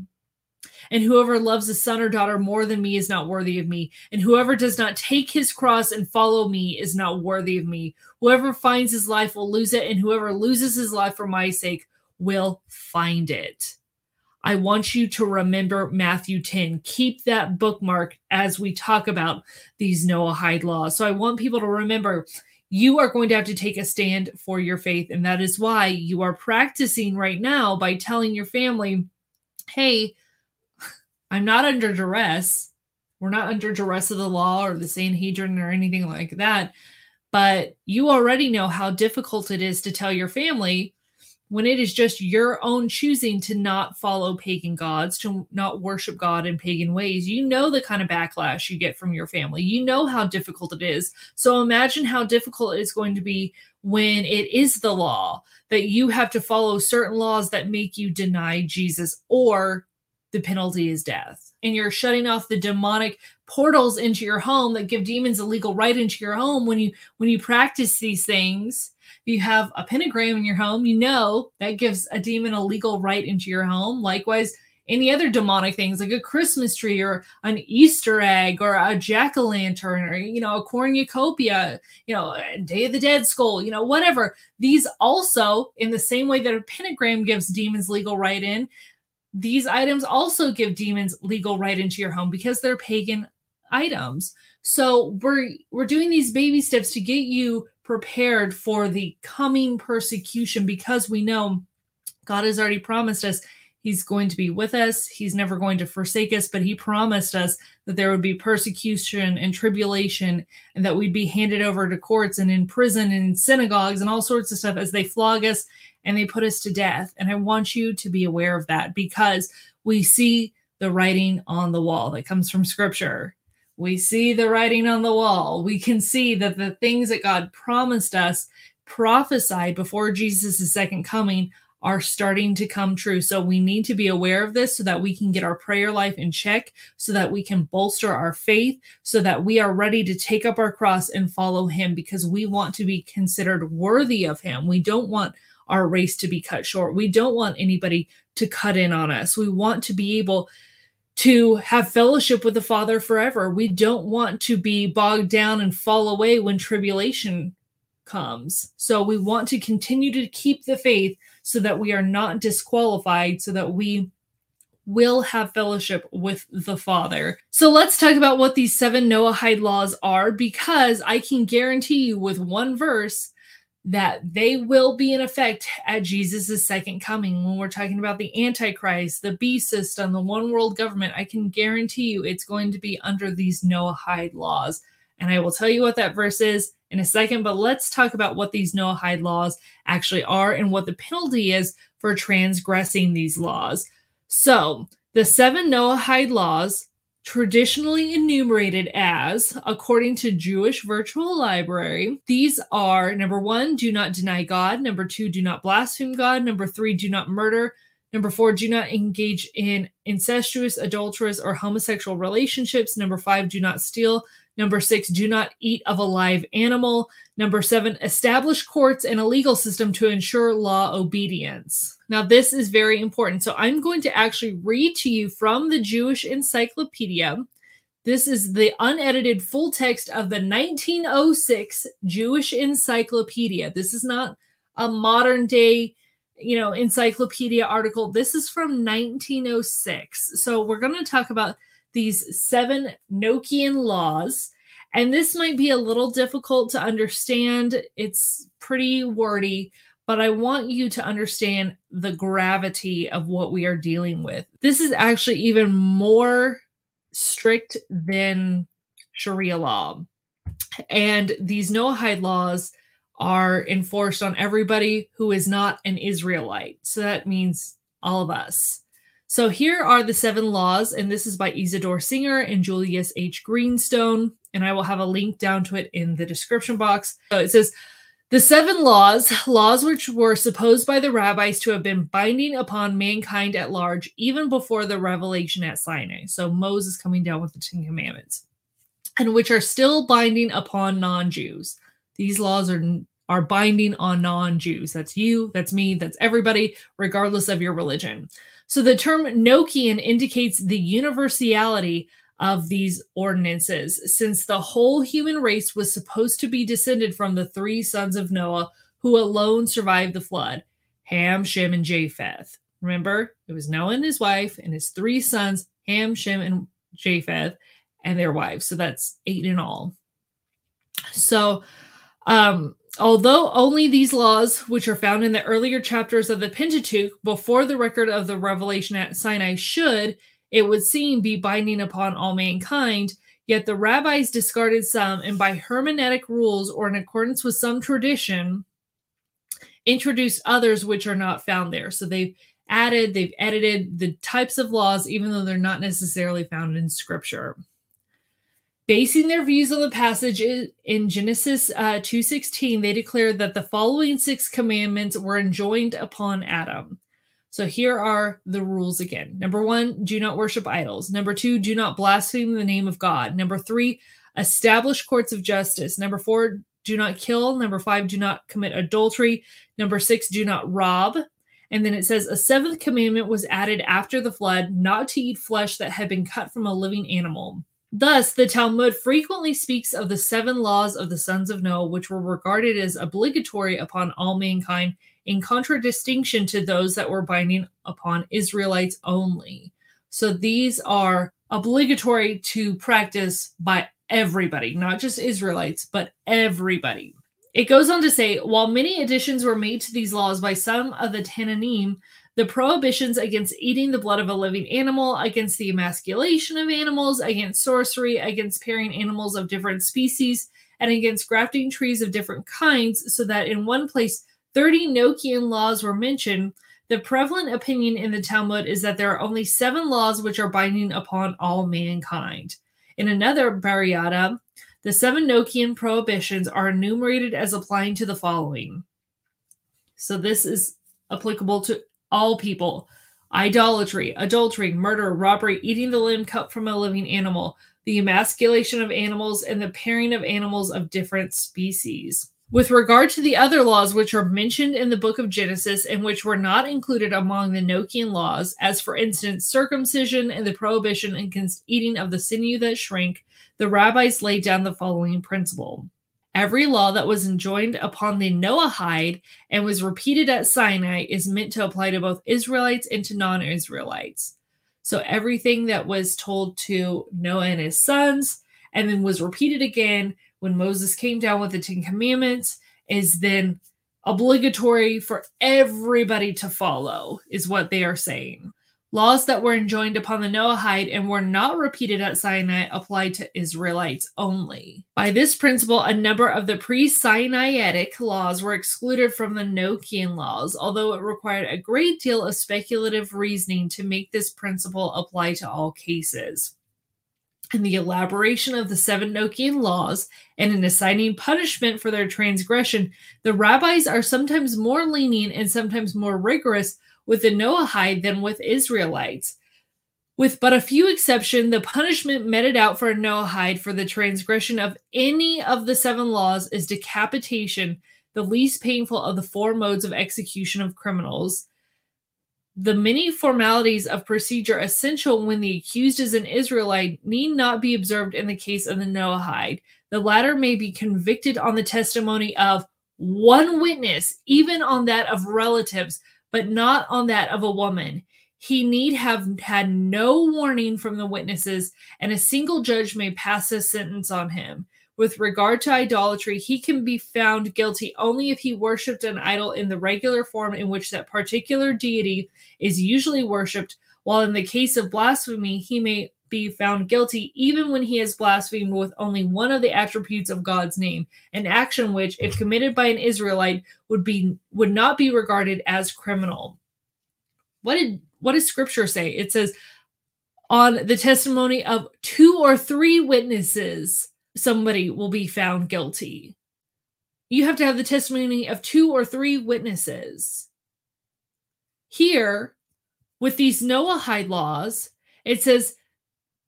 And whoever loves a son or daughter more than me is not worthy of me. And whoever does not take his cross and follow me is not worthy of me. Whoever finds his life will lose it, and whoever loses his life for my sake will find it. I want you to remember Matthew 10. Keep that bookmark as we talk about these Noahide laws. So I want people to remember you are going to have to take a stand for your faith. And that is why you are practicing right now by telling your family, hey, I'm not under duress. We're not under duress of the law or the Sanhedrin or anything like that. But you already know how difficult it is to tell your family when it is just your own choosing to not follow pagan gods, to not worship God in pagan ways, you know the kind of backlash you get from your family. You know how difficult it is. So imagine how difficult it's going to be when it is the law that you have to follow certain laws that make you deny Jesus or the penalty is death. And you're shutting off the demonic portals into your home that give demons a legal right into your home. When you when you practice these things you have a pentagram in your home you know that gives a demon a legal right into your home. Likewise any other demonic things like a christmas tree or an easter egg or a jack-o'-lantern or you know a cornucopia you know a day of the dead skull you know whatever. These also in the same way that a pentagram gives demons legal right in these items also give demons legal right into your home because they're pagan items. So we're we're doing these baby steps to get you prepared for the coming persecution because we know God has already promised us he's going to be with us. He's never going to forsake us, but he promised us that there would be persecution and tribulation and that we'd be handed over to courts and in prison and in synagogues and all sorts of stuff as they flog us and they put us to death. And I want you to be aware of that because we see the writing on the wall that comes from scripture we see the writing on the wall. We can see that the things that God promised us, prophesied before Jesus' second coming, are starting to come true. So we need to be aware of this so that we can get our prayer life in check, so that we can bolster our faith, so that we are ready to take up our cross and follow Him because we want to be considered worthy of Him. We don't want our race to be cut short. We don't want anybody to cut in on us. We want to be able to have fellowship with the Father forever. We don't want to be bogged down and fall away when tribulation comes. So we want to continue to keep the faith so that we are not disqualified, so that we will have fellowship with the Father. So let's talk about what these seven Noahide laws are because I can guarantee you with one verse that they will be in effect at Jesus' second coming. When we're talking about the Antichrist, the beast system, the one world government, I can guarantee you it's going to be under these Noahide laws. And I will tell you what that verse is in a second, but let's talk about what these Noahide laws actually are and what the penalty is for transgressing these laws. So, the seven Noahide laws traditionally enumerated as, according to Jewish Virtual Library, these are number one, do not deny God. Number two, do not blaspheme God. Number three, do not murder. Number four, do not engage in incestuous, adulterous, or homosexual relationships. Number five, do not steal. Number six, do not eat of a live animal. Number seven, establish courts and a legal system to ensure law obedience. Now, this is very important. So, I'm going to actually read to you from the Jewish Encyclopedia. This is the unedited full text of the 1906 Jewish Encyclopedia. This is not a modern day, you know, encyclopedia article. This is from 1906. So, we're going to talk about these seven Noachian laws. And this might be a little difficult to understand. It's pretty wordy, but I want you to understand the gravity of what we are dealing with. This is actually even more strict than Sharia law. And these Noahide laws are enforced on everybody who is not an Israelite. So that means all of us. So here are the seven laws, and this is by Isidore Singer and Julius H. Greenstone, and I will have a link down to it in the description box. So it says, the seven laws, laws which were supposed by the rabbis to have been binding upon mankind at large, even before the revelation at Sinai. So Moses coming down with the Ten Commandments, and which are still binding upon non-Jews. These laws are are binding on non-Jews. That's you, that's me, that's everybody, regardless of your religion. So the term Noachian indicates the universality of these ordinances, since the whole human race was supposed to be descended from the three sons of Noah, who alone survived the flood Ham, Shem, and Japheth. Remember, it was Noah and his wife and his three sons, Ham, Shem, and Japheth, and their wives. So that's eight in all. So, um, Although only these laws, which are found in the earlier chapters of the Pentateuch before the record of the revelation at Sinai, should, it would seem, be binding upon all mankind, yet the rabbis discarded some and by hermeneutic rules or in accordance with some tradition, introduced others which are not found there. So they've added, they've edited the types of laws, even though they're not necessarily found in scripture basing their views on the passage in genesis uh, 2.16 they declared that the following six commandments were enjoined upon adam So here are the rules again. Number one, do not worship idols. Number two, do not blaspheme the name of God. Number three, establish courts of justice. Number four, do not kill. Number five, do not commit adultery. Number six, do not rob. And then it says, a seventh commandment was added after the flood not to eat flesh that had been cut from a living animal. Thus, the Talmud frequently speaks of the seven laws of the sons of Noah, which were regarded as obligatory upon all mankind, in contradistinction to those that were binding upon Israelites only. So these are obligatory to practice by everybody, not just Israelites, but everybody. It goes on to say while many additions were made to these laws by some of the Tananim, the prohibitions against eating the blood of a living animal, against the emasculation of animals, against sorcery, against pairing animals of different species, and against grafting trees of different kinds, so that in one place 30 Noachian laws were mentioned. The prevalent opinion in the Talmud is that there are only seven laws which are binding upon all mankind. In another Baraita, the seven Noachian prohibitions are enumerated as applying to the following. So this is applicable to all people idolatry, adultery, murder, robbery, eating the limb cut from a living animal, the emasculation of animals, and the pairing of animals of different species. With regard to the other laws which are mentioned in the book of Genesis and which were not included among the Noachian laws, as for instance circumcision and the prohibition against eating of the sinew that shrank, the rabbis laid down the following principle. Every law that was enjoined upon the Noahide and was repeated at Sinai is meant to apply to both Israelites and to non Israelites. So everything that was told to Noah and his sons and then was repeated again when Moses came down with the Ten Commandments is then obligatory for everybody to follow, is what they are saying. Laws that were enjoined upon the Noahide and were not repeated at Sinai apply to Israelites only. By this principle, a number of the pre Sinaitic laws were excluded from the Noachian laws, although it required a great deal of speculative reasoning to make this principle apply to all cases. In the elaboration of the seven Noachian laws and in assigning punishment for their transgression, the rabbis are sometimes more lenient and sometimes more rigorous with the Noahide than with Israelites. With but a few exceptions, the punishment meted out for a Noahide for the transgression of any of the seven laws is decapitation, the least painful of the four modes of execution of criminals. The many formalities of procedure essential when the accused is an Israelite need not be observed in the case of the Noahide. The latter may be convicted on the testimony of one witness, even on that of relatives, but not on that of a woman. He need have had no warning from the witnesses, and a single judge may pass a sentence on him. With regard to idolatry, he can be found guilty only if he worshipped an idol in the regular form in which that particular deity is usually worshipped, while in the case of blasphemy, he may be found guilty even when he has blasphemed with only one of the attributes of God's name, an action which, if committed by an Israelite, would be would not be regarded as criminal. What did what does scripture say? It says, on the testimony of two or three witnesses, somebody will be found guilty. You have to have the testimony of two or three witnesses. Here, with these Noahide laws, it says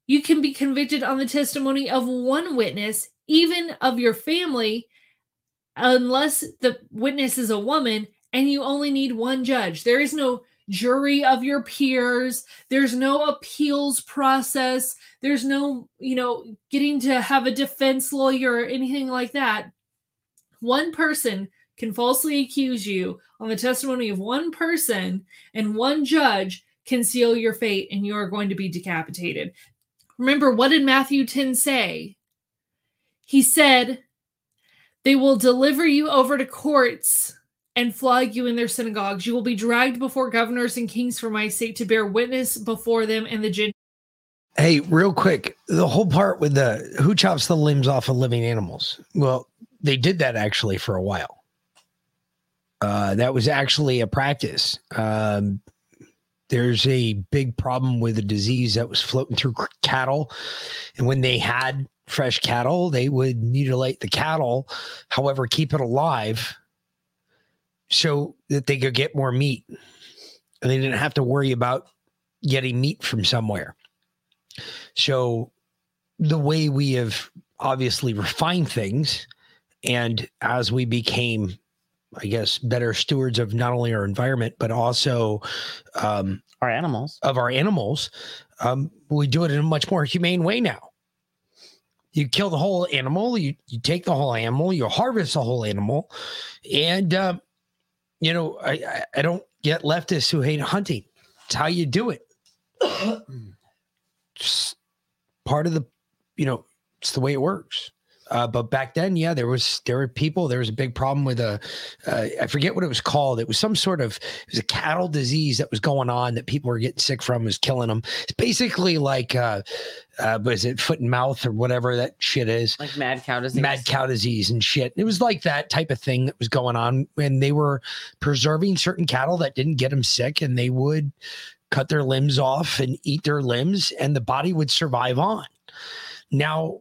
you can be convicted on the testimony of one witness, even of your family, unless the witness is a woman and you only need one judge. There is no jury of your peers. There's no appeals process. There's no, you know, getting to have a defense lawyer or anything like that. One person can falsely accuse you on the testimony of one person, and one judge can seal your fate, and you are going to be decapitated. Remember, what did Matthew 10 say? He said, They will deliver you over to courts and flog you in their synagogues. You will be dragged before governors and kings for my sake to bear witness before them and the Gentiles. Hey, real quick, the whole part with the who chops the limbs off of living animals. Well, they did that actually for a while. Uh, that was actually a practice. Um, there's a big problem with a disease that was floating through cattle. And when they had fresh cattle, they would mutilate the cattle, however, keep it alive so that they could get more meat. and they didn't have to worry about getting meat from somewhere. So the way we have obviously refined things, and as we became, I guess, better stewards of not only our environment but also um, our animals of our animals, um, we do it in a much more humane way now. You kill the whole animal, you, you take the whole animal, you harvest the whole animal, and uh, you know I, I I don't get leftists who hate hunting. It's how you do it. Just part of the, you know, it's the way it works. Uh, but back then, yeah, there was there were people. There was a big problem with a, uh, I forget what it was called. It was some sort of it was a cattle disease that was going on that people were getting sick from, was killing them. It's basically like, uh, uh, was it foot and mouth or whatever that shit is? Like mad cow disease. Mad cow disease and shit. It was like that type of thing that was going on and they were preserving certain cattle that didn't get them sick, and they would cut their limbs off and eat their limbs, and the body would survive on. Now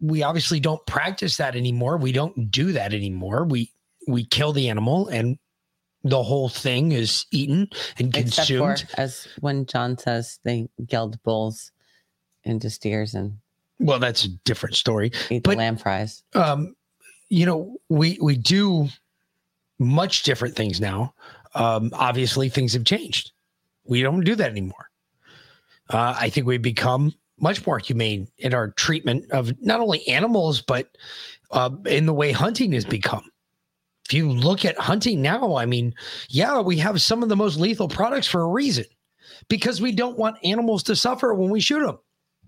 we obviously don't practice that anymore. We don't do that anymore. We we kill the animal and the whole thing is eaten and Except consumed. for, as when John says they geld bulls into steers and well, that's a different story. eat the lamb fries. um, you know, we we do much different things now. Um, obviously, things have changed. We don't do that anymore. Uh, I think we've become much more humane in our treatment of not only animals but uh, in the way hunting has become. If you look at hunting now, I mean, yeah, we have some of the most lethal products for a reason because we don't want animals to suffer when we shoot them.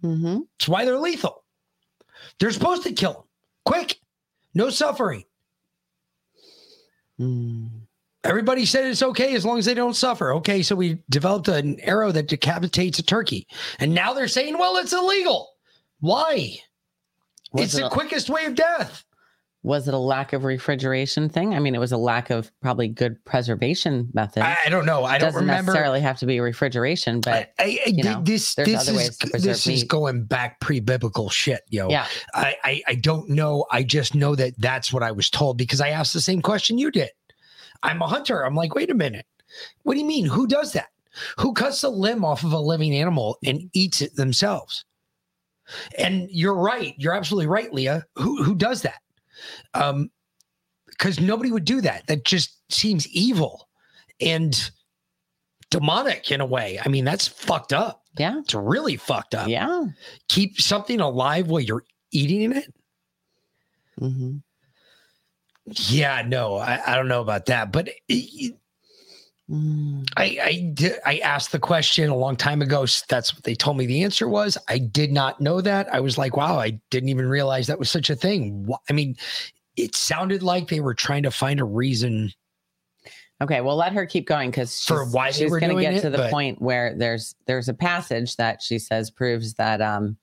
Mm-hmm. That's why they're lethal. They're supposed to kill them quick, no suffering. Everybody said it's okay as long as they don't suffer. Okay, so we developed an arrow that decapitates a turkey, and now they're saying, well, it's illegal. Why? Was it's it the a- quickest way of death. Was it a lack of refrigeration thing? I mean, it was a lack of probably good preservation method. I- I don't know. I don't Doesn't remember- necessarily have to be refrigeration, but I, I, you know, this there's this other is ways to preserve this is going back pre-biblical shit, yo. Yeah. I, I I don't know. I just know that that's what I was told because I asked the same question you did. I'm a hunter. I'm like, wait a minute. What do you mean? Who does that? Who cuts a limb off of a living animal and eats it themselves? And you're right. You're absolutely right, Leah. Who who does that? Um, because nobody would do that. That just seems evil and demonic in a way. I mean, that's fucked up. Yeah. It's really fucked up. Yeah. Keep something alive while you're eating it. Mm-hmm. Yeah, no, I, I don't know about that, but it- I I did, I asked the question a long time ago. That's what they told me the answer was. I did not know that. I was like, wow, I didn't even realize that was such a thing. I mean, it sounded like they were trying to find a reason. Okay, well, let her keep going because For why she's going to get it, to the but- point where there's there's a passage that she says proves that um.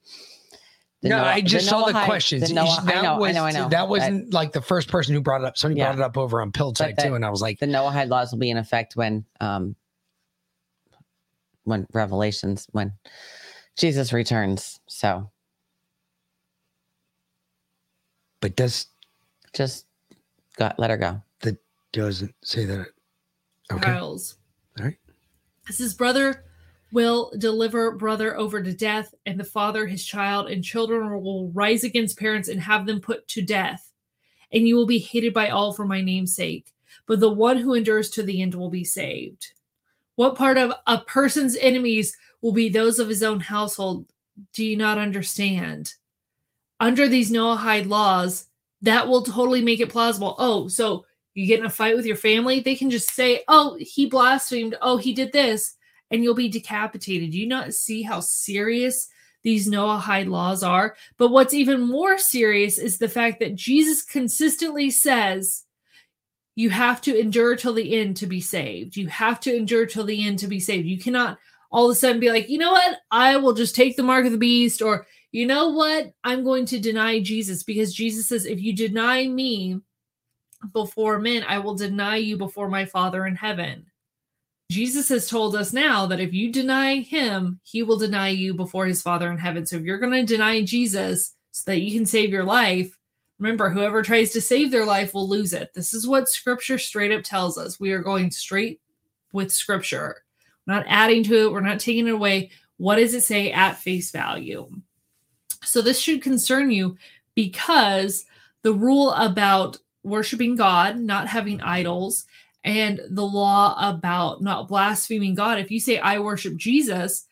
The no, Noah- I just saw the Noahide- questions. the Noah- that I know, was, I know, I know. That wasn't like the first person who brought it up. Somebody Yeah. brought it up over on Pill but Side that too, and I was like, the Noahide laws will be in effect when um when Revelations when Jesus returns. So but does just got let her go. That doesn't say that. Okay. Trials. All right. As his brother will deliver brother over to death, and the father his child, and children will rise against parents and have them put to death. And you will be hated by all for my name's sake, but the one who endures to the end will be saved. What part of a person's enemies will be those of his own household? Do you not understand? Under these Noahide laws, that will totally make it plausible. Oh, so you get in a fight with your family, they can just say, "Oh, he blasphemed. Oh, he did this," and you'll be decapitated. You not see how serious these Noahide laws are? But what's even more serious is the fact that Jesus consistently says, "You have to endure till the end to be saved. You have to endure till the end to be saved. You cannot." All of a sudden, be like, you know what? I will just take the mark of the beast, or you know what? I'm going to deny Jesus because Jesus says, if you deny me, before men, I will deny you before my Father in heaven. Jesus has told us now that if you deny him, he will deny you before his Father in heaven. So if you're going to deny Jesus so that you can save your life, remember, whoever tries to save their life will lose it. This is what scripture straight up tells us. We are going straight with scripture. We're not adding to it, we're not taking it away. What does it say at face value? So this should concern you because the rule about worshiping God, not having idols, and the law about not blaspheming God. If you say, I worship Jesus,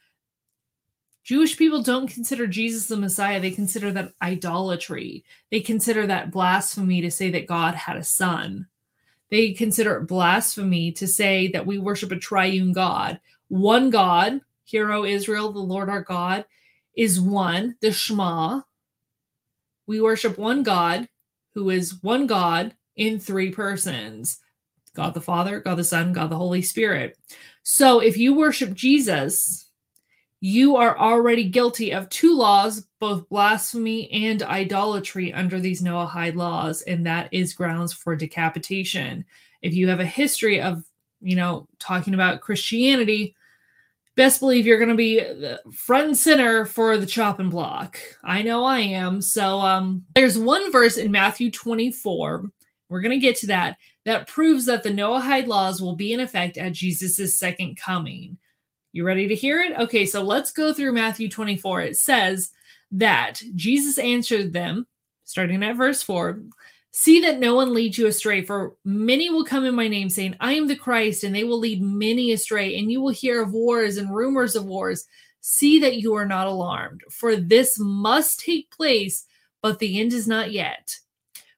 Jewish people don't consider Jesus the Messiah. They consider that idolatry. They consider that blasphemy to say that God had a son. They consider it blasphemy to say that we worship a triune God. One God, Hero Israel, the Lord our God, is one, the Shema. We worship one God who is one God in three persons God the Father, God the Son, God the Holy Spirit. So if you worship Jesus, you are already guilty of two laws, both blasphemy and idolatry, under these Noahide laws, and that is grounds for decapitation. If you have a history of, you know, talking about Christianity, best believe you're going to be front and center for the chopping block. I know I am. So um, there's one verse in Matthew 24. We're going to get to that that proves that the Noahide laws will be in effect at Jesus' second coming. You ready to hear it? Okay, so let's go through Matthew 24. It says that Jesus answered them, starting at verse 4 See that no one leads you astray, for many will come in my name, saying, I am the Christ, and they will lead many astray, and you will hear of wars and rumors of wars. See that you are not alarmed, for this must take place, but the end is not yet.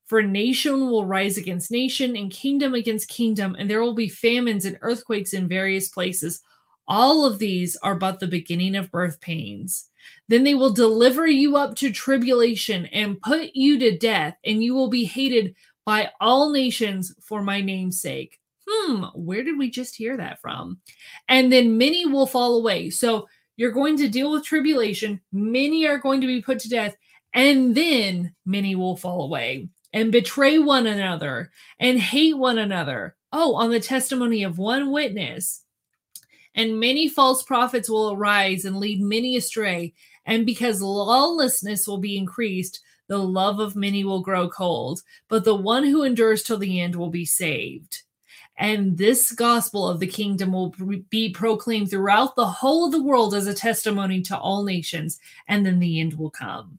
For nation will rise against nation, and kingdom against kingdom, and there will be famines and earthquakes in various places. All of these are but the beginning of birth pains. Then they will deliver you up to tribulation and put you to death, and you will be hated by all nations for my name's sake. Hmm, where did we just hear that from? And then many will fall away. So you're going to deal with tribulation, many are going to be put to death, and then many will fall away and betray one another and hate one another. Oh, on the testimony of one witness. And many false prophets will arise and lead many astray. And because lawlessness will be increased, the love of many will grow cold, but the one who endures till the end will be saved. And this gospel of the kingdom will be proclaimed throughout the whole of the world as a testimony to all nations, and then the end will come.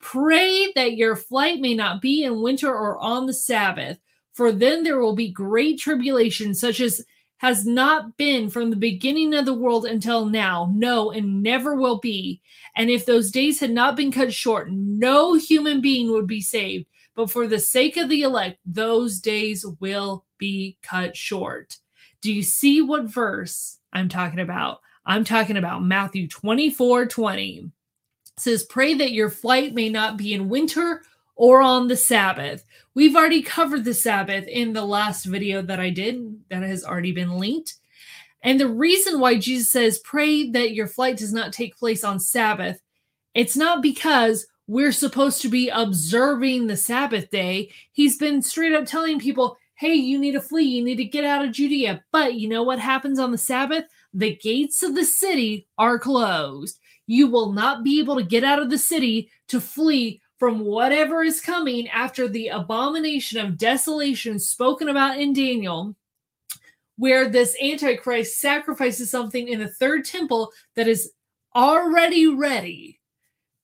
pray that your flight may not be in winter or on the Sabbath, for then there will be great tribulation, such as has not been from the beginning of the world until now, no, and never will be. And if those days had not been cut short, no human being would be saved. But for the sake of the elect, those days will be cut short. Do you see what verse I'm talking about? I'm talking about Matthew 24 20. Says, Pray that your flight may not be in winter or on the Sabbath. We've already covered the Sabbath in the last video that I did that has already been linked. And the reason why Jesus says, pray that your flight does not take place on Sabbath, it's not because we're supposed to be observing the Sabbath day. He's been straight up telling people, hey, you need to flee, you need to get out of Judea. But you know what happens on the Sabbath? The gates of the city are closed. You will not be able to get out of the city to flee from whatever is coming after the abomination of desolation spoken about in Daniel, where this Antichrist sacrifices something in the third temple that is already ready.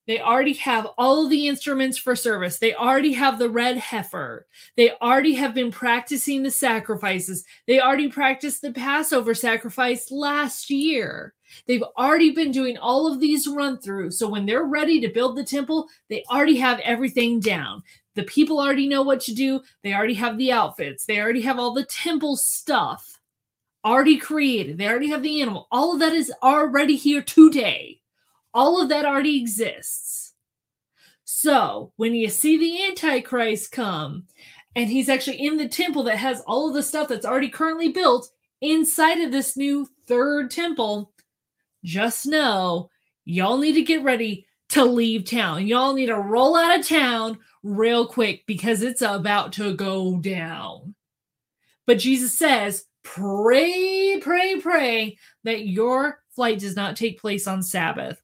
They already have all the instruments for service. They already have the red heifer. They already have been practicing the sacrifices. They already practiced the Passover sacrifice last year. They've already been doing all of these run through. So when they're ready to build the temple, they already have everything down. The people already know what to do. They already have the outfits. They already have all the temple stuff already created. They already have the animal. All of that is already here today. All of that already exists. So when you see the Antichrist come, and he's actually in the temple that has all of the stuff that's already currently built inside of this new third temple, just know y'all need to get ready to leave town. Y'all need to roll out of town real quick because it's about to go down. But Jesus says, pray, pray, pray that your flight does not take place on Sabbath.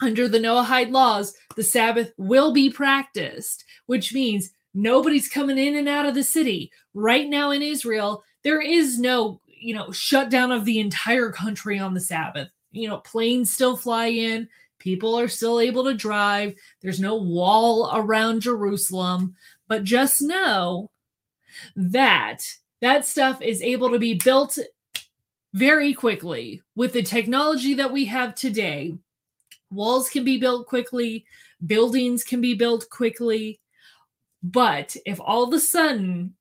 Under the Noahide laws, the Sabbath will be practiced, which means nobody's coming in and out of the city. Right now in Israel, there is no, you know, shutdown of the entire country on the Sabbath. You know, planes still fly in, people are still able to drive. There's no wall around Jerusalem, but just know that that stuff is able to be built very quickly with the technology that we have today. Walls can be built quickly, buildings can be built quickly. But if all of a sudden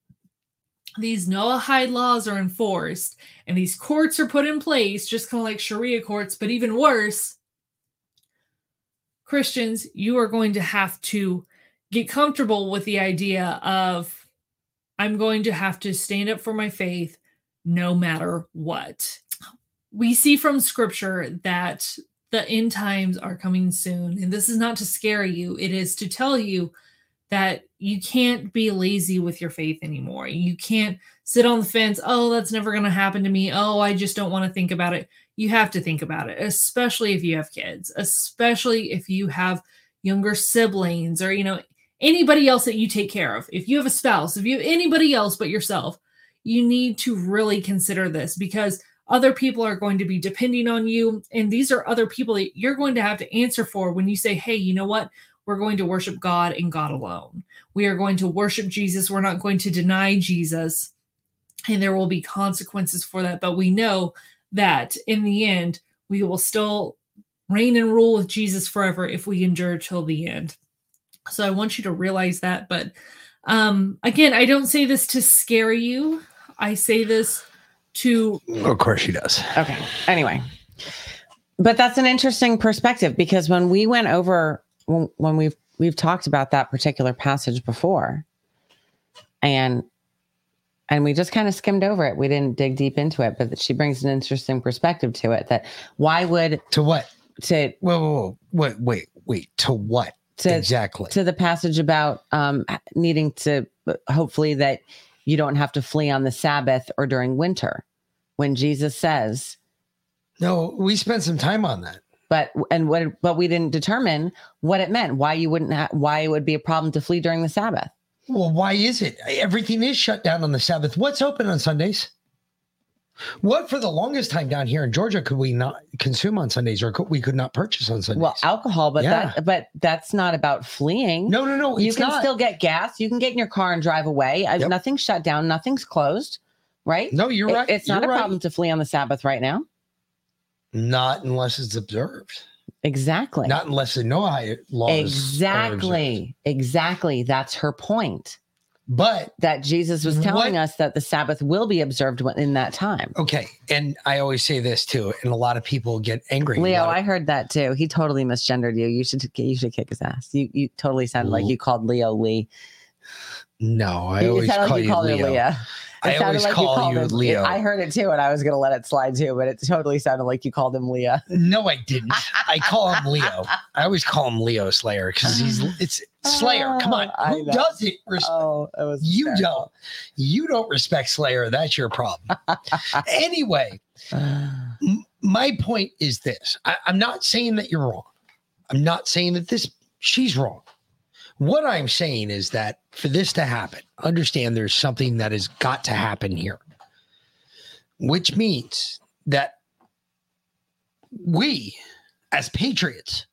these Noahide laws are enforced and these courts are put in place, just kind of like Sharia courts, but even worse, Christians, you are going to have to get comfortable with the idea of I'm going to have to stand up for my faith no matter what. We see from scripture that the end times are coming soon. And this is not to scare you, it is to tell you that you can't be lazy with your faith anymore. You can't sit on the fence, oh, that's never going to happen to me. Oh, I just don't want to think about it. You have to think about it, especially if you have kids, especially if you have younger siblings or, you know, anybody else that you take care of. If you have a spouse, if you have anybody else but yourself, you need to really consider this because other people are going to be depending on you. And these are other people that you're going to have to answer for when you say, hey, you know what? We're going to worship God and God alone. We are going to worship Jesus. We're not going to deny Jesus. And there will be consequences for that. But we know that in the end, we will still reign and rule with Jesus forever if we endure till the end. So I want you to realize that. But um, again, I don't say this to scare you. I say this to. Of course, she does. Okay. Anyway, but that's an interesting perspective because when we went over when, when we've we've talked about that particular passage before, and and we just kind of skimmed over it. We didn't dig deep into it, but she brings an interesting perspective to it. That why would to what to whoa, whoa, whoa. wait wait wait to what to, exactly to the passage about um, needing to hopefully that you don't have to flee on the Sabbath or during winter, when Jesus says, "No, we spent some time on that." But and what? But we didn't determine what it meant. Why you wouldn't? Ha- why it would be a problem to flee during the Sabbath? Well, why is it? Everything is shut down on the Sabbath. What's open on Sundays? What for the longest time down here in Georgia could we not consume on Sundays or could, we could not purchase on Sundays? Well, alcohol, but Yeah. that but that's not about fleeing. No, no, no, You can not. still get gas. You can get in your car and drive away. Uh, Nothing's shut down. Nothing's closed. Right? No, you're It- right. It's not You're a right. problem to flee on the Sabbath right now. Not unless it's observed. Exactly. Not unless the Noahide laws. Exactly. Exactly. That's her point. But that Jesus was telling What- us that the Sabbath will be observed in that time. Okay, and I always say this too, and a lot of people get angry. Leo. I heard that too. He totally misgendered you. You should you should kick his ass. You you totally sounded like you called Leo Lee. No, I You always call like you you called her Leo. Leah. I sounded always call called you him- Leo. I heard it too, and I was gonna let it slide too, but it totally sounded like you called him Leah. No, I didn't. I call him Leo. I always call him Leo Slayer because he's ah. it's Slayer. Come on, who does it? Res- Oh, it was you hysterical. don't. You don't respect Slayer. That's your problem. anyway, ah. m- my point is this: I, I'm not saying that you're wrong. I'm not saying that this she's wrong. What I'm saying is that for this to happen, understand there's something that has got to happen here, which means that we, as patriots,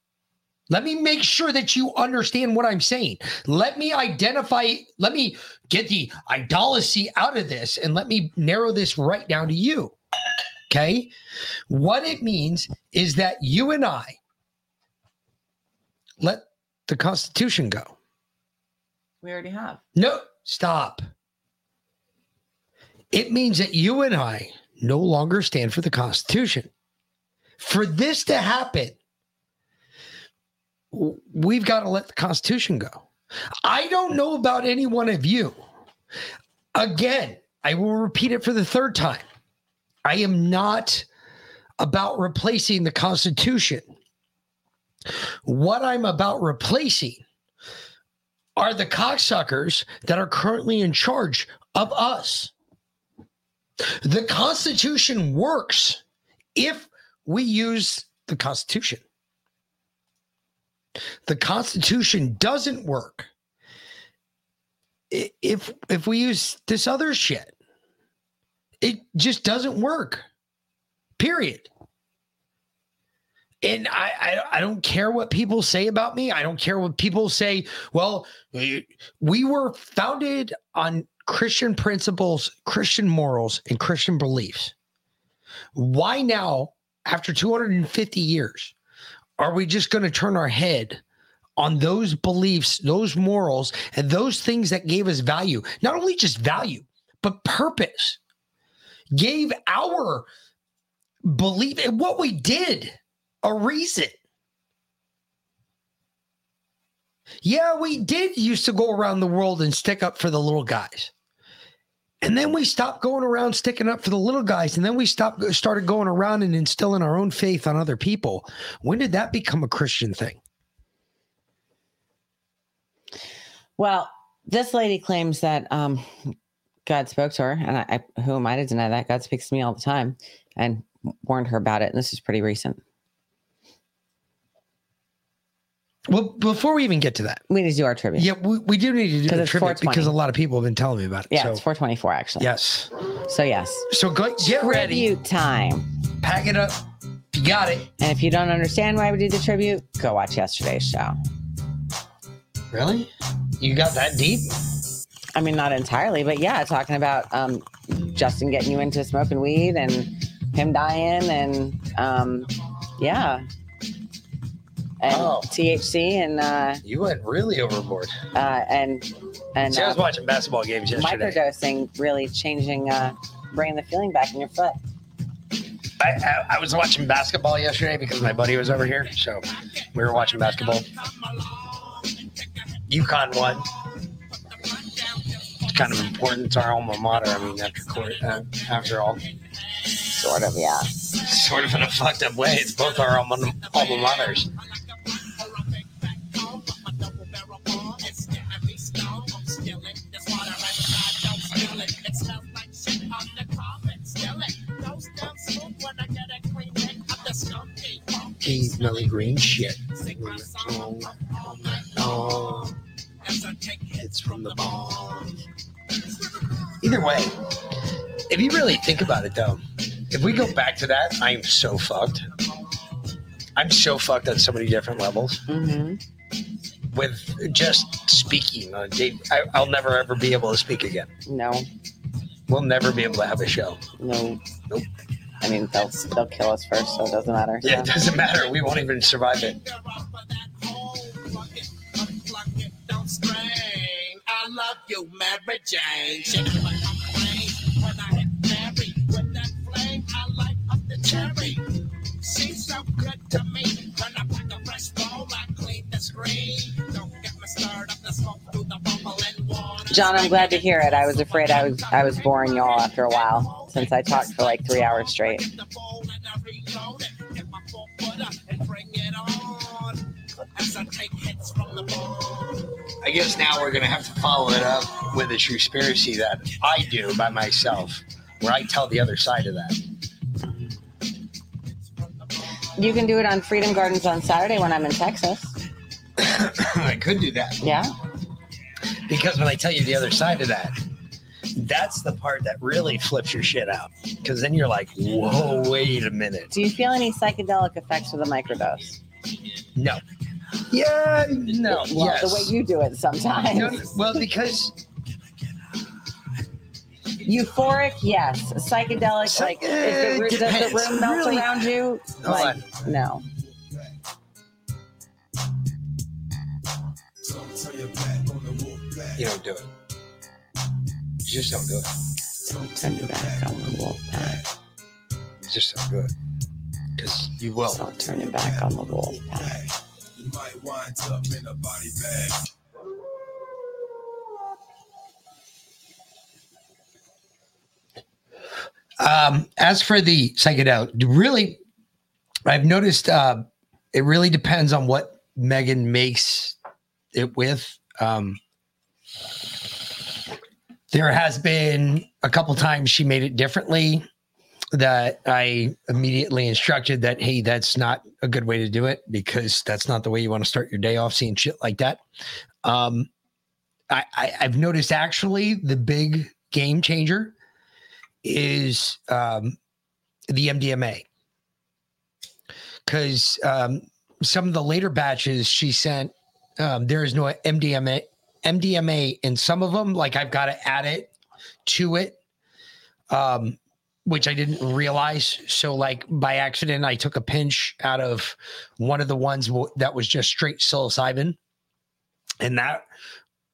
let me make sure that you understand what I'm saying. Let me identify, let me get the idolatry out of this and let me narrow this right down to you. Okay. What it means is that you and I let the Constitution go. We already have. No, stop. It means that you and I no longer stand for the Constitution. For this to happen, we've got to let the Constitution go. I don't know about any one of you. Again, I will repeat it for the third time. I am not about replacing the Constitution. What I'm about replacing are the cocksuckers that are currently in charge of us. The Constitution works if we use the Constitution. The Constitution doesn't work if if we use this other shit. It just doesn't work. Period. And I, I I don't care what people say about me. I don't care what people say. Well, we we were founded on Christian principles, Christian morals, and Christian beliefs. Why now, after 250 years, are we just going to turn our head on those beliefs, those morals, and those things that gave us value? Not only just value, but purpose. Gave our belief in what we did a reason. Yeah, we did used to go around the world and stick up for the little guys. And then we stopped going around sticking up for the little guys. And then we stopped started going around and instilling our own faith on other people. When did that become a Christian thing? Well, this lady claims that um, God spoke to her, and I, I, who am I to deny that? God speaks to me all the time, and warned her about it. And this is pretty recent. Well, before we even get to that, we need to do our tribute. Yeah, we, we do need to do the tribute because a lot of people have been telling me about it. Yeah, so, it's 424 actually. yes. So yes. So go get ready. Tribute time. Pack it up. You got it. And if you don't understand why we do the tribute, go watch yesterday's show. Really? You got that deep? I mean, not entirely, but yeah, talking about um, Justin getting you into smoking weed and him dying, and um, yeah, and Oh. THC and uh, You went really overboard. uh, and and See, I was uh, watching basketball games yesterday. microdosing really changing, uh, bringing the feeling back in your foot. I, I, I was watching basketball yesterday because my buddy was over here. So we were watching basketball. UConn won. It's kind of important. It's our alma mater. I mean, after court, uh, after all, sort of, yeah. Sort of in a fucked up way. It's both our alma, alma maters. Keys, Melly Green shit. It's from the bomb. Either way, if you really think about it, though, if we go back to that, I am so fucked. I'm so fucked on so many different levels. Mm-hmm. With just speaking on a date, I, I'll never ever be able to speak again. No, We'll never be able to have a show. no. Nope. I mean, they'll they'll kill us first, so it doesn't matter. Yeah, it doesn't matter. We won't even survive it. I love you, Mary Jane. Shake it like I'm playing. When I hit Mary with that flame, I light up the cherry. She's so good to me. When I pack a fresh bowl, I clean the screen. Don't get me started up the smoke through the bubble water. John, I'm glad to hear it. I was afraid I was I was boring y'all after a while since I talked for like three hours straight. I take hits from the ball. I guess now we're gonna have to follow it up with a conspiracy that I do by myself, where I tell the other side of that. You can do it on Freedom Gardens on Saturday when I'm in Texas. I could do that. Yeah. Because when I tell you the other side of that, that's the part that really flips your shit out. Because then you're like, whoa, wait a minute. Do you feel any psychedelic effects with a microdose? No. Yeah, no. Well, yes. the way you do it sometimes. No, well, because Euphoric, yes. Psychedelic, like uh, if the, does the room melt Really- around you? Hold Like, no. you don't do it. You just don't do it. Don't turn your back on the wolf pack. You just don't do it. Because you will. Don't turn your back on the wolf pack. Um, as for the psychedelic, really, I've noticed uh, it really depends on what Megan makes it with. Um, there has been a couple times she made it differently that I immediately instructed that, hey, that's not a good way to do it because that's not the way you want to start your day off seeing shit like that. Um, I, I, I've noticed actually the big game changer is um, the MDMA because um, some of the later batches she sent, um, there is no MDMA MDMA in some of them. Like I've got to add it to it, um, which I didn't realize. So like by accident, I took a pinch out of one of the ones w- that was just straight psilocybin, and that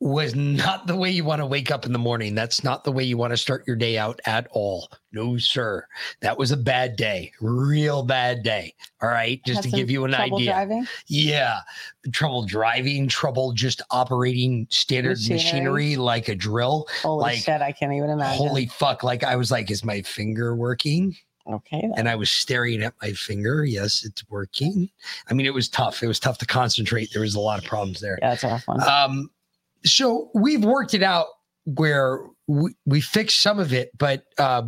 was not the way you want to wake up in the morning. That's not the way you want to start your day out at all. No, sir. That was a bad day, real bad day. All right. Just to give you an trouble idea. driving? Yeah. Trouble driving, trouble just operating standard Machinery. machinery, like a drill. Holy like, shit, I can't even imagine. Holy fuck. Like I was like, is my finger working? Okay. And I was staring at my finger. Yes, it's working. I mean, it was tough. It was tough to concentrate. There was a lot of problems there. Yeah, that's a rough one. Um, so we've worked it out where we, we fixed some of it, but uh,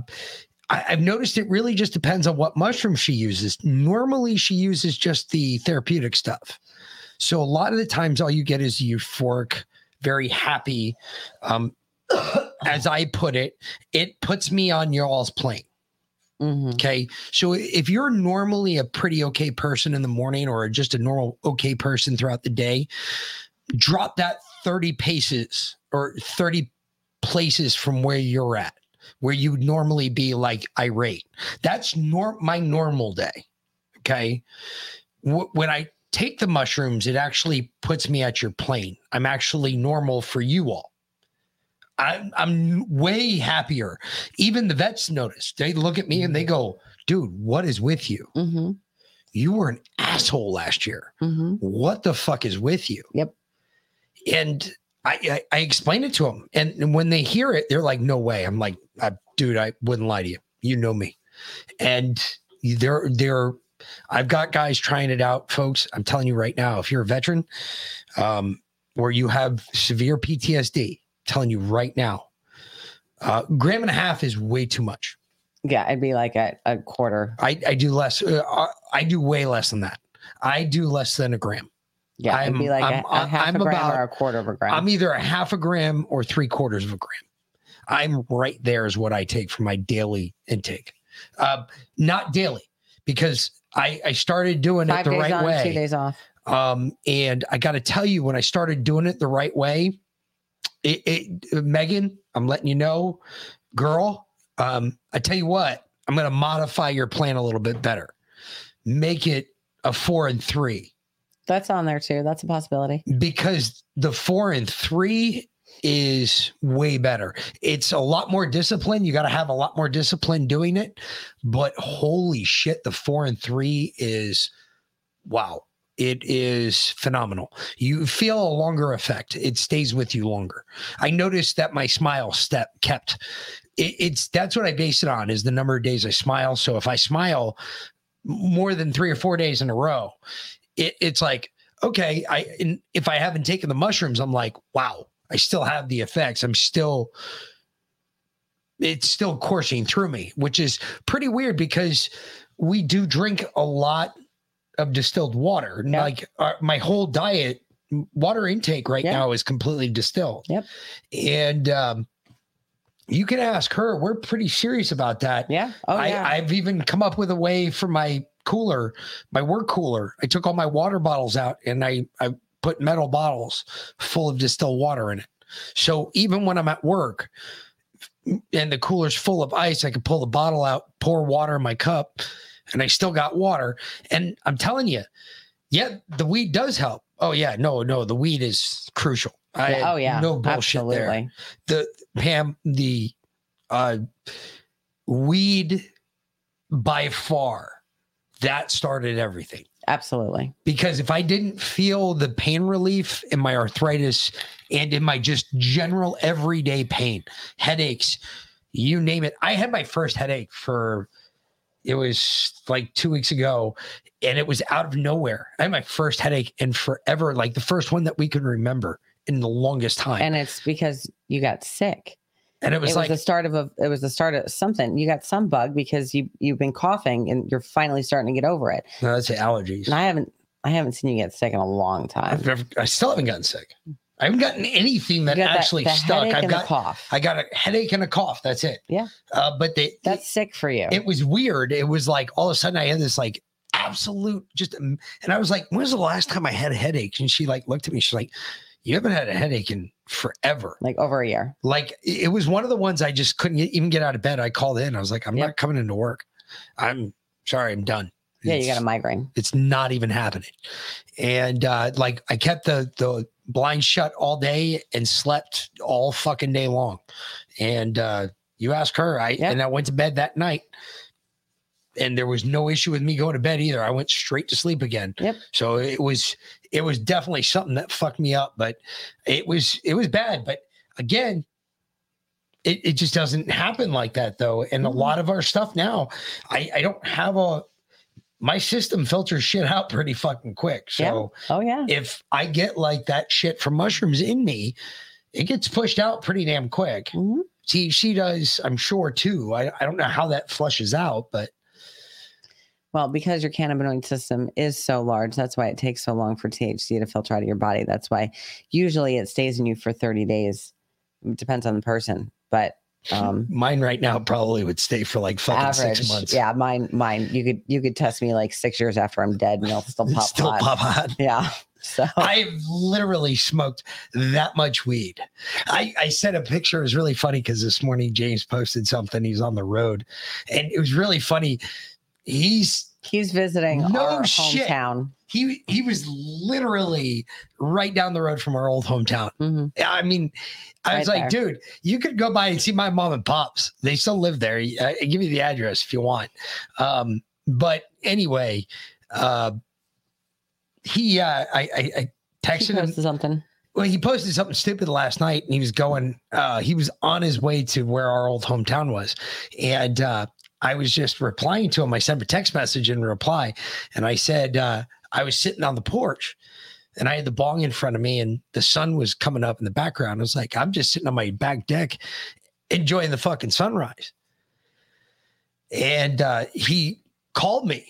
I, I've noticed it really just depends on what mushroom she uses. Normally, she uses just the therapeutic stuff. So a lot of the times, all you get is euphoric, very happy. Um, as I put it, it puts me on y'all's plane. Okay. So if you're normally a pretty okay person in the morning or just a normal okay person throughout the day, drop that 30 paces or 30 places from where you're at, where you'd normally be like irate. That's nor- my normal day. Okay. Wh- when I take the mushrooms, it actually puts me at your plane. I'm actually normal for you all. I'm I'm way happier. Even the vets notice. They look at me and they go, "Dude, what is with you? Mm-hmm. You were an asshole last year. What the fuck is with you?" Yep. And I I, I explain it to them, and, when they hear it, they're like, "No way!" I'm like, I, "Dude, I wouldn't lie to you. You know me." And they're they're I've got guys trying it out, folks. I'm telling you right now, if you're a veteran, um, or you have severe PTSD, telling you right now, uh, gram and a half is way too much. Yeah, I'd be like at a quarter. I, I do less. Uh, I do way less than that. I do less than a gram. Yeah, I'd be like a- a half a gram or a quarter of a gram. I'm either a half a gram or three quarters of a gram. I'm right there is what I take for my daily intake. Uh, not daily because I, I started doing Five it the right on, way. two days off. Um, and I got to tell you, when I started doing it the right way, it, it Megan, I'm letting you know, girl. Um, I tell you what, I'm going to modify your plan a little bit better. Make it a four and three That's on there too. That's a possibility. because the four and three is way better. It's a lot more discipline. You got to have a lot more discipline doing it. But holy shit, the four and three is wow. It is phenomenal. You feel a longer effect. It stays with you longer. I noticed that my smile step kept. It, it's that's what I base it on is the number of days I smile. So if I smile more than three or four days in a row, it, it's like okay. I and if I haven't taken the mushrooms, I'm like wow. I still have the effects. I'm still it's still coursing through me, which is pretty weird because we do drink a lot of distilled water. Like our, my whole diet, water intake right now is completely distilled. Yep. And um, you can ask her. We're pretty serious about that. Yeah. Oh, I, yeah. I've even come up with a way for my cooler, my work cooler. I took all my water bottles out and I, I put metal bottles full of distilled water in it. So even when I'm at work and the cooler's full of ice, I can pull the bottle out, pour water in my cup, and I still got water. And I'm telling you, yeah, the weed does help. Oh yeah, no, no, the weed is crucial. I, oh, yeah, no bullshit there. The Pam, the uh, weed by far that started everything Absolutely. because if I didn't feel the pain relief in my arthritis and in my just general everyday pain, headaches, you name it. I had my first headache for it was like two weeks ago, and it was out of nowhere. I had my first headache in forever, like the first one that we can remember in the longest time. And it's because you got sick. And it was like- the start of a it was the start of something. You got some bug because you you've been coughing and you're finally starting to get over it. no, that's allergies. And I haven't I haven't seen you get sick in a long time. I've never, I still haven't gotten sick. I haven't gotten anything that that- actually the stuck. I've got cough. I got a headache and a cough. That's it. Yeah. Uh, but they, that's sick for you. It was weird. It was like all of a sudden I had this like absolute just, and I was like, "When was the last time I had a headache?" And she like looked at me. She's like, "You haven't had a headache in forever." Like over a year. Like it was one of the ones I just couldn't even get out of bed. I called in. I was like, "I'm not coming into work. I'm sorry. I'm done." Yeah, you got a migraine. It's not even happening. And uh, like I kept the the blind shut all day and slept all fucking day long. And uh, you ask her, I and I went to bed that night. And there was no issue with me going to bed either. I went straight to sleep again. Yep. So it was it was definitely something that fucked me up, but it was it was bad. But again, it, it just doesn't happen like that though. And a mm-hmm. lot of our stuff now, I, I don't have a my system filters shit out pretty fucking quick. So oh yeah. if I get like that shit from mushrooms in me, it gets pushed out pretty damn quick. Mm-hmm. THC does, I'm sure too. I, I don't know how that flushes out, but Well, because your cannabinoid system is so large, that's why it takes so long for THC to filter out of your body. That's why usually it stays in you for 30 days. It depends on the person, but um mine right now probably would stay for like fucking average. six months. Yeah, mine mine you could you could test me like 6 years after I'm dead and it'll still pop Still hot. pop hot. Yeah. So I've literally smoked that much weed. I, I sent a picture. It was really funny because this morning James posted something. He's on the road, and it was really funny. He's he's visiting no our shit. hometown. He he was literally right down the road from our old hometown. I mean, I was Right like, there. dude, you could go by and see my mom and pops. They still live there. I, I give you the address if you want. Um, but anyway, uh, he uh, I, I, I texted him something. well, he posted something stupid last night and he was going, uh, he was on his way to where our old hometown was. And uh, I was just replying to him. I sent a text message in reply. And I said, uh, I was sitting on the porch and I had the bong in front of me and the sun was coming up in the background. I was like, I'm just sitting on my back deck enjoying the fucking sunrise. And uh, he called me.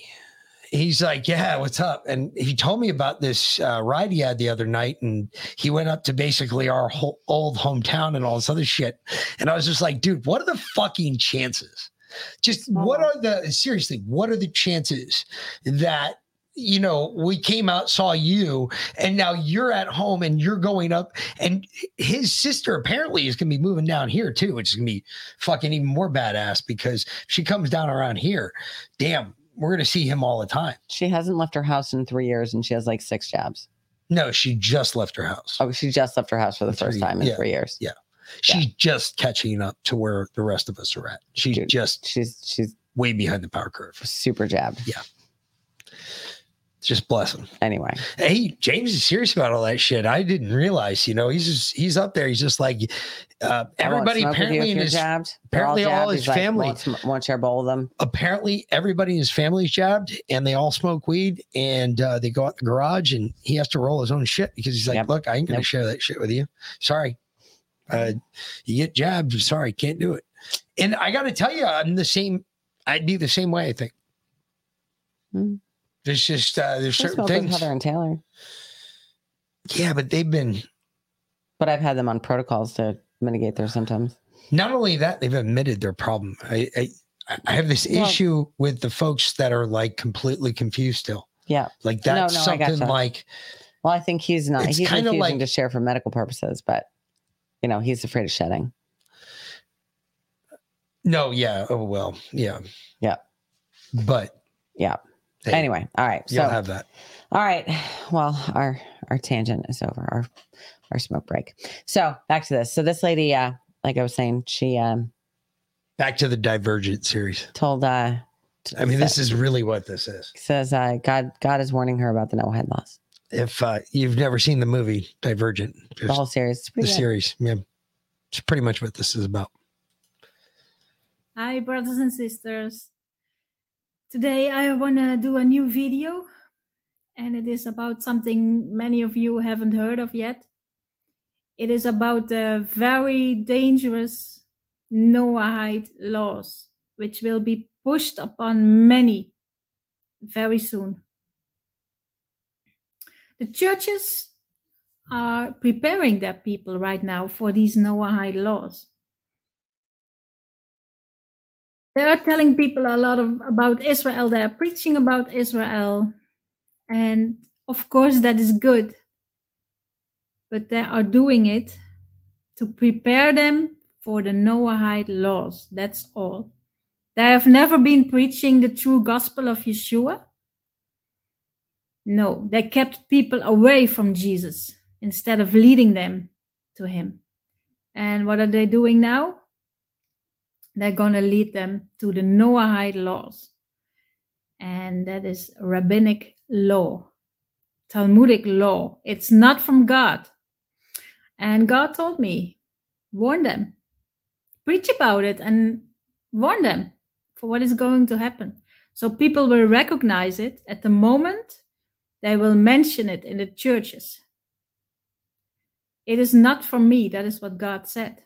He's like, Yeah, what's up? And he told me about this uh, ride he had the other night. And he went up to basically our whole old hometown and all this other shit. And I was just like, Dude, what are the fucking chances? Just uh-huh. what are the, seriously, what are the chances that you know, we came out, saw you, and now you're at home and you're going up. And his sister apparently is going to be moving down here too, which is going to be fucking even more badass because she comes down around here, damn, we're going to see him all the time. She hasn't left her house in 3 years and she has like 6 jabs. No, she just left her house. Oh, she just left her house for the first Three- time in yeah, 3 years. Yeah. She's just catching up to where the rest of us are at. She's just she's she's way behind the power curve. Super jabbed. Yeah. Just bless him. Anyway. Hey, James is serious about all that shit. I didn't realize, you know, he's just he's up there. He's just like uh everybody smoke with you apparently in his jabbed. Apparently all jabbed. his He's family won't share a bowl of them. apparently everybody in his family's jabbed and they all smoke weed and uh, they go out the garage and he has to roll his own shit because he's like, look, I ain't gonna share that shit with you. Sorry. Uh, you get jabbed. Sorry, can't do it. And I gotta tell you, I'm the same. I'd be the same way, I think. Hmm. There's just uh, there's I certain things. Heather and Taylor. Yeah, but they've been But I've had them on protocols to mitigate their symptoms. not only that, they've admitted their problem. I I, I have this Well- issue with the folks that are like completely confused still. Yeah. Like that's no, I something gotcha. like Well, I think he's not. It's he's refusing like- to share for medical purposes, but you know he's afraid of shedding. no, yeah. Oh well, yeah. Yeah. But yeah. Hey, anyway, all right. So you'll have that. All right. Well, our our tangent is over. Our our smoke break. So back to this. So this lady, uh, like I was saying, she um Back to the Divergent series. told uh I mean, this is really what this is. says uh God God is warning her about the Noahide laws. If uh, you've never seen the movie Divergent, The whole series. The good. series, yeah, it's pretty much what this is about. Hi, brothers and sisters. Today I want to do a new video and it is about something many of you haven't heard of yet. It is about the very dangerous Noahide laws, which will be pushed upon many very soon. The churches are preparing their people right now for these Noahide laws. They are telling people a lot of about Israel. They are preaching about Israel. And of course, that is good. But they are doing it to prepare them for the Noahide laws. That's all. They have never been preaching the true gospel of Yeshua. No, they kept people away from Jesus instead of leading them to him. And what are they doing now? They're going to lead them to the Noahide laws. And that is rabbinic law, Talmudic law. It's not from God. And God told me, warn them, preach about it, and warn them for what is going to happen. So people will recognize it at the moment they will mention it in the churches. It is not for me, that is what God said.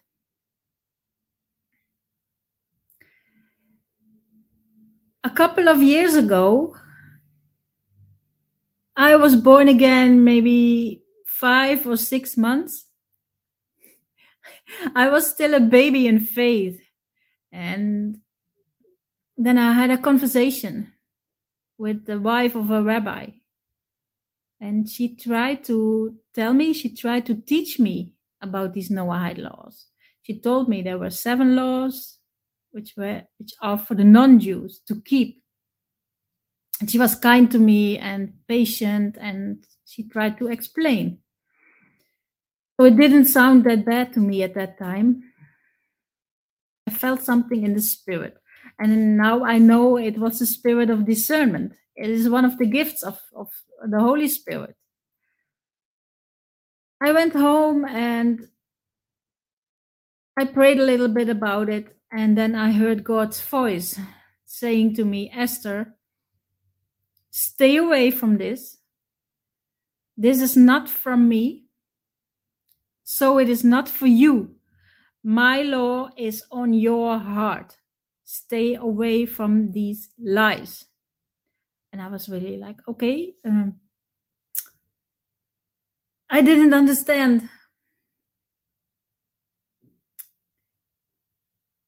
A couple of years ago, I was born again maybe five or six months. I was still a baby in faith. And then I had a conversation with the wife of a rabbi. And she tried to tell me, she tried to teach me about these Noahide laws. She told me there were seven laws which were which are for the non-Jews to keep. And she was kind to me and patient and she tried to explain. So it didn't sound that bad to me at that time. I felt something in the spirit. And now I know it was the spirit of discernment. It is one of the gifts of, of the Holy Spirit. I went home and I prayed a little bit about it. And then I heard God's voice saying to me, Esther, stay away from this. This is not from me. So it is not for you. My law is on your heart. Stay away from these lies. And I was really like, okay. Um, I didn't understand.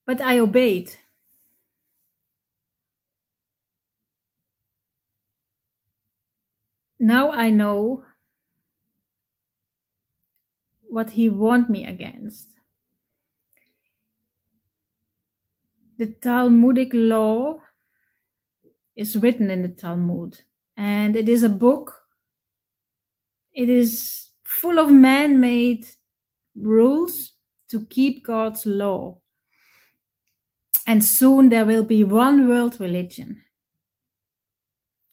But I obeyed. Now I know what he warned me against. The Talmudic law is written in the Talmud, and it is a book. It is full of man made rules to keep God's law. And soon there will be one world religion.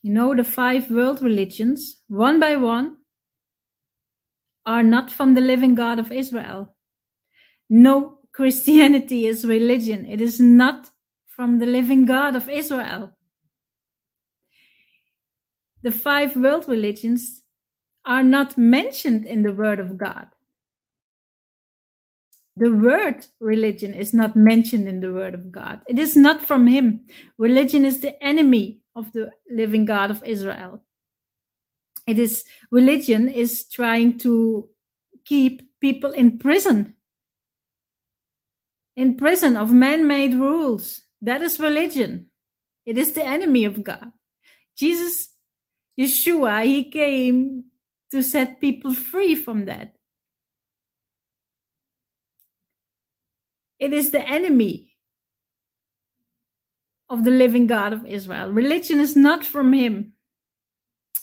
You know, the five world religions, one by one, are not from the living God of Israel. No, Christianity is religion. It is not from the living God of Israel the five world religions are not mentioned in the Word of God. The word religion is not mentioned in the Word of God. It is not from Him. Religion is the enemy of the living God of Israel. It is religion is trying to keep people in prison, in prison of man made rules. That is religion. It is the enemy of God. Jesus Yeshua, he came to set people free from that. It is the enemy of the living God of Israel. Religion is not from him,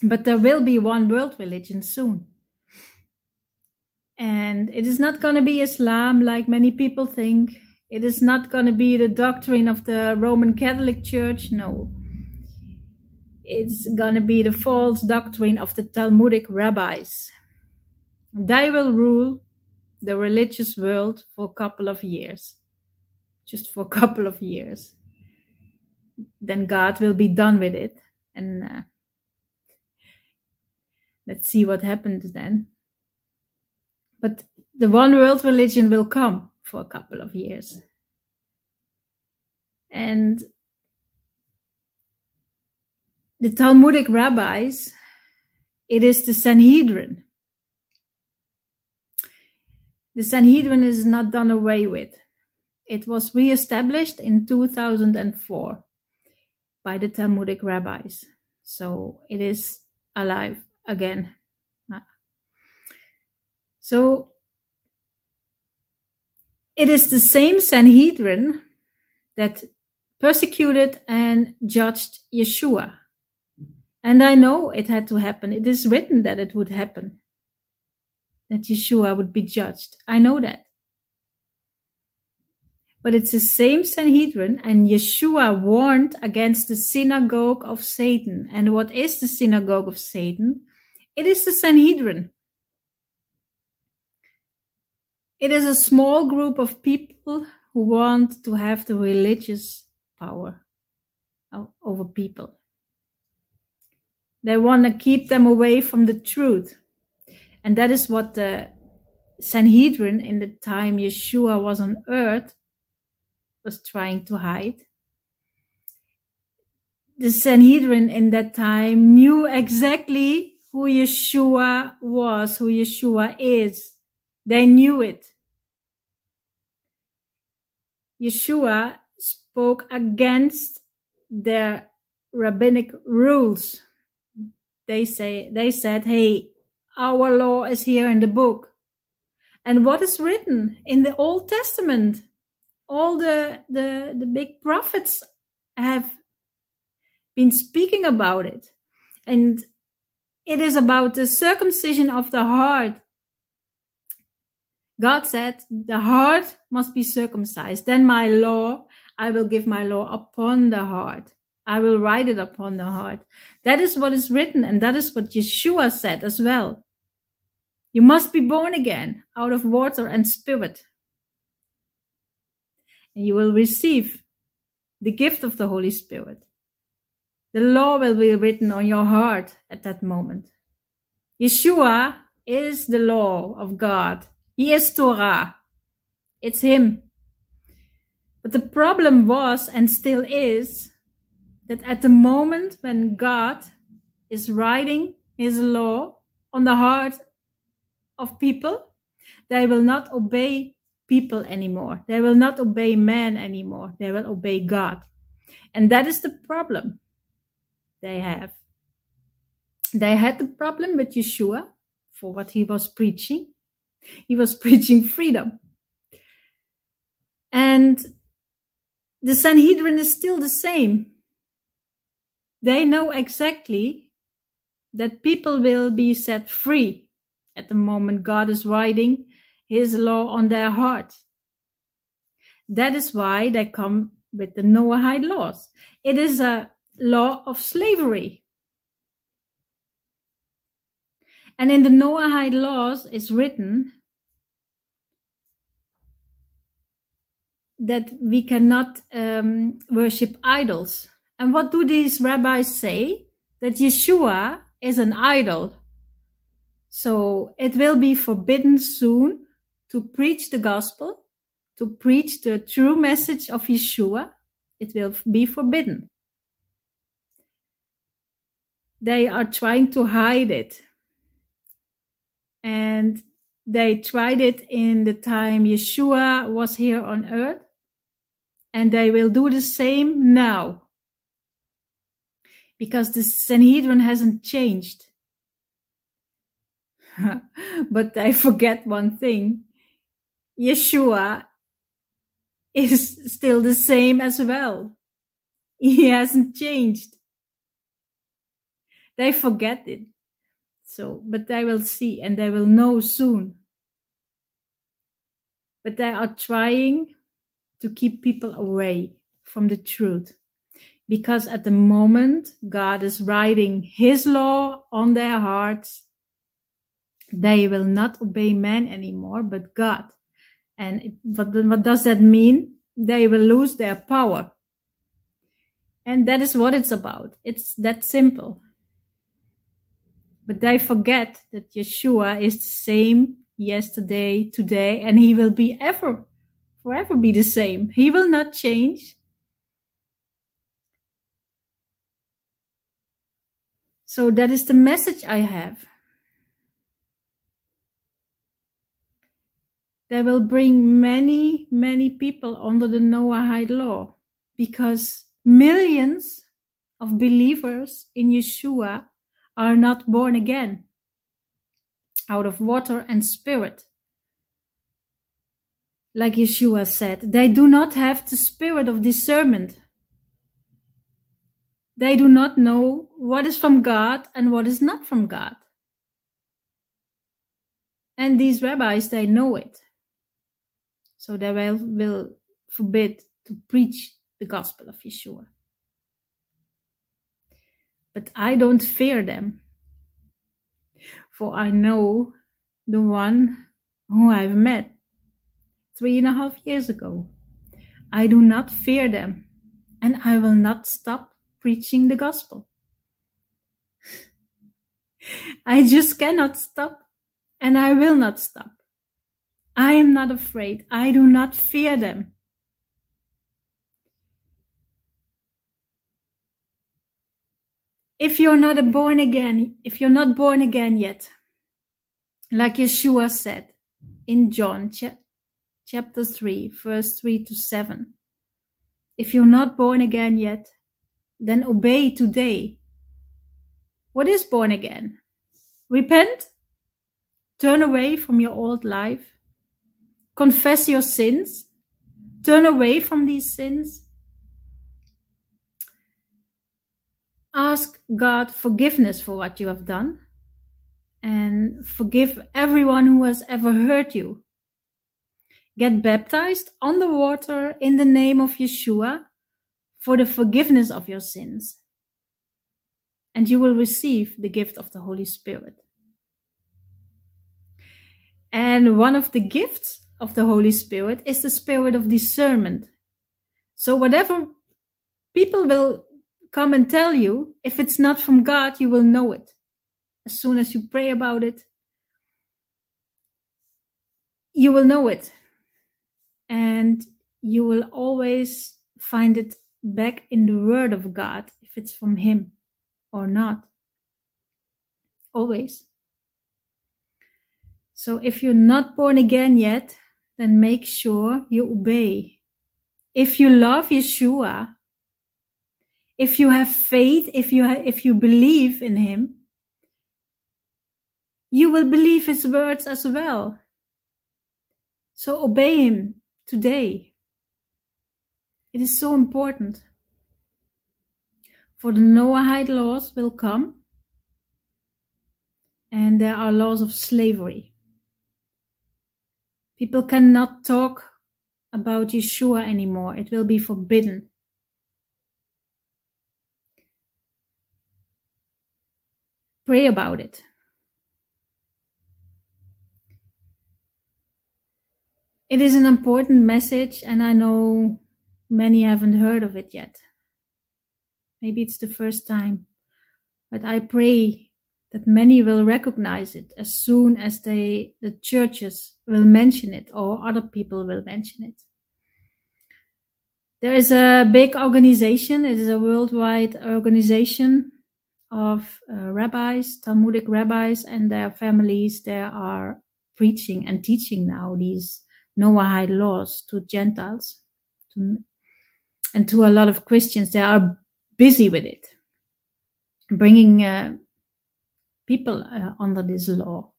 but there will be one world religion soon. And it is not going to be Islam like many people think. It is not going to be the doctrine of the Roman Catholic Church. No it's going to be the false doctrine of the Talmudic rabbis. They will rule the religious world for a couple of years, just for a couple of years. then God will be done with it. And uh, let's see what happens then. But the one world religion will come for a couple of years. And the Talmudic rabbis, it is the Sanhedrin. The Sanhedrin is not done away with. It was reestablished in 2004 by the Talmudic rabbis. So it is alive again. So it is the same Sanhedrin that persecuted and judged Yeshua. And I know it had to happen. It is written that it would happen, that Yeshua would be judged. I know that. But it's the same Sanhedrin, and Yeshua warned against the synagogue of Satan. And what is the synagogue of Satan? It is the Sanhedrin. It is a small group of people who want to have the religious power over people. They want to keep them away from the truth. And that is what the Sanhedrin in the time Yeshua was on earth was trying to hide. The Sanhedrin in that time knew exactly who Yeshua was, who Yeshua is. They knew it. Yeshua spoke against their rabbinic rules. They say they said, "Hey, our law is here in the book." And what is written in the Old Testament? All the the, the big prophets have been speaking about it. And it is about the circumcision of the heart God said, The heart must be circumcised. Then my law, I will give my law upon the heart. I will write it upon the heart. That is what is written, and that is what Yeshua said as well. You must be born again out of water and spirit. And you will receive the gift of the Holy Spirit. The law will be written on your heart at that moment. Yeshua is the law of God he is Torah. It's him. But the problem was and still is that at the moment when God is writing his law on the heart of people, they will not obey people anymore. They will not obey man anymore. They will obey God. And that is the problem they have. They had the problem with Yeshua for what he was preaching. He was preaching freedom. And the Sanhedrin is still the same. They know exactly that people will be set free at the moment God is writing his law on their heart. That is why they come with the Noahide laws. It is a law of slavery. And in the Noahide laws is written that we cannot um, worship idols. And what do these rabbis say? That Yeshua is an idol. So it will be forbidden soon to preach the gospel, to preach the true message of Yeshua. It will be forbidden. They are trying to hide it. And they tried it in the time Yeshua was here on earth and they will do the same now because the Sanhedrin hasn't changed. but I forget one thing Yeshua is still the same as well. He hasn't changed. They forget it. So, but they will see and they will know soon. But they are trying to keep people away from the truth. Because at the moment God is writing his law on their hearts, they will not obey man anymore, but God. And it, what, what does that mean? They will lose their power. And that is what it's about. It's that simple. But they forget that Yeshua is the same yesterday, today, and he will be ever, forever be the same. He will not change. So that is the message I have. That will bring many, many people under the Noahide law because millions of believers in Yeshua are not born again out of water and spirit. Like Yeshua said, they do not have the spirit of discernment. They do not know what is from God and what is not from God. And these rabbis, they know it. So they will, will forbid to preach the gospel of Yeshua. But I don't fear them, for I know the one who I've met three and a half years ago. I do not fear them, and I will not stop preaching the gospel. I just cannot stop, and I will not stop. I am not afraid. I do not fear them. if you're not born again, if you're not born again yet, like Yeshua said in John cha- chapter 3, verse 3 to 7, if you're not born again yet, then obey today. What is born again? Repent, turn away from your old life, confess your sins, turn away from these sins, ask God forgiveness for what you have done and forgive everyone who has ever hurt you. Get baptized on the water in the name of Yeshua for the forgiveness of your sins. And you will receive the gift of the Holy Spirit. And one of the gifts of the Holy Spirit is the spirit of discernment. So, whatever people will come and tell you. If it's not from God, you will know it. As soon as you pray about it, you will know it. And you will always find it back in the Word of God if it's from Him or not. Always. So if you're not born again yet, then make sure you obey. If you love Yeshua, if you have faith if you ha- if you believe in him you will believe his words as well so obey him today it is so important. For the noahide laws will come and there are laws of slavery. People cannot talk about yeshua anymore. It will be forbidden. Pray about it. It is an important message, and I know many haven't heard of it yet. Maybe it's the first time, but I pray that many will recognize it as soon as they the churches will mention it or other people will mention it. There is a big organization, it is a worldwide organization of uh, rabbis, Talmudic rabbis, and their families. They are preaching and teaching now these Noahide laws to Gentiles, to, and to a lot of Christians. They are busy with it, bringing uh, people uh, under this law.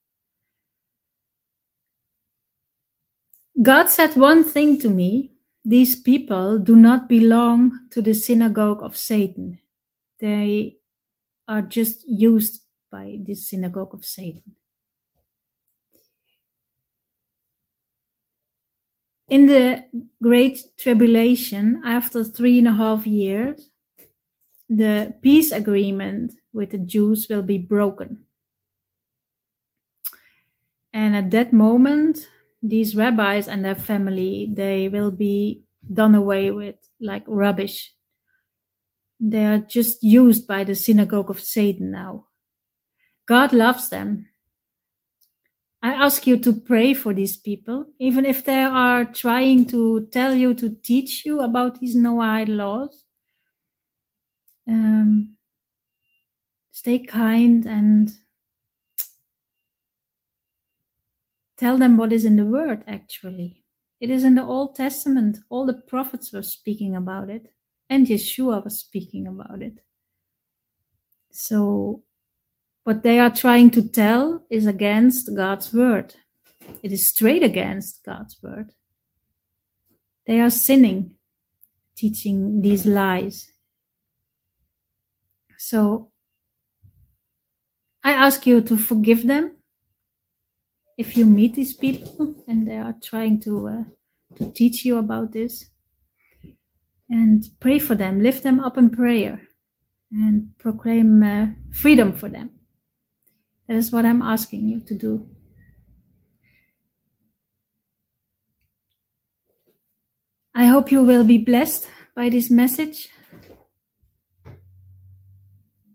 God said one thing to me these people do not belong to the synagogue of Satan. They are just used by this synagogue of Satan. In the Great Tribulation, after three and a half years, the peace agreement with the Jews will be broken. And at that moment, these rabbis and their family, they will be done away with like rubbish They are just used by the synagogue of Satan now. God loves them. I ask you to pray for these people, even if they are trying to tell you to teach you about these Noahide laws. Um, stay kind and tell them what is in the word actually. It is in the Old Testament. All the prophets were speaking about it, and Yeshua was speaking about it. So, what they are trying to tell is against God's word. It is straight against God's word. They are sinning, teaching these lies. So, I ask you to forgive them if you meet these people and they are trying to uh, to teach you about this and pray for them lift them up in prayer and proclaim uh, freedom for them that is what i'm asking you to do i hope you will be blessed by this message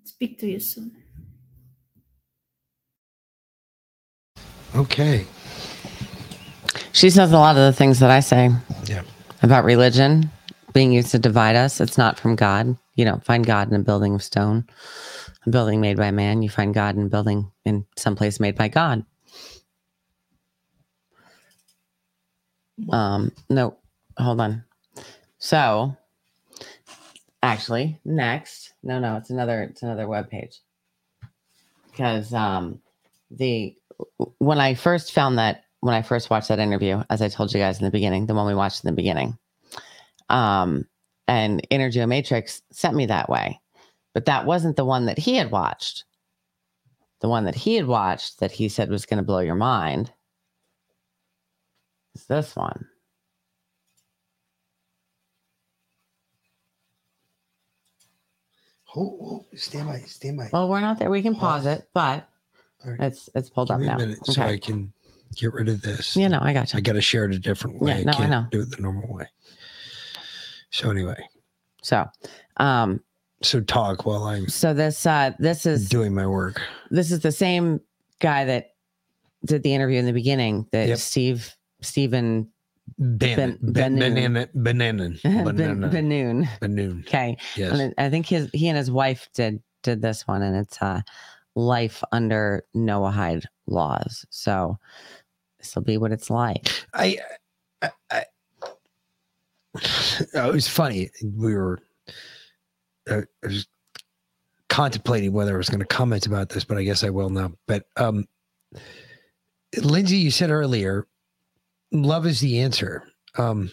speak to you soon Okay. She says a lot of the things that I say. Yeah. About religion being used to divide us. It's not from God. You don't find God in a building of stone, a building made by man. You find God in a building in some place made by God. Um, no, hold on. So actually, next, no, no, it's another, it's another web page. Because um the when I first found that when I first watched that interview, as I told you guys in the beginning, the one we watched in the beginning, um, and Energy Matrix sent me that way, but that wasn't the one that he had watched. The one that he had watched that he said was going to blow your mind is this one. Hold, hold, stand by, stand by. Well, we're not there. We can pause it, but it's it's pulled Give up now. minute so I can get rid of this. Yeah, no, I got you. I got to share it a different way. Yeah, no, I I can't know. do it the normal way. So anyway, So, um, so talk while I'm so this uh this is doing my work. this is the same guy that did the interview in the beginning that Steve Stephen Bannon, Ben- ben, Ben-Nun. Ben- Ben-Nun. Ben-Nun. Okay. Yes. And I think his he and his wife did did this one and it's uh life under Noahide laws. So this will be what it's like. I, I, I it was funny. We were, I was contemplating whether I was going to comment about this, but I guess I will now. But um, Lindsay, you said earlier, love is the answer. Um,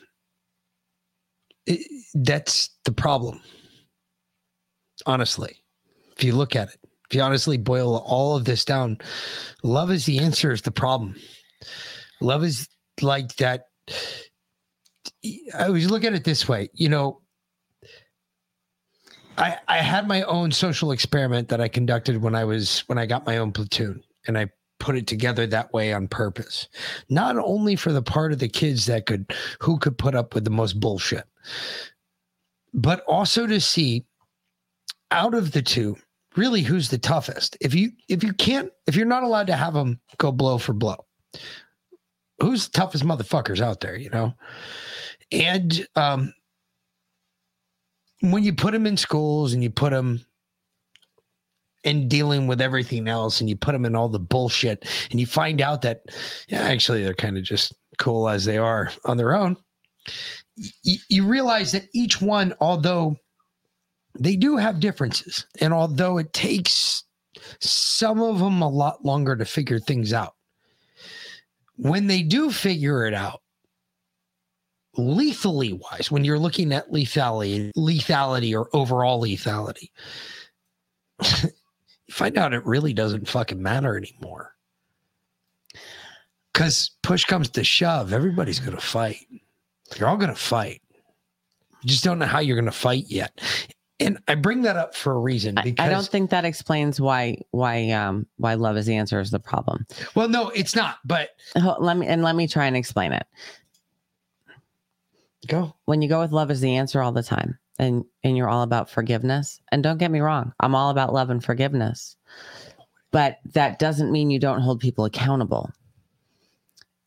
it, that's the problem. Honestly, if you look at it, if you honestly boil all of this down, love is the answer is the problem. Love is like that. I always look at it this way, you know. I I had my own social experiment that I conducted when I was when I got my own platoon, and I put it together that way on purpose. Not only for the part of the kids that could who could put up with the most bullshit, but also to see out of the two really who's the toughest. If you if you can't if you're not allowed to have them go blow for blow, who's the toughest motherfuckers out there, you know? And um when you put them in schools and you put them in dealing with everything else and you put them in all the bullshit and you find out that yeah actually they're kind of just cool as they are on their own you, you realize that each one although they do have differences and although it takes some of them a lot longer to figure things out when they do figure it out lethally wise when you're looking at lethality lethality or overall lethality you find out it really doesn't fucking matter anymore because push comes to shove everybody's gonna fight you're all gonna fight you just don't know how you're gonna fight yet and i bring that up for a reason because I don't think that explains why why um why love is the answer is the problem. well no it's not but let me and let me try and explain it. Go. When you go with love is the answer all the time, and and you're all about forgiveness. And don't get me wrong i'm all about love and forgiveness. But that doesn't mean you don't hold people accountable.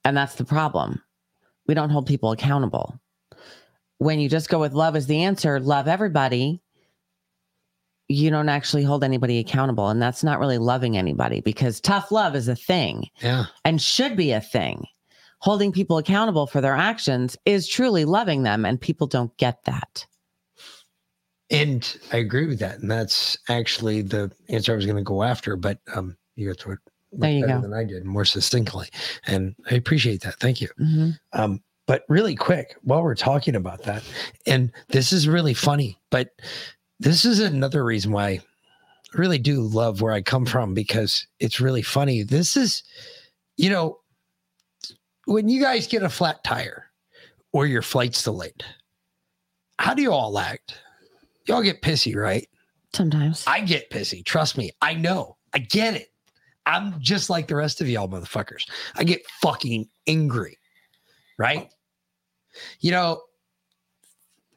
And that's the problem. We don't hold people accountable. When you just go with love as the answer love everybody you don't actually hold anybody accountable. And that's not really loving anybody because tough love is a thing Yeah. and should be a thing holding people accountable for their actions is truly loving them and people don't get that And I agree with that. And that's actually the answer I was going to go after, but um, you got to it There you better go. than I did, more succinctly. And I appreciate that. Thank you. Mhm. Um, but really quick, while we're talking about that, and this is really funny, but this is another reason why I really do love where I come from because it's really funny. This is, you know, when you guys get a flat tire or your flight's delayed, how do you all act? Y'all get pissy, right? Sometimes. I get pissy. Trust me. I know. I get it. I'm just like the rest of y'all motherfuckers. I get fucking angry. Right? You know,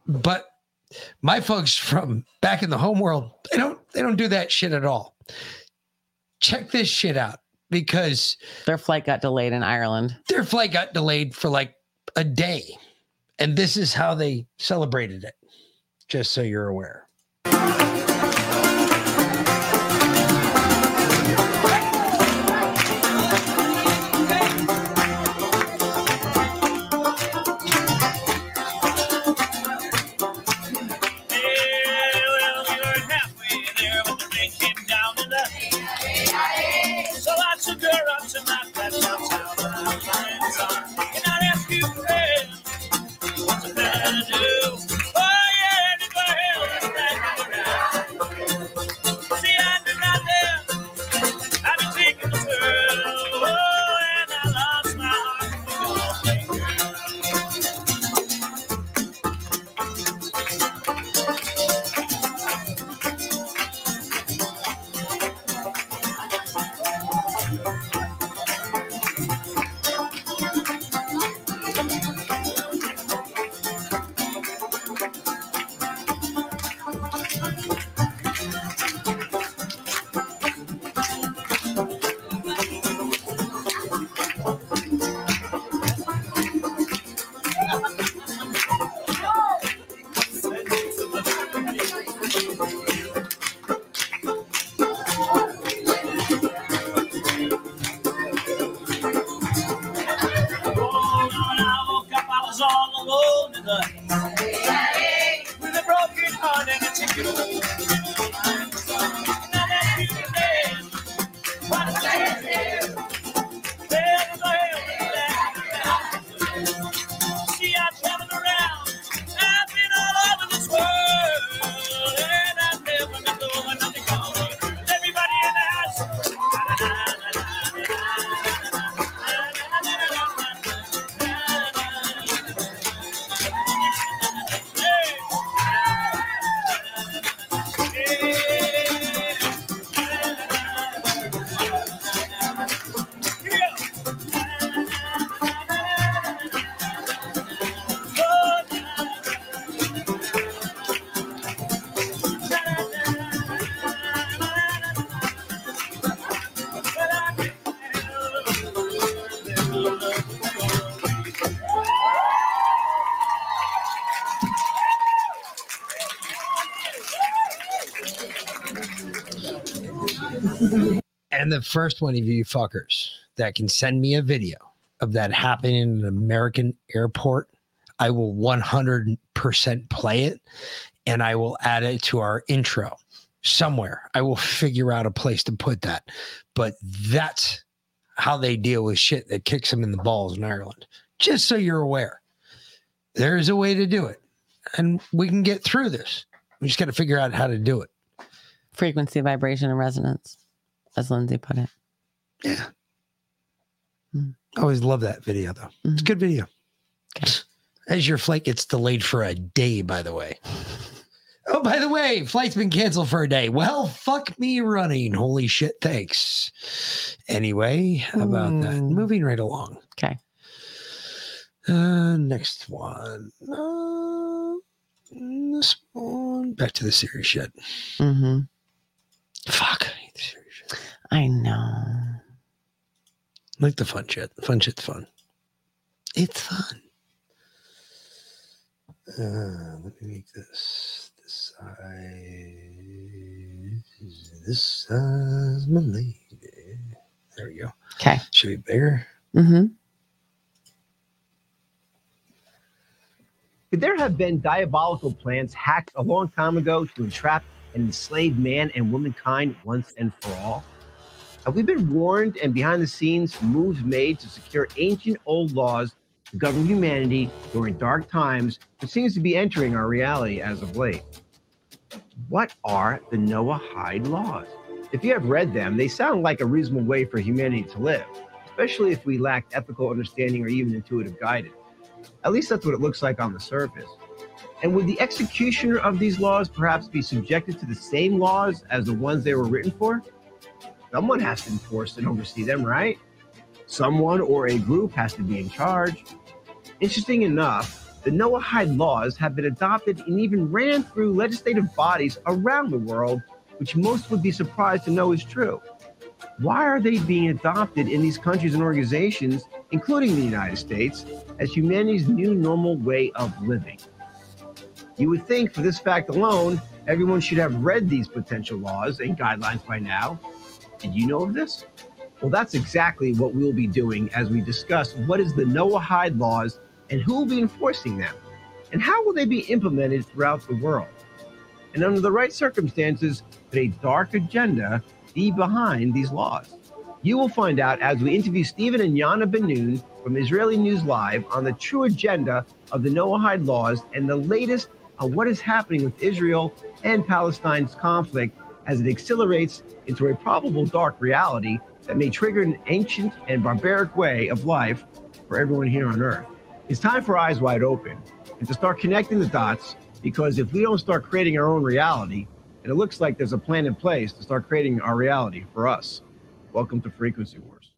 but my folks from back in the home world, they don't they don't do that shit at all. Check this shit out because their flight got delayed in Ireland. Their flight got delayed for like a day. And this is how they celebrated it. Just so you're aware. The first one of you fuckers that can send me a video of that happening in an American airport, I will 100% play it and I will add it to our intro somewhere. I will figure out a place to put that. But that's how they deal with shit that kicks them in the balls in Ireland. Just so you're aware, there is a way to do it. And we can get through this. We just got to figure out how to do it. Frequency, vibration, and resonance, as Lindsay put it. Yeah. I always love that video though. It's a good video. As your flight gets delayed for a day, by the way. Oh, by the way, flight's been canceled for a day. Well, fuck me running. Holy shit, thanks. Anyway, about that? Moving right along. Okay. Uh, next one. Uh, This one. Back to the serious shit. Mm-hmm. Fuck. I hate the serious shit. I know. I like the fun shit. Fun shit's fun. It's fun. Uh, let me make this this size. This size, my lady. There we go. Okay. Should be bigger. Mm-hmm. Could there have been diabolical plans hacked a long time ago to entrap and enslave man and womankind once and for all? Have we been warned and behind the scenes moves made to secure ancient old laws to govern humanity during dark times, which seems to be entering our reality as of late? What are the Noahide laws? If you have read them, they sound like a reasonable way for humanity to live, especially if we lack ethical understanding or even intuitive guidance. At least that's what it looks like on the surface. And would the executioner of these laws perhaps be subjected to the same laws as the ones they were written for? Someone has to enforce and oversee them, right? Someone or a group has to be in charge. Interesting enough, the Noahide laws have been adopted and even ran through legislative bodies around the world, which most would be surprised to know is true. Why are they being adopted in these countries and organizations, including the United States, as humanity's new normal way of living? You would think for this fact alone, everyone should have read these potential laws and guidelines by now. Did you know of this? Well, that's exactly what we'll be doing as we discuss what is the Noahide laws and who will be enforcing them, and how will they be implemented throughout the world. And under the right circumstances, could a dark agenda be behind these laws? You will find out as we interview Stephen and Yana Ben-Nun from Israeli News Live on the true agenda of the Noahide laws and the latest on what is happening with Israel and Palestine's conflict as it accelerates into a probable dark reality that may trigger an ancient and barbaric way of life for everyone here on Earth. It's time for eyes wide open and to start connecting the dots because if we don't start creating our own reality, and it looks like there's a plan in place to start creating our reality for us. Welcome to Frequency Wars.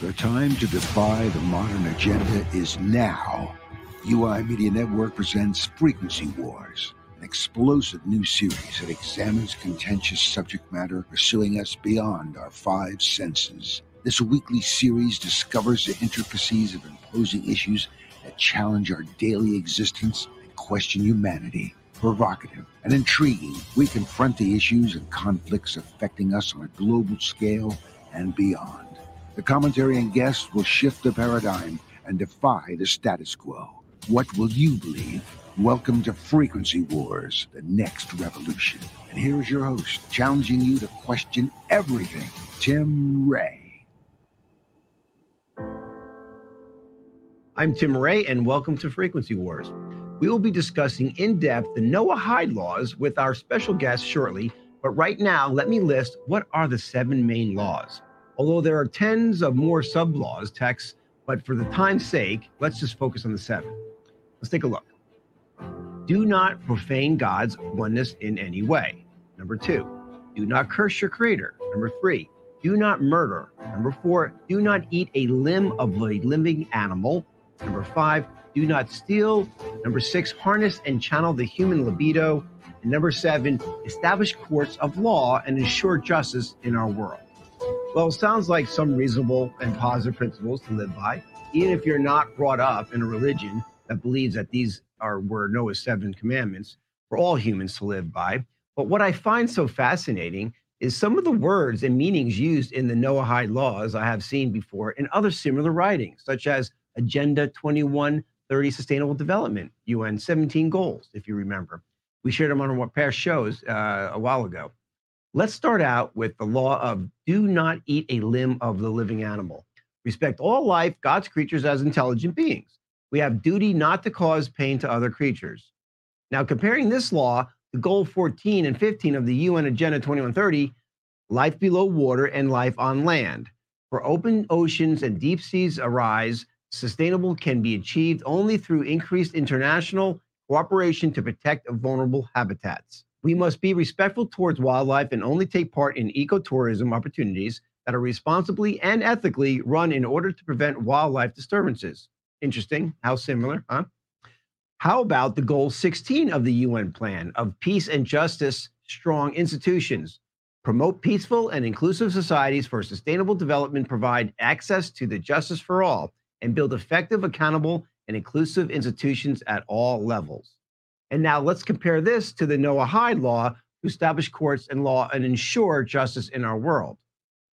The time to defy the modern agenda is now. UI Media Network presents Frequency Wars, an explosive new series that examines contentious subject matter pursuing us beyond our five senses. This weekly series discovers the intricacies of imposing issues that challenge our daily existence and question humanity. Provocative and intriguing, we confront the issues and conflicts affecting us on a global scale and beyond. The commentary and guests will shift the paradigm and defy the status quo. What will you believe? Welcome to Frequency Wars, the next revolution. And here's your host, challenging you to question everything, Tim Ray. I'm Tim Ray, and welcome to Frequency Wars. We will be discussing in depth the Noah Noahide laws with our special guest shortly. But right now, let me list what are the seven main laws. Although there are tens of more sub laws, texts, but for the time's sake, let's just focus on the seven. Let's take a look. Do not profane God's oneness in any way. Number two, do not curse your creator. Number three, do not murder. Number four, do not eat a limb of a living animal. Number five, do not steal. Number six, harness and channel the human libido. And number seven, establish courts of law and ensure justice in our world. Well, it sounds like some reasonable and positive principles to live by, even if you're not brought up in a religion that believes that these are were Noah's seven commandments for all humans to live by. But what I find so fascinating is some of the words and meanings used in the Noahide laws I have seen before in other similar writings, such as Agenda 2130 Sustainable Development, UN 17 goals, if you remember. We shared them on our past shows uh, a while ago. Let's start out with the law of do not eat a limb of the living animal. Respect all life, God's creatures as intelligent beings. We have duty not to cause pain to other creatures. Now, comparing this law to goal 14 and 15 of the UN Agenda 2130, life below water and life on land. For open oceans and deep seas arise, sustainable can be achieved only through increased international cooperation to protect vulnerable habitats. We must be respectful towards wildlife and only take part in ecotourism opportunities that are responsibly and ethically run in order to prevent wildlife disturbances. Interesting. How similar, huh? How about the goal 16 of the UN plan of peace and justice, strong institutions? Promote peaceful and inclusive societies for sustainable development, provide access to the justice for all, and build effective, accountable, and inclusive institutions at all levels. And now let's compare this to the Noah Noahide Law to establish courts and law and ensure justice in our world.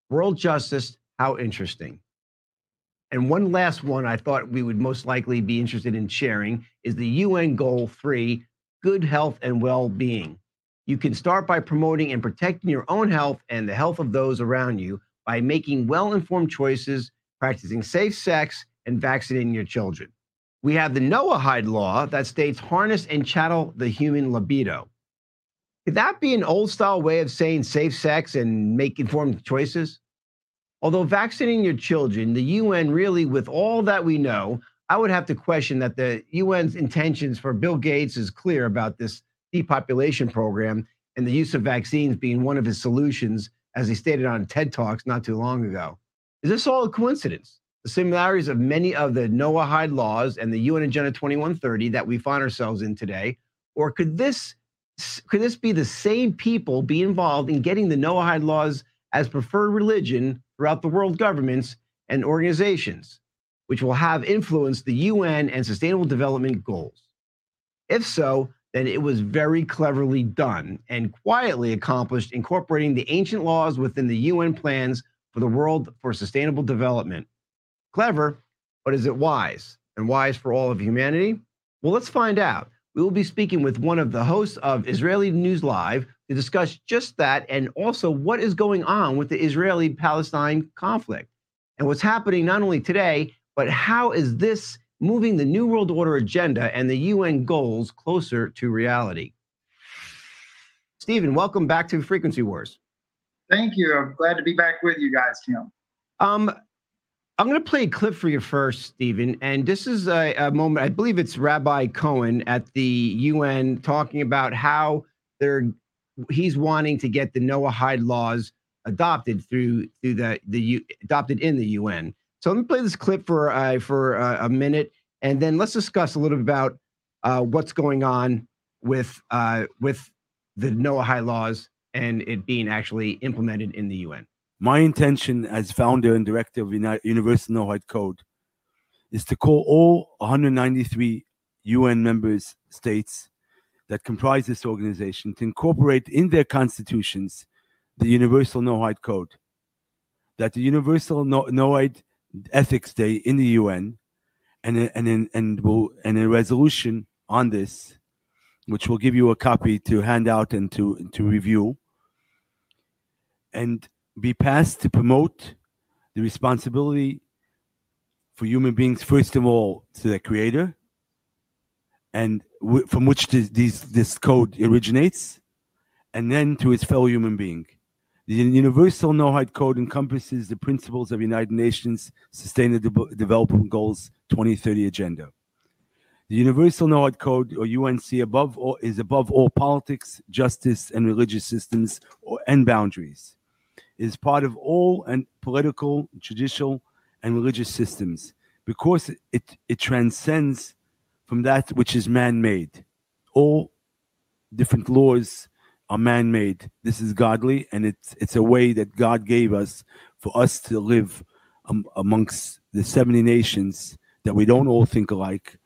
World justice, how interesting. And one last one I thought we would most likely be interested in sharing is the UN Goal 3 good health and well being. You can start by promoting and protecting your own health and the health of those around you by making well informed choices, practicing safe sex, and vaccinating your children. We have the Noahide law that states harness and chattel the human libido. Could that be an old style way of saying safe sex and make informed choices? Although vaccinating your children, the UN really, with all that we know, I would have to question that the UN's intentions for Bill Gates is clear about this depopulation program and the use of vaccines being one of his solutions, as he stated on TED Talks not too long ago. Is this all a coincidence? The similarities of many of the Noahide laws and the UN Agenda 2130 that we find ourselves in today, or could this could this be the same people be involved in getting the Noahide laws as preferred religion throughout the world governments and organizations, which will have influenced the UN and Sustainable Development Goals? If so, then it was very cleverly done and quietly accomplished, incorporating the ancient laws within the UN plans for the world for sustainable development. Clever, but is it wise? And wise for all of humanity? Well, let's find out. We will be speaking with one of the hosts of Israeli News Live to discuss just that and also what is going on with the Israeli Palestine conflict and what's happening not only today, but how is this moving the New World Order agenda and the UN goals closer to reality? Stephen, welcome back to Frequency Wars. Thank you. I'm glad to be back with you guys, Tim. Um, I'm going to play a clip for you first, Stephen. And this is a, a, moment, I believe it's Rabbi Cohen at the UN talking about how they're he's wanting to get the Noahide laws adopted through through the the adopted in the UN. So let me play this clip for uh, for uh, a minute, and then let's discuss a little bit about uh, what's going on with uh, with the Noahide laws and it being actually implemented in the UN. My intention as founder and director of Universal Noahide Code is to call all 193 UN members states that comprise this organization to incorporate in their constitutions the Universal No Noahide Code. That the Universal no- Noahide Ethics Day in the UN and and and and will and a resolution on this, which we'll give you a copy to hand out and to to review, and be passed to promote the responsibility for human beings first of all to their creator and w- from which this, this code originates, and then to its fellow human being. The Universal Noahide Code encompasses the principles of United Nations Sustainable Development Goals 2030 agenda. The Universal Noahide Code, or UNC, above all, is above all politics, justice, and religious systems or, and boundaries. Is part of all and political, judicial, and religious systems because it, it transcends from that which is man made. All different laws are man made. This is godly, and it's, it's a way that God gave us for us to live um, amongst the 70 nations that we don't all think alike,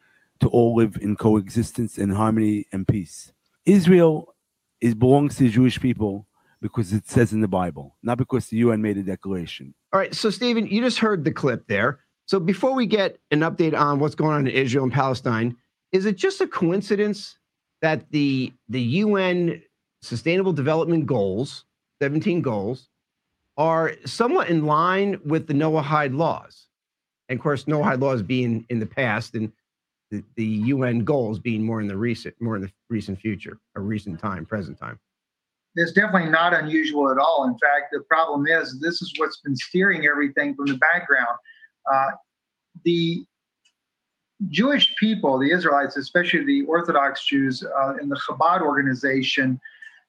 to all live in coexistence and harmony and peace. Israel is belongs to the Jewish people because it says in the Bible, not because the UN made a declaration. All right. So, Stephen, you just heard the clip there. So before we get an update on what's going on in Israel and Palestine, is it just a coincidence that the the UN Sustainable Development Goals, 17 goals, are somewhat in line with the Noahide laws? And of course, Noahide laws being in the past and the, the UN goals being more in the recent, more in the recent future, a recent time, present time. It's definitely not unusual at all. In fact, the problem is this is what's been steering everything from the background. Uh, the Jewish people, the Israelites, especially the Orthodox Jews uh, in the Chabad organization,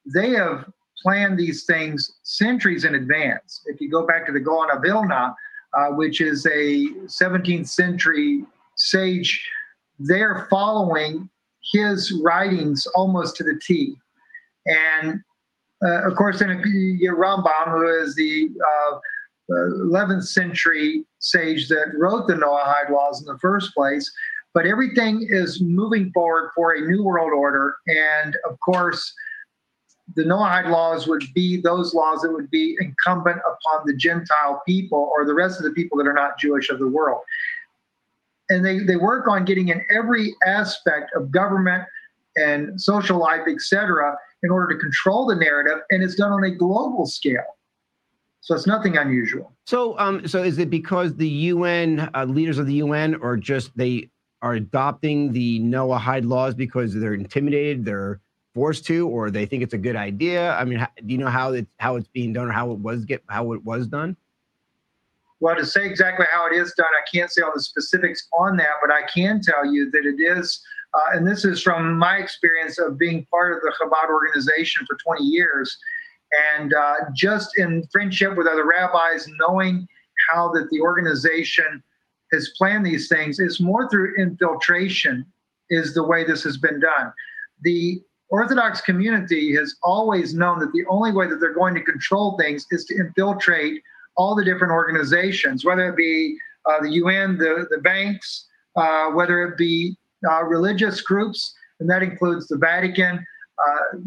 they have planned these things centuries in advance. If you go back to the Gaon of Vilna, uh, which is a 17th century sage, they're following his writings almost to the T. And uh, of course, then you Rambam, who is the uh, 11th century sage that wrote the Noahide laws in the first place. But everything is moving forward for a new world order. And of course, the Noahide laws would be those laws that would be incumbent upon the Gentile people or the rest of the people that are not Jewish of the world. And they, they work on getting in every aspect of government and social life, etc., in order to control the narrative. And it's done on a global scale. So it's nothing unusual. So, um, so is it because the UN uh, leaders of the UN, or just they are adopting the Noahide laws because they're intimidated, they're forced to, or they think it's a good idea? I mean, how, do you know how it's how it's being done, or how it was get how it was done? Well, to say exactly how it is done, I can't say all the specifics on that, but I can tell you that it is. Uh, and this is from my experience of being part of the Chabad organization for 20 years and uh, just in friendship with other rabbis, knowing how that the organization has planned these things, it's more through infiltration is the way this has been done. The Orthodox community has always known that the only way that they're going to control things is to infiltrate all the different organizations, whether it be uh, the UN, the, the banks, uh, whether it be uh, religious groups, and that includes the Vatican, uh,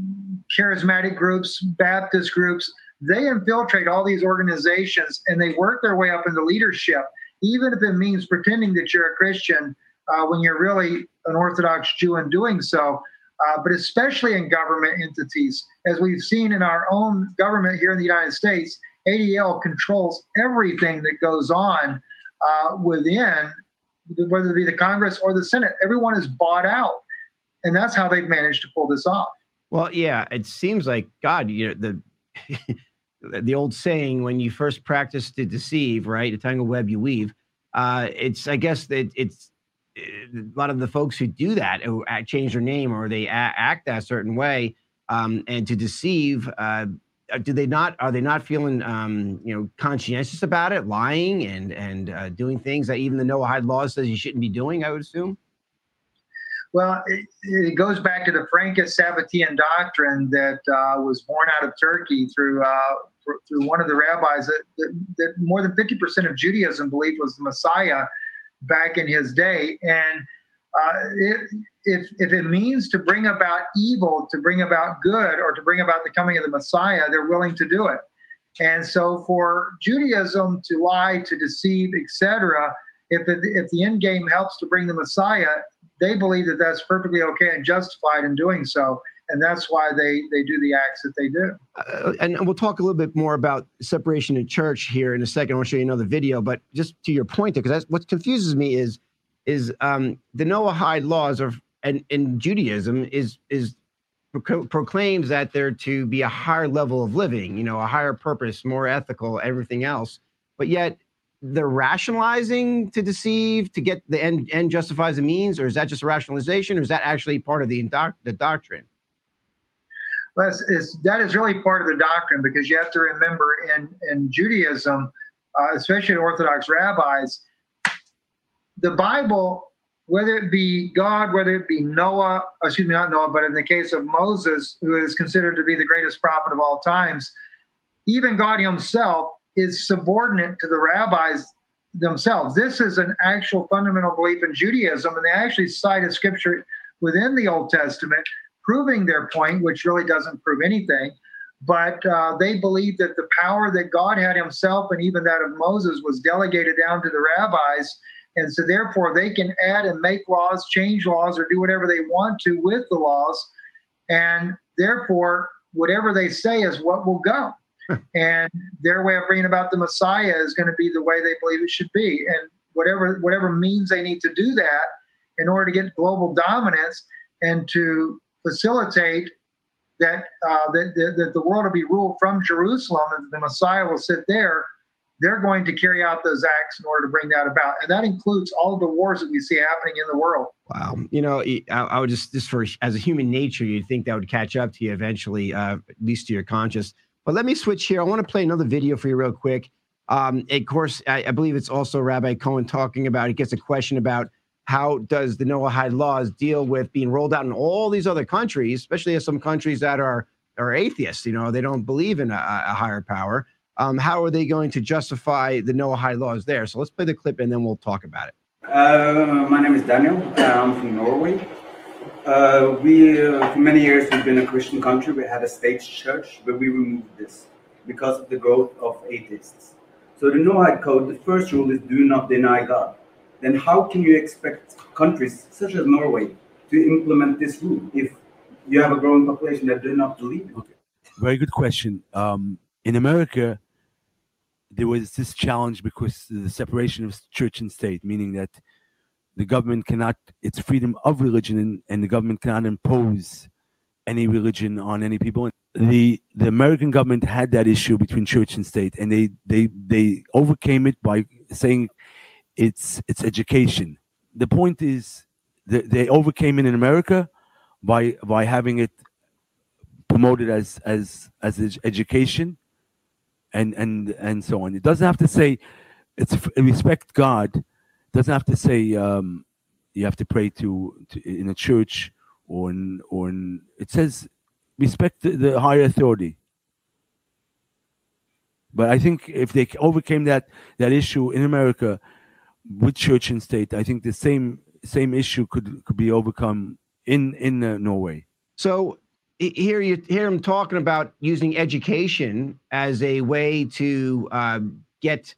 charismatic groups, Baptist groups. They infiltrate all these organizations and they work their way up into leadership, even if it means pretending that you're a Christian uh, when you're really an Orthodox Jew in doing so. Uh, but especially in government entities, as we've seen in our own government here in the United States, ADL controls everything that goes on uh, within, whether it be the Congress or the Senate. Everyone is bought out, and that's how they've managed to pull this off. Well, yeah, it seems like God, you know, the the old saying when you first practice to deceive, right? A tangle web you weave. Uh, it's I guess that it's a lot of the folks who do that who change their name or they act that certain way um, and to deceive. Uh, do they not? Are they not feeling um, you know conscientious about it, lying and and uh, doing things that even the Noahide law says you shouldn't be doing? I would assume. Well, it, it, goes back to the Frankist Sabbatean doctrine that uh, was born out of Turkey through uh, through one of the rabbis that, that, that more than 50% of Judaism believed was the Messiah back in his day. And uh, it, if, if it means to bring about evil, to bring about good, or to bring about the coming of the Messiah, they're willing to do it. And so for Judaism to lie, to deceive, etc., if the, if the end game helps to bring the Messiah, they believe that that's perfectly okay and justified in doing so and that's why they they do the acts that they do uh, and we'll talk a little bit more about separation in church here in a second i want to show you another video but just to your point because what confuses me is is um, the noahide laws of and in judaism is is pro- proclaims that they're to be a higher level of living you know a higher purpose more ethical everything else but yet they're rationalizing to deceive to get the end end justifies the means, or is that just a rationalization, or is that actually part of the doc, the doctrine? Well, it's, it's, that is really part of the doctrine because you have to remember in in Judaism, uh, especially Orthodox rabbis, the Bible, whether it be God, whether it be Noah, excuse me, not Noah, but in the case of Moses, who is considered to be the greatest prophet of all times, even God Himself is subordinate to the rabbis themselves. This is an actual fundamental belief in Judaism, and they actually cite a scripture within the Old Testament proving their point, which really doesn't prove anything. But uh, they believe that the power that God had himself and even that of Moses was delegated down to the rabbis. And so, therefore, they can add and make laws, change laws, or do whatever they want to with the laws. And therefore, whatever they say is what will go and their way of bringing about the Messiah is going to be the way they believe it should be. And whatever whatever means they need to do that in order to get global dominance and to facilitate that uh, that, that, that the world will be ruled from Jerusalem and the Messiah will sit there. They're going to carry out those acts in order to bring that about, and that includes all the wars that we see happening in the world. Wow, you know, I, would just just for as a human nature, you'd think that would catch up to you eventually, uh, at least to your conscience. But let me switch here. I want to play another video for you real quick. Um, of course, I, I, believe it's also Rabbi Cohen talking about. He gets a question about how does the Noahide laws deal with being rolled out in all these other countries, especially some countries that are are atheists? You know, they don't believe in a, a higher power. Um, how are they going to justify the Noahide laws there? So let's play the clip and then we'll talk about it. Uh, my name is Daniel. I'm from Norway. Uh, we, uh, for many years, we've been a Christian country. We had a state church, but we removed this because of the growth of atheists. So the Noahide Code, the first rule is do not deny God. Then how can you expect countries such as Norway to implement this rule if you have a growing population that do not believe it? Okay. Very good question. Um, in America, there was this challenge because the separation of church and state, meaning that the government cannot, it's freedom of religion, and, the government cannot impose any religion on any people. The the American government had that issue between church and state, and they they they overcame it by saying it's it's education. The point is that they overcame it in America by by having it promoted as as as education and and and so on. It doesn't have to say it's respect God. It doesn't have to say um, you have to pray to, to in a church or in or in. It says respect the, the higher authority. But I think if they overcame that that issue in America with church and state, I think the same same issue could could be overcome in in uh, Norway. So here you hear him talking about using education as a way to uh, get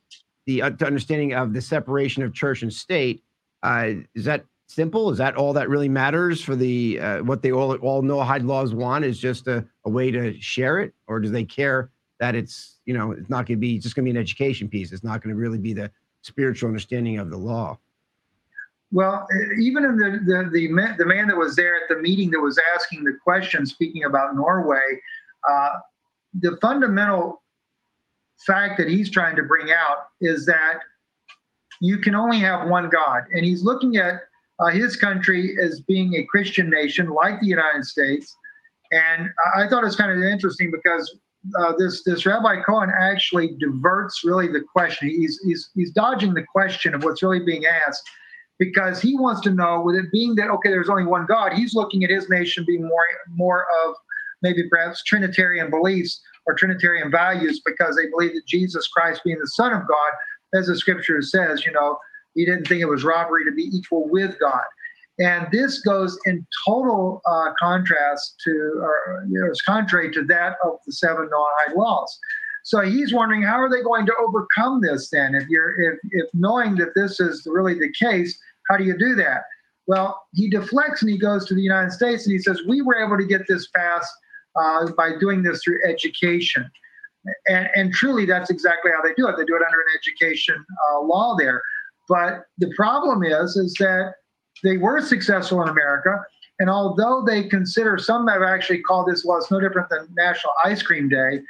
the uh, understanding of the separation of church and state. Uh, is that simple? Is that all that really matters for the uh, what they all all Noahide laws want is just a, a way to share it, or do they care that it's you know it's not going to be just going to be an education piece? It's not going to really be the spiritual understanding of the law. Well, even in the, the the man, the man that was there at the meeting that was asking the question, speaking about Norway, uh, the fundamental fact that he's trying to bring out is that you can only have one God, and he's looking at uh, his country as being a Christian nation like the United States. And I thought it's kind of interesting because uh, this this Rabbi Cohen actually diverts really the question. He's he's he's dodging the question of what's really being asked because he wants to know, with it being that okay, there's only one God, he's looking at his nation being more more of maybe perhaps Trinitarian beliefs or Trinitarian values because they believe that Jesus Christ being the Son of God, as the scripture says, you know, he didn't think it was robbery to be equal with God. And this goes in total uh, contrast to, or you know, it's contrary to that of the seven Noahide laws. So he's wondering how are they going to overcome this then? If you're if if knowing that this is really the case, how do you do that? Well, he deflects and he goes to the United States and he says, We were able to get this passed uh, by doing this through education. And, and truly, that's exactly how they do it. They do it under an education uh, law there. But the problem is, is that they were successful in America. And although they consider, some have actually called this law, it's no different than National Ice Cream Day.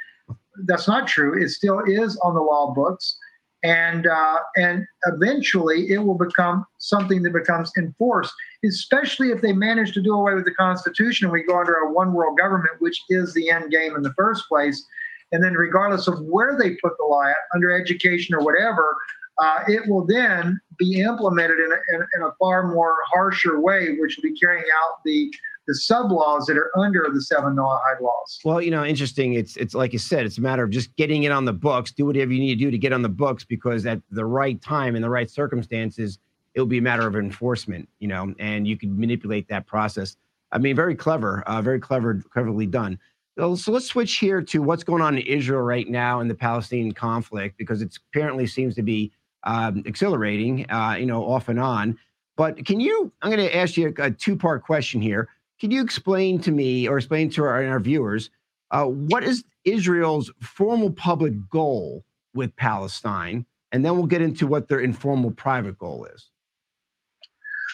That's not true. It still is on the law books and uh, and eventually it will become something that becomes enforced especially if they manage to do away with the constitution and we go under a one world government which is the end game in the first place and then regardless of where they put the law at, under education or whatever uh, it will then be implemented in a, in, in a far more harsher way which will be carrying out the the sub laws that are under the seven Noahide laws. Well, you know, interesting. It's it's like you said, it's a matter of just getting it on the books. Do whatever you need to do to get on the books, because at the right time in the right circumstances, it will be a matter of enforcement. You know, and you can manipulate that process. I mean, very clever, uh, very clever, cleverly done. So, let's switch here to what's going on in Israel right now in the Palestinian conflict, because it apparently seems to be um, accelerating, uh, you know, off and on. But can you? I'm going to ask you a, a two part question here can you explain to me or explain to our, our viewers uh, what is Israel's formal public goal with Palestine? And then we'll get into what their informal private goal is.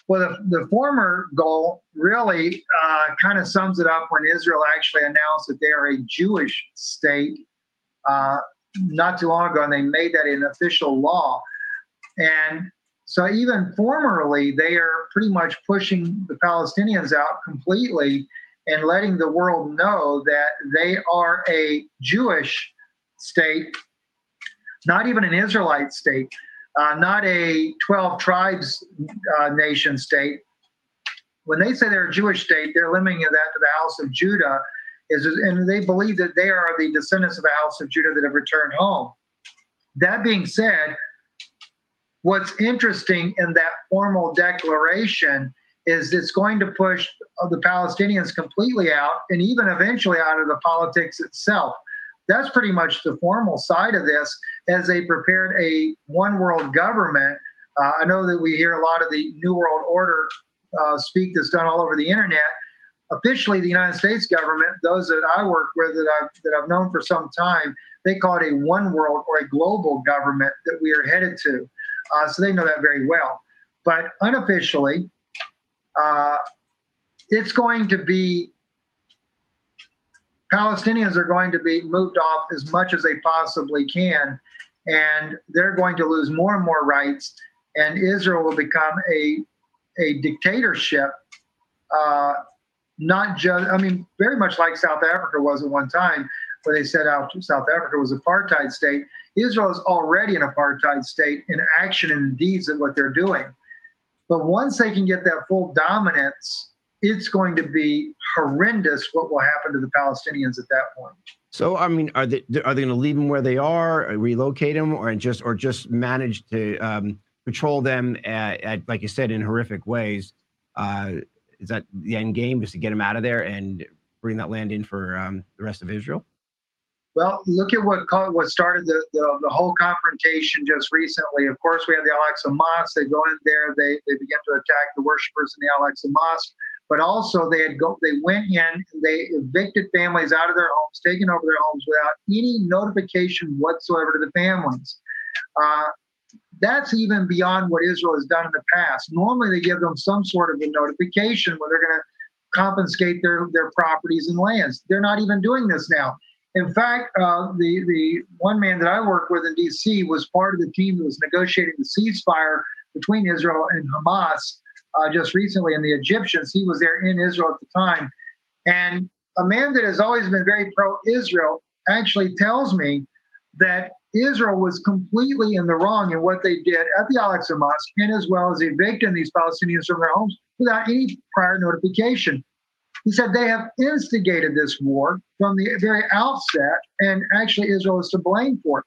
Well, the, the former goal really uh, kind of sums it up when Israel actually announced that they are a Jewish state uh, not too long ago, and they made that an official law. And so even formerly, they are pretty much pushing the Palestinians out completely and letting the world know that they are a Jewish state, not even an Israelite state. uh, not a 12 tribes uh, nation state. When they say they're a Jewish state, they're limiting that to the house of Judah, is, and they believe that they are the descendants of the house of Judah that have returned home. That being said, what's interesting in that formal declaration is it's going to push the Palestinians completely out and even eventually out of the politics itself. That's pretty much the formal side of this as they prepared a one world government. Uh, I know that we hear a lot of the New World Order uh, speak that's done all over the internet. Officially, the United States government, those that I work with that I've, that I've known for some time, they call it a one world or a global government that we are headed to. Uh, so they know that very well. But unofficially, uh, it's going to be Palestinians are going to be moved off as much as they possibly can, and they're going to lose more and more rights, and Israel will become a a dictatorship. Uh, not just, I mean, very much like South Africa was at one time, where they set out South Africa was apartheid state. Israel is already an apartheid state in action and deeds of what they're doing. But once they can get that full dominance, it's going to be horrendous what will happen to the Palestinians at that point. So, I mean, are they are they going to leave them where they are, relocate them, or just or just manage to um, control them at, at, like you said, in horrific ways? Uh, is that the end game? Is to get them out of there and bring that land in for um, the rest of Israel? Well, look at what what started the, the, the whole confrontation just recently. Of course, we had the Al-Aqsa Mosque. They go in there, they they begin to attack the worshippers in the Al-Aqsa Mosque. But also, they had go they went in, and they evicted families out of their homes, taken over their homes without any notification whatsoever to the families. Uh, that's even beyond what Israel has done in the past. Normally, they give them some sort of a notification where they're going to confiscate their, their properties and lands. They're not even doing this now. In fact, uh, the the one man that I worked with in D.C. was part of the team that was negotiating the ceasefire between Israel and Hamas uh, just recently, and the Egyptians. He was there in Israel at the time, and a man that has always been very pro-Israel actually tells me that Israel was completely in the wrong in what they did at the Al-Aqsa Mosque, and as well as evicting these Palestinians from their homes without any prior notification. He said they have instigated this war from the very outset, and actually Israel is to blame for it.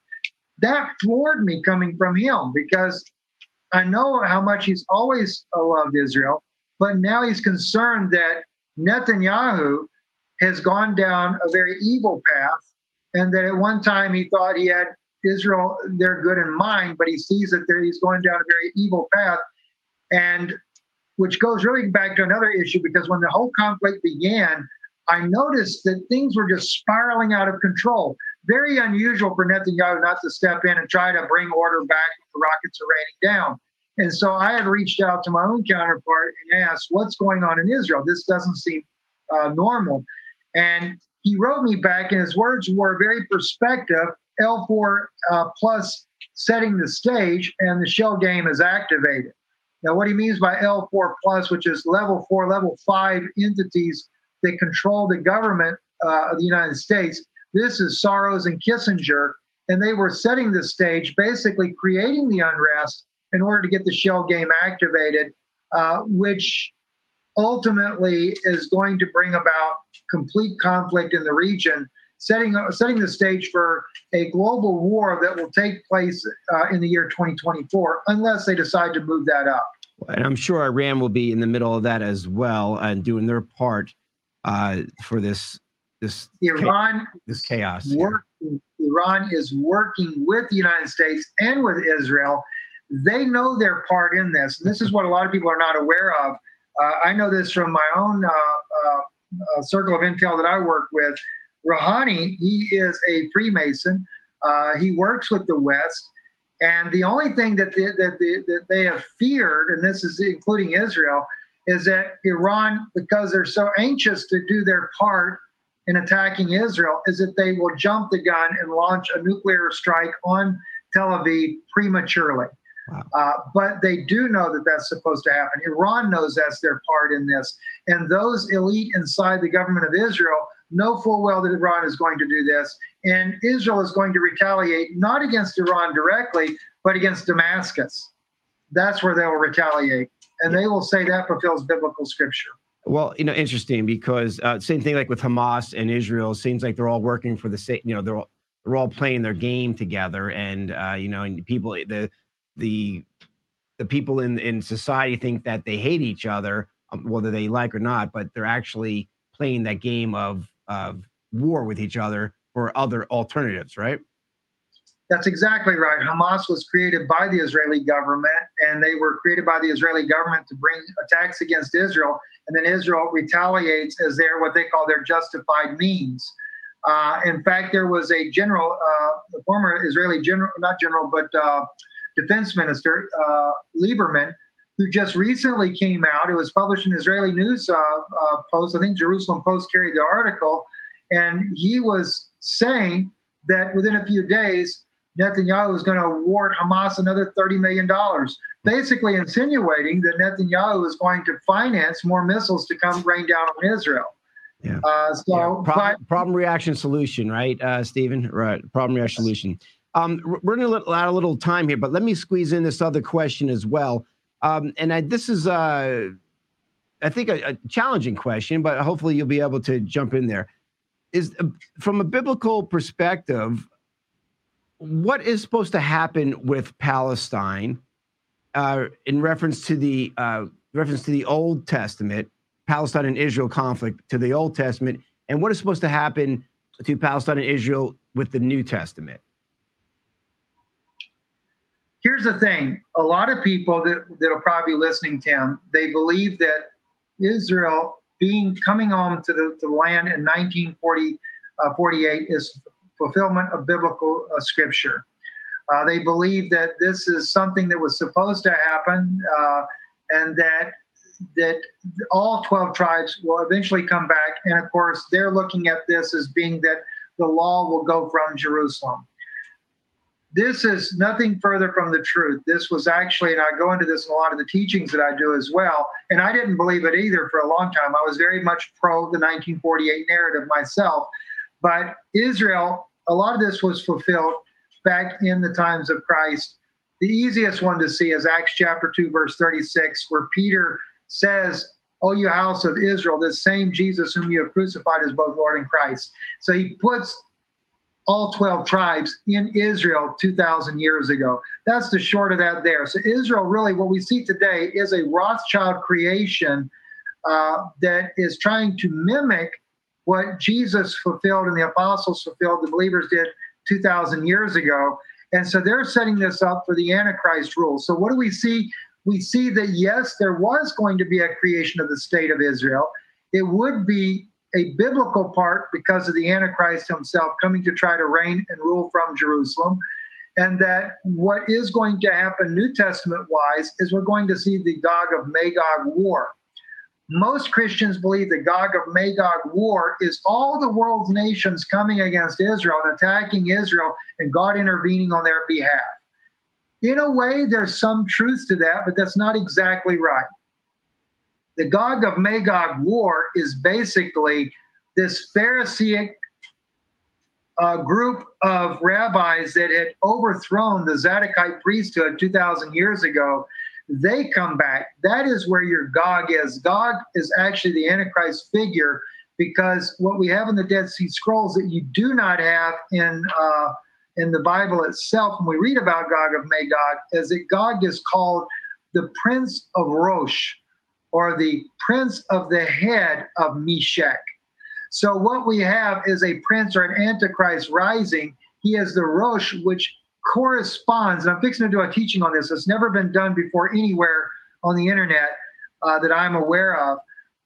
That floored me coming from him because I know how much he's always loved Israel, but now he's concerned that Netanyahu has gone down a very evil path, and that at one time he thought he had Israel their good in mind, but he sees that he's going down a very evil path. And which goes really back to another issue because when the whole conflict began, I noticed that things were just spiraling out of control. Very unusual for Netanyahu not to step in and try to bring order back when the rockets are raining down. And so I had reached out to my own counterpart and asked, What's going on in Israel? This doesn't seem uh, normal. And he wrote me back, and his words were very perspective L4 uh, plus setting the stage, and the shell game is activated. Now, what he means by L4 plus, which is level four, level five entities that control the government uh, of the United States, this is Soros and Kissinger, and they were setting the stage, basically creating the unrest in order to get the shell game activated, uh, which ultimately is going to bring about complete conflict in the region, setting setting the stage for a global war that will take place uh, in the year 2024, unless they decide to move that up. And I'm sure Iran will be in the middle of that as well and doing their part uh, for this this Iran this chaos. Iran is working with the United States and with Israel. They know their part in this. And this is what a lot of people are not aware of. Uh, I know this from my own uh, uh, uh circle of intel that I work with. Rouhani, he is a Freemason. Uh, he works with the West. And the only thing that they, that, they, that they have feared, and this is including Israel, is that Iran, because they're so anxious to do their part in attacking Israel, is that they will jump the gun and launch a nuclear strike on Tel Aviv prematurely. Wow. Uh, but they do know that that's supposed to happen. Iran knows that's their part in this. And those elite inside the government of Israel know full well that Iran is going to do this. And Israel is going to retaliate not against Iran directly, but against Damascus. That's where they will retaliate. And they will say that fulfills biblical scripture. Well, you know, interesting because uh, same thing like with Hamas and Israel. Seems like they're all working for the same. You know, they're all, they're all playing their game together, and uh, you know, and people the the the people in in society think that they hate each other, um, whether they like or not, but they're actually playing that game of of war with each other for other alternatives, right? That's exactly right. Hamas was created by the Israeli government, and they were created by the Israeli government to bring attacks against Israel. And then Israel retaliates as their what they call their justified means. Uh, in fact, there was a general, uh, the former Israeli general, not general, but uh, defense minister, uh, Lieberman, who just recently came out. It was published in Israeli news uh, uh, post. I think Jerusalem Post carried the article, and he was saying that within a few days, Netanyahu is going to award Hamas another $30 million, basically insinuating that Netanyahu is going to finance more missiles to come rain down on Israel. Yeah. Uh, so, Yeah, but problem, problem reaction solution, right, uh, Stephen? Right. Problem reaction solution. Um, we're going to little, out of little time here, but let me squeeze in this other question as well. Um, and I, this is, uh, I think, a, a challenging question, but hopefully you'll be able to jump in there. Is uh, from a biblical perspective, what is supposed to happen with Palestine uh, in reference to the uh, reference to the Old Testament, Palestine and Israel conflict to the Old Testament, and what is supposed to happen to Palestine and Israel with the New Testament? Here's the thing. A lot of people that, that'll probably be listening tim they believe that israel being coming home to the, to land in 1948 uh, is fulfillment of biblical uh, scripture. Uh, they believe that this is something that was supposed to happen uh, and that that all 12 tribes will eventually come back. And of course they're looking at this as being that the law will go from jerusalem this is nothing further from the truth. This was actually, and I go into this in a lot of the teachings that I do as well. And I didn't believe it either for a long time. I was very much pro the 1948 narrative myself. But Israel, a lot of this was fulfilled back in the times of Christ. The easiest one to see is Acts chapter 2, verse 36, where Peter says, O you house of Israel, this same Jesus whom you have crucified is both Lord and Christ. So he puts all 12 tribes in Israel 2,000 years ago. That's the short of that there. So, Israel, really, what we see today is a Rothschild creation uh, that is trying to mimic what Jesus fulfilled and the apostles fulfilled, the believers did 2,000 years ago. And so they're setting this up for the Antichrist rule. So, what do we see? We see that, yes, there was going to be a creation of the state of Israel. It would be a biblical part because of the Antichrist himself coming to try to reign and rule from Jerusalem. And that what is going to happen, New Testament wise, is we're going to see the Gog of Magog war. Most Christians believe the Gog of Magog war is all the world's nations coming against Israel and attacking Israel and God intervening on their behalf. In a way, there's some truth to that, but that's not exactly right the Gog of Magog war is basically this Pharisaic uh, group of rabbis that had overthrown the Zadokite priesthood 2,000 years ago. They come back. That is where your Gog is. Gog is actually the Antichrist figure because what we have in the Dead Sea Scrolls that you do not have in uh, in the Bible itself, when we read about Gog of Magog, is that Gog is called the Prince of Rosh or the prince of the head of Meshech. So what we have is a prince or an antichrist rising. He is the Rosh, which corresponds, and I'm fixing to do a teaching on this. It's never been done before anywhere on the internet uh, that I'm aware of.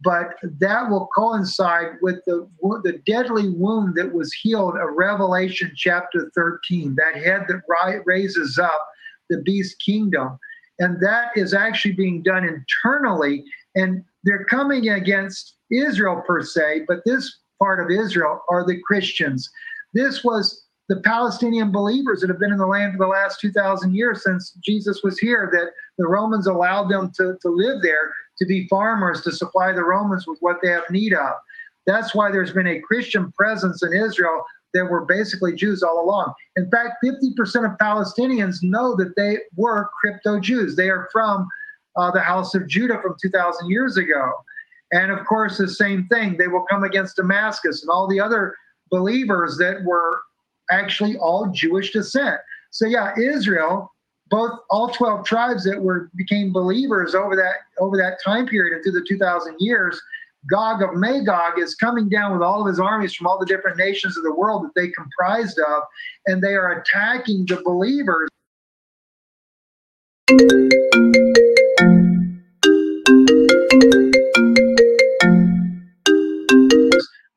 But that will coincide with the, the deadly wound that was healed of Revelation chapter 13, that head that raises up the beast kingdom. And that is actually being done internally. And they're coming against Israel per se, but this part of Israel are the Christians. This was the Palestinian believers that have been in the land for the last 2,000 years since Jesus was here, that the Romans allowed them to, to live there, to be farmers, to supply the Romans with what they have need of. That's why there's been a Christian presence in Israel that were basically Jews all along. In fact, 50% of Palestinians know that they were crypto Jews. They are from uh, the house of Judah from 2,000 years ago. And of course, the same thing, they will come against Damascus and all the other believers that were actually all Jewish descent. So, yeah, Israel. Both all 12 tribes that were became believers over that over that time period and through the 2,000 years, Gog of Magog is coming down with all of his armies from all the different nations of the world that they comprised of, and they are attacking the believers.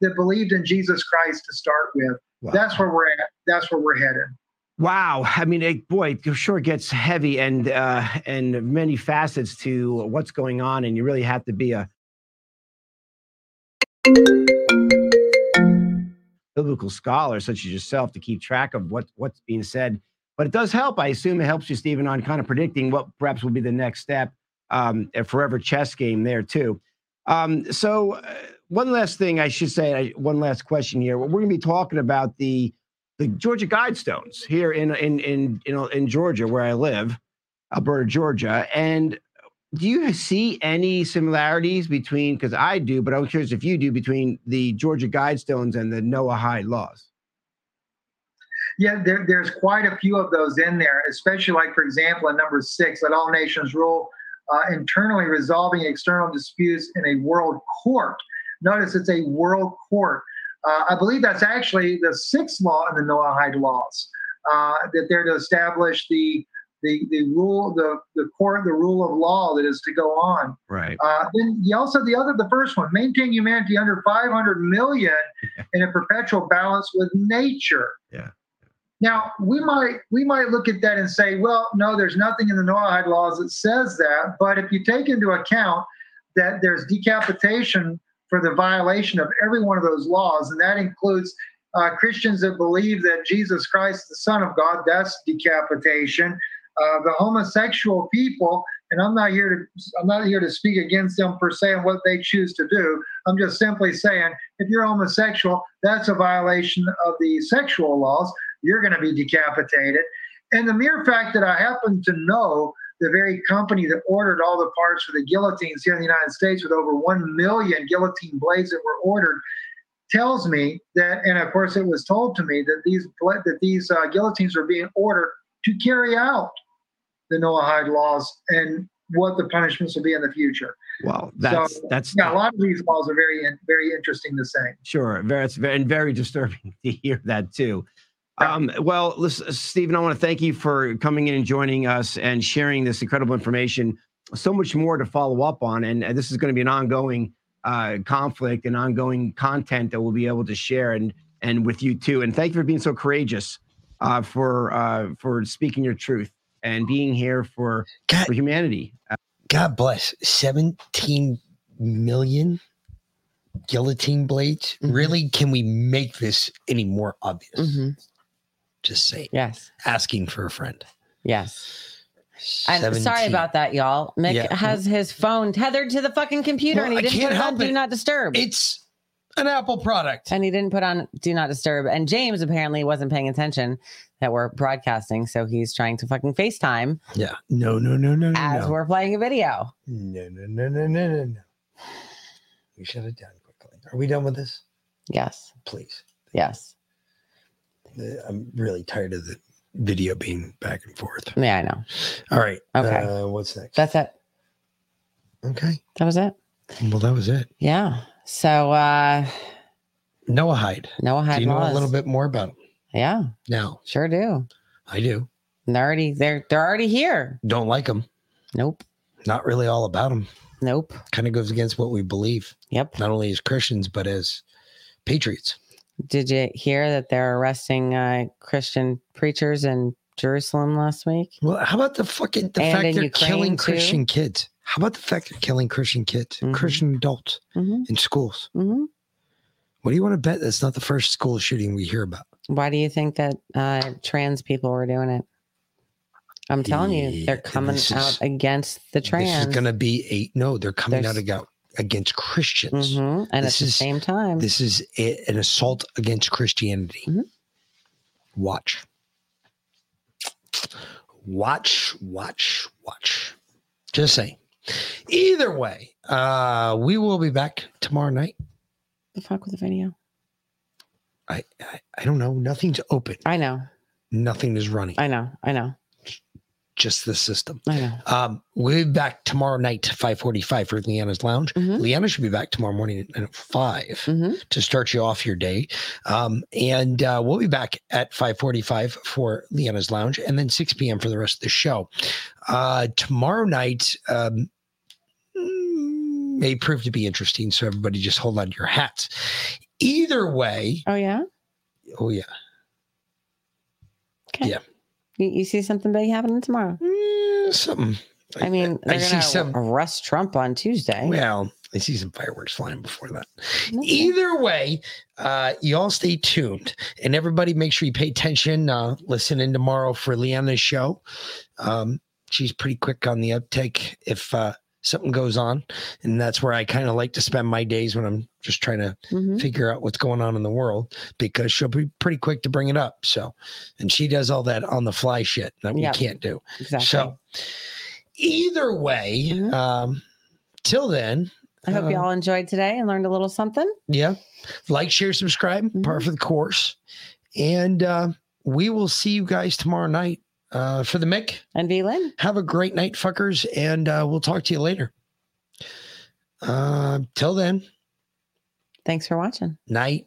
That believed in Jesus Christ to start with. That's where we're at. That's where we're headed. Wow, I mean, it, boy, it sure gets heavy and uh, and many facets to what's going on, and you really have to be a biblical scholar such as yourself to keep track of what what's being said. But it does help. I assume it helps you, Stephen, on kind of predicting what perhaps will be the next step. Um, a forever chess game there too. Um, so uh, one last thing I should say. One last question here. We're going to be talking about the the Georgia Guidestones here in in in know in Georgia where I live, Elberton, Georgia, and do you see any similarities between because I do, but I'm curious if you do between the Georgia Guidestones and the Noahide laws? Yeah, there, there's quite a few of those in there, especially like, for example, in number six, let all nations rule uh, internally, resolving external disputes in a world court. Notice it's a world court. Uh, I believe that's actually the sixth law in the Noahide laws uh, that they're to establish the the the rule the the court the rule of law that is to go on. Right. Uh, then you also the other the first one maintain humanity under 500 million in a perpetual balance with nature. Yeah. Now we might we might look at that and say, well, no, there's nothing in the Noahide laws that says that. But if you take into account that there's decapitation for the violation of every one of those laws, and that includes uh, Christians that believe that Jesus Christ the Son of God, that's decapitation. Uh, the homosexual people, and I'm not here to I'm not here to speak against them per se and what they choose to do. I'm just simply saying if you're homosexual, that's a violation of the sexual laws. You're going to be decapitated. And the mere fact that I happen to know the very company that ordered all the parts for the guillotines here in the United States with over 1 million guillotine blades that were ordered tells me that, and of course it was told to me that these that these uh, guillotines were being ordered to carry out the Noahide laws and what the punishments will be in the future. Well, that's so, that's yeah. A lot of these laws are very very interesting to say. Sure, very, very, and very disturbing to hear that too. Um, well, listen, Stephen, I want to thank you for coming in and joining us and sharing this incredible information. So much more to follow up on, and uh, this is going to be an ongoing uh, conflict and ongoing content that we'll be able to share and and with you too. And thank you for being so courageous uh, for uh, for speaking your truth and being here for for humanity. Uh, God bless. 17 million guillotine blades. Mm-hmm. Really? Can we make this any more obvious? Just say yes. Asking for a friend. Yes. I'm sorry about that, y'all. Mick Yeah. has his phone tethered to the fucking computer Well, and he I didn't can't put it on help Do it. Not Disturb. It's an Apple product. And he didn't put on Do Not Disturb. And James apparently wasn't paying attention that we're broadcasting. So he's trying to fucking FaceTime Yeah. No, no, no, no, no. as no. we're playing a video. No, no, no, no, no, no, no. We shut it down quickly. Are we done with this? Yes. Please. Yes. I'm really tired of the video being back and forth. Yeah, I know. All right. Okay. Uh, what's next? That's it. Okay. That was it. Well, that was it. Yeah. So uh Noahide. Noah Hyde Do you know a little bit more about him Yeah, now? sure do. I do. And they're already they're they're already here. Don't like them. Nope. Not really all about them. Nope. Kind of goes against what we believe. Yep. Not only as Christians, but as patriots. Did you hear that they're arresting uh Christian preachers in Jerusalem last week? Well, how about the fucking the And fact they're Ukraine, killing too? Christian kids? How about the fact they're killing Christian kids, Mhm. Christian adults Mhm. in schools? Mhm. What do you want to bet? That's not the first school shooting we hear about. Why do you think that uh, trans people were doing it? I'm telling you, they're coming this out against the trans. This is going to be a no. They're coming out against against Christians. Mhm, And at the same time, this is a- an assault against Christianity. Mm-hmm. Watch. Watch, watch, watch. Just saying. Either way, uh, we will be back tomorrow night. the fuck with the video. I, I I don't know. Nothing's open. I know. Nothing is running. I know. I know. Just the system. I know. Um, we'll be back tomorrow night, five forty-five for Leanna's Lounge. Mm-hmm. Leanna should be back tomorrow morning at 5 to start you off your day. Um, and uh, we'll be back at five forty-five for Leanna's Lounge, and then six p.m. for the rest of the show. Uh, tomorrow night um, may prove to be interesting, so everybody just hold on to your hats. Either way, Oh yeah. oh yeah, Okay. yeah. You, you see something big happening tomorrow? something. I mean, I see some- arrest Trump on Tuesday. Well, I see some fireworks flying before that. Either way, uh, you all stay tuned and everybody make sure you pay attention. Uh, listen in tomorrow for Leanna's show. Um, she's pretty quick on the uptake if uh, something goes on. And that's where I kind of like to spend my days when I'm just trying to Mhm. figure out what's going on in the world because she'll be pretty quick to bring it up. So, and she does all that on the fly shit that Yep. we can't do. Exactly. So, either way, um, till then, I hope you uh, all enjoyed today and learned a little something. yeah. Like, share, subscribe, par for the course. And uh, we will see you guys tomorrow night uh, for the Mick. And V Lynn. Have a great night, fuckers. And uh, we'll talk to you later. Uh, till then, Thanks for watching. night.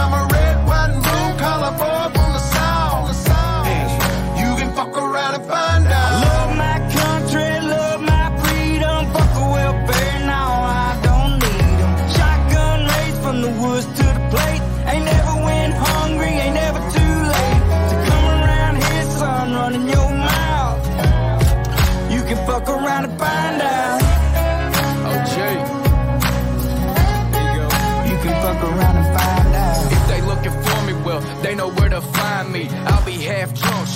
I'm a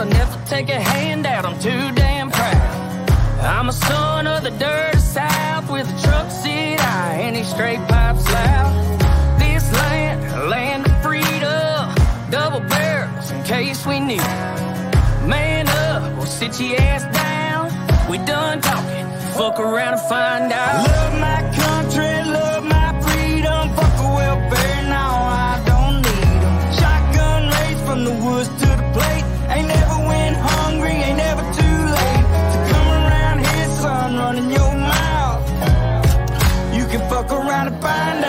I never take a handout. I'm too damn proud. I'm a son of the dirt south with a truck seat high and straight pipes loud. This land, land of freedom, double barrels in case we need. It. Man up, or we'll sit your ass down. We done talking. Fuck around and find out. Love my country, love my freedom. Fuck the welfare, now I don't need them. Shotgun raised from the woods to trying to find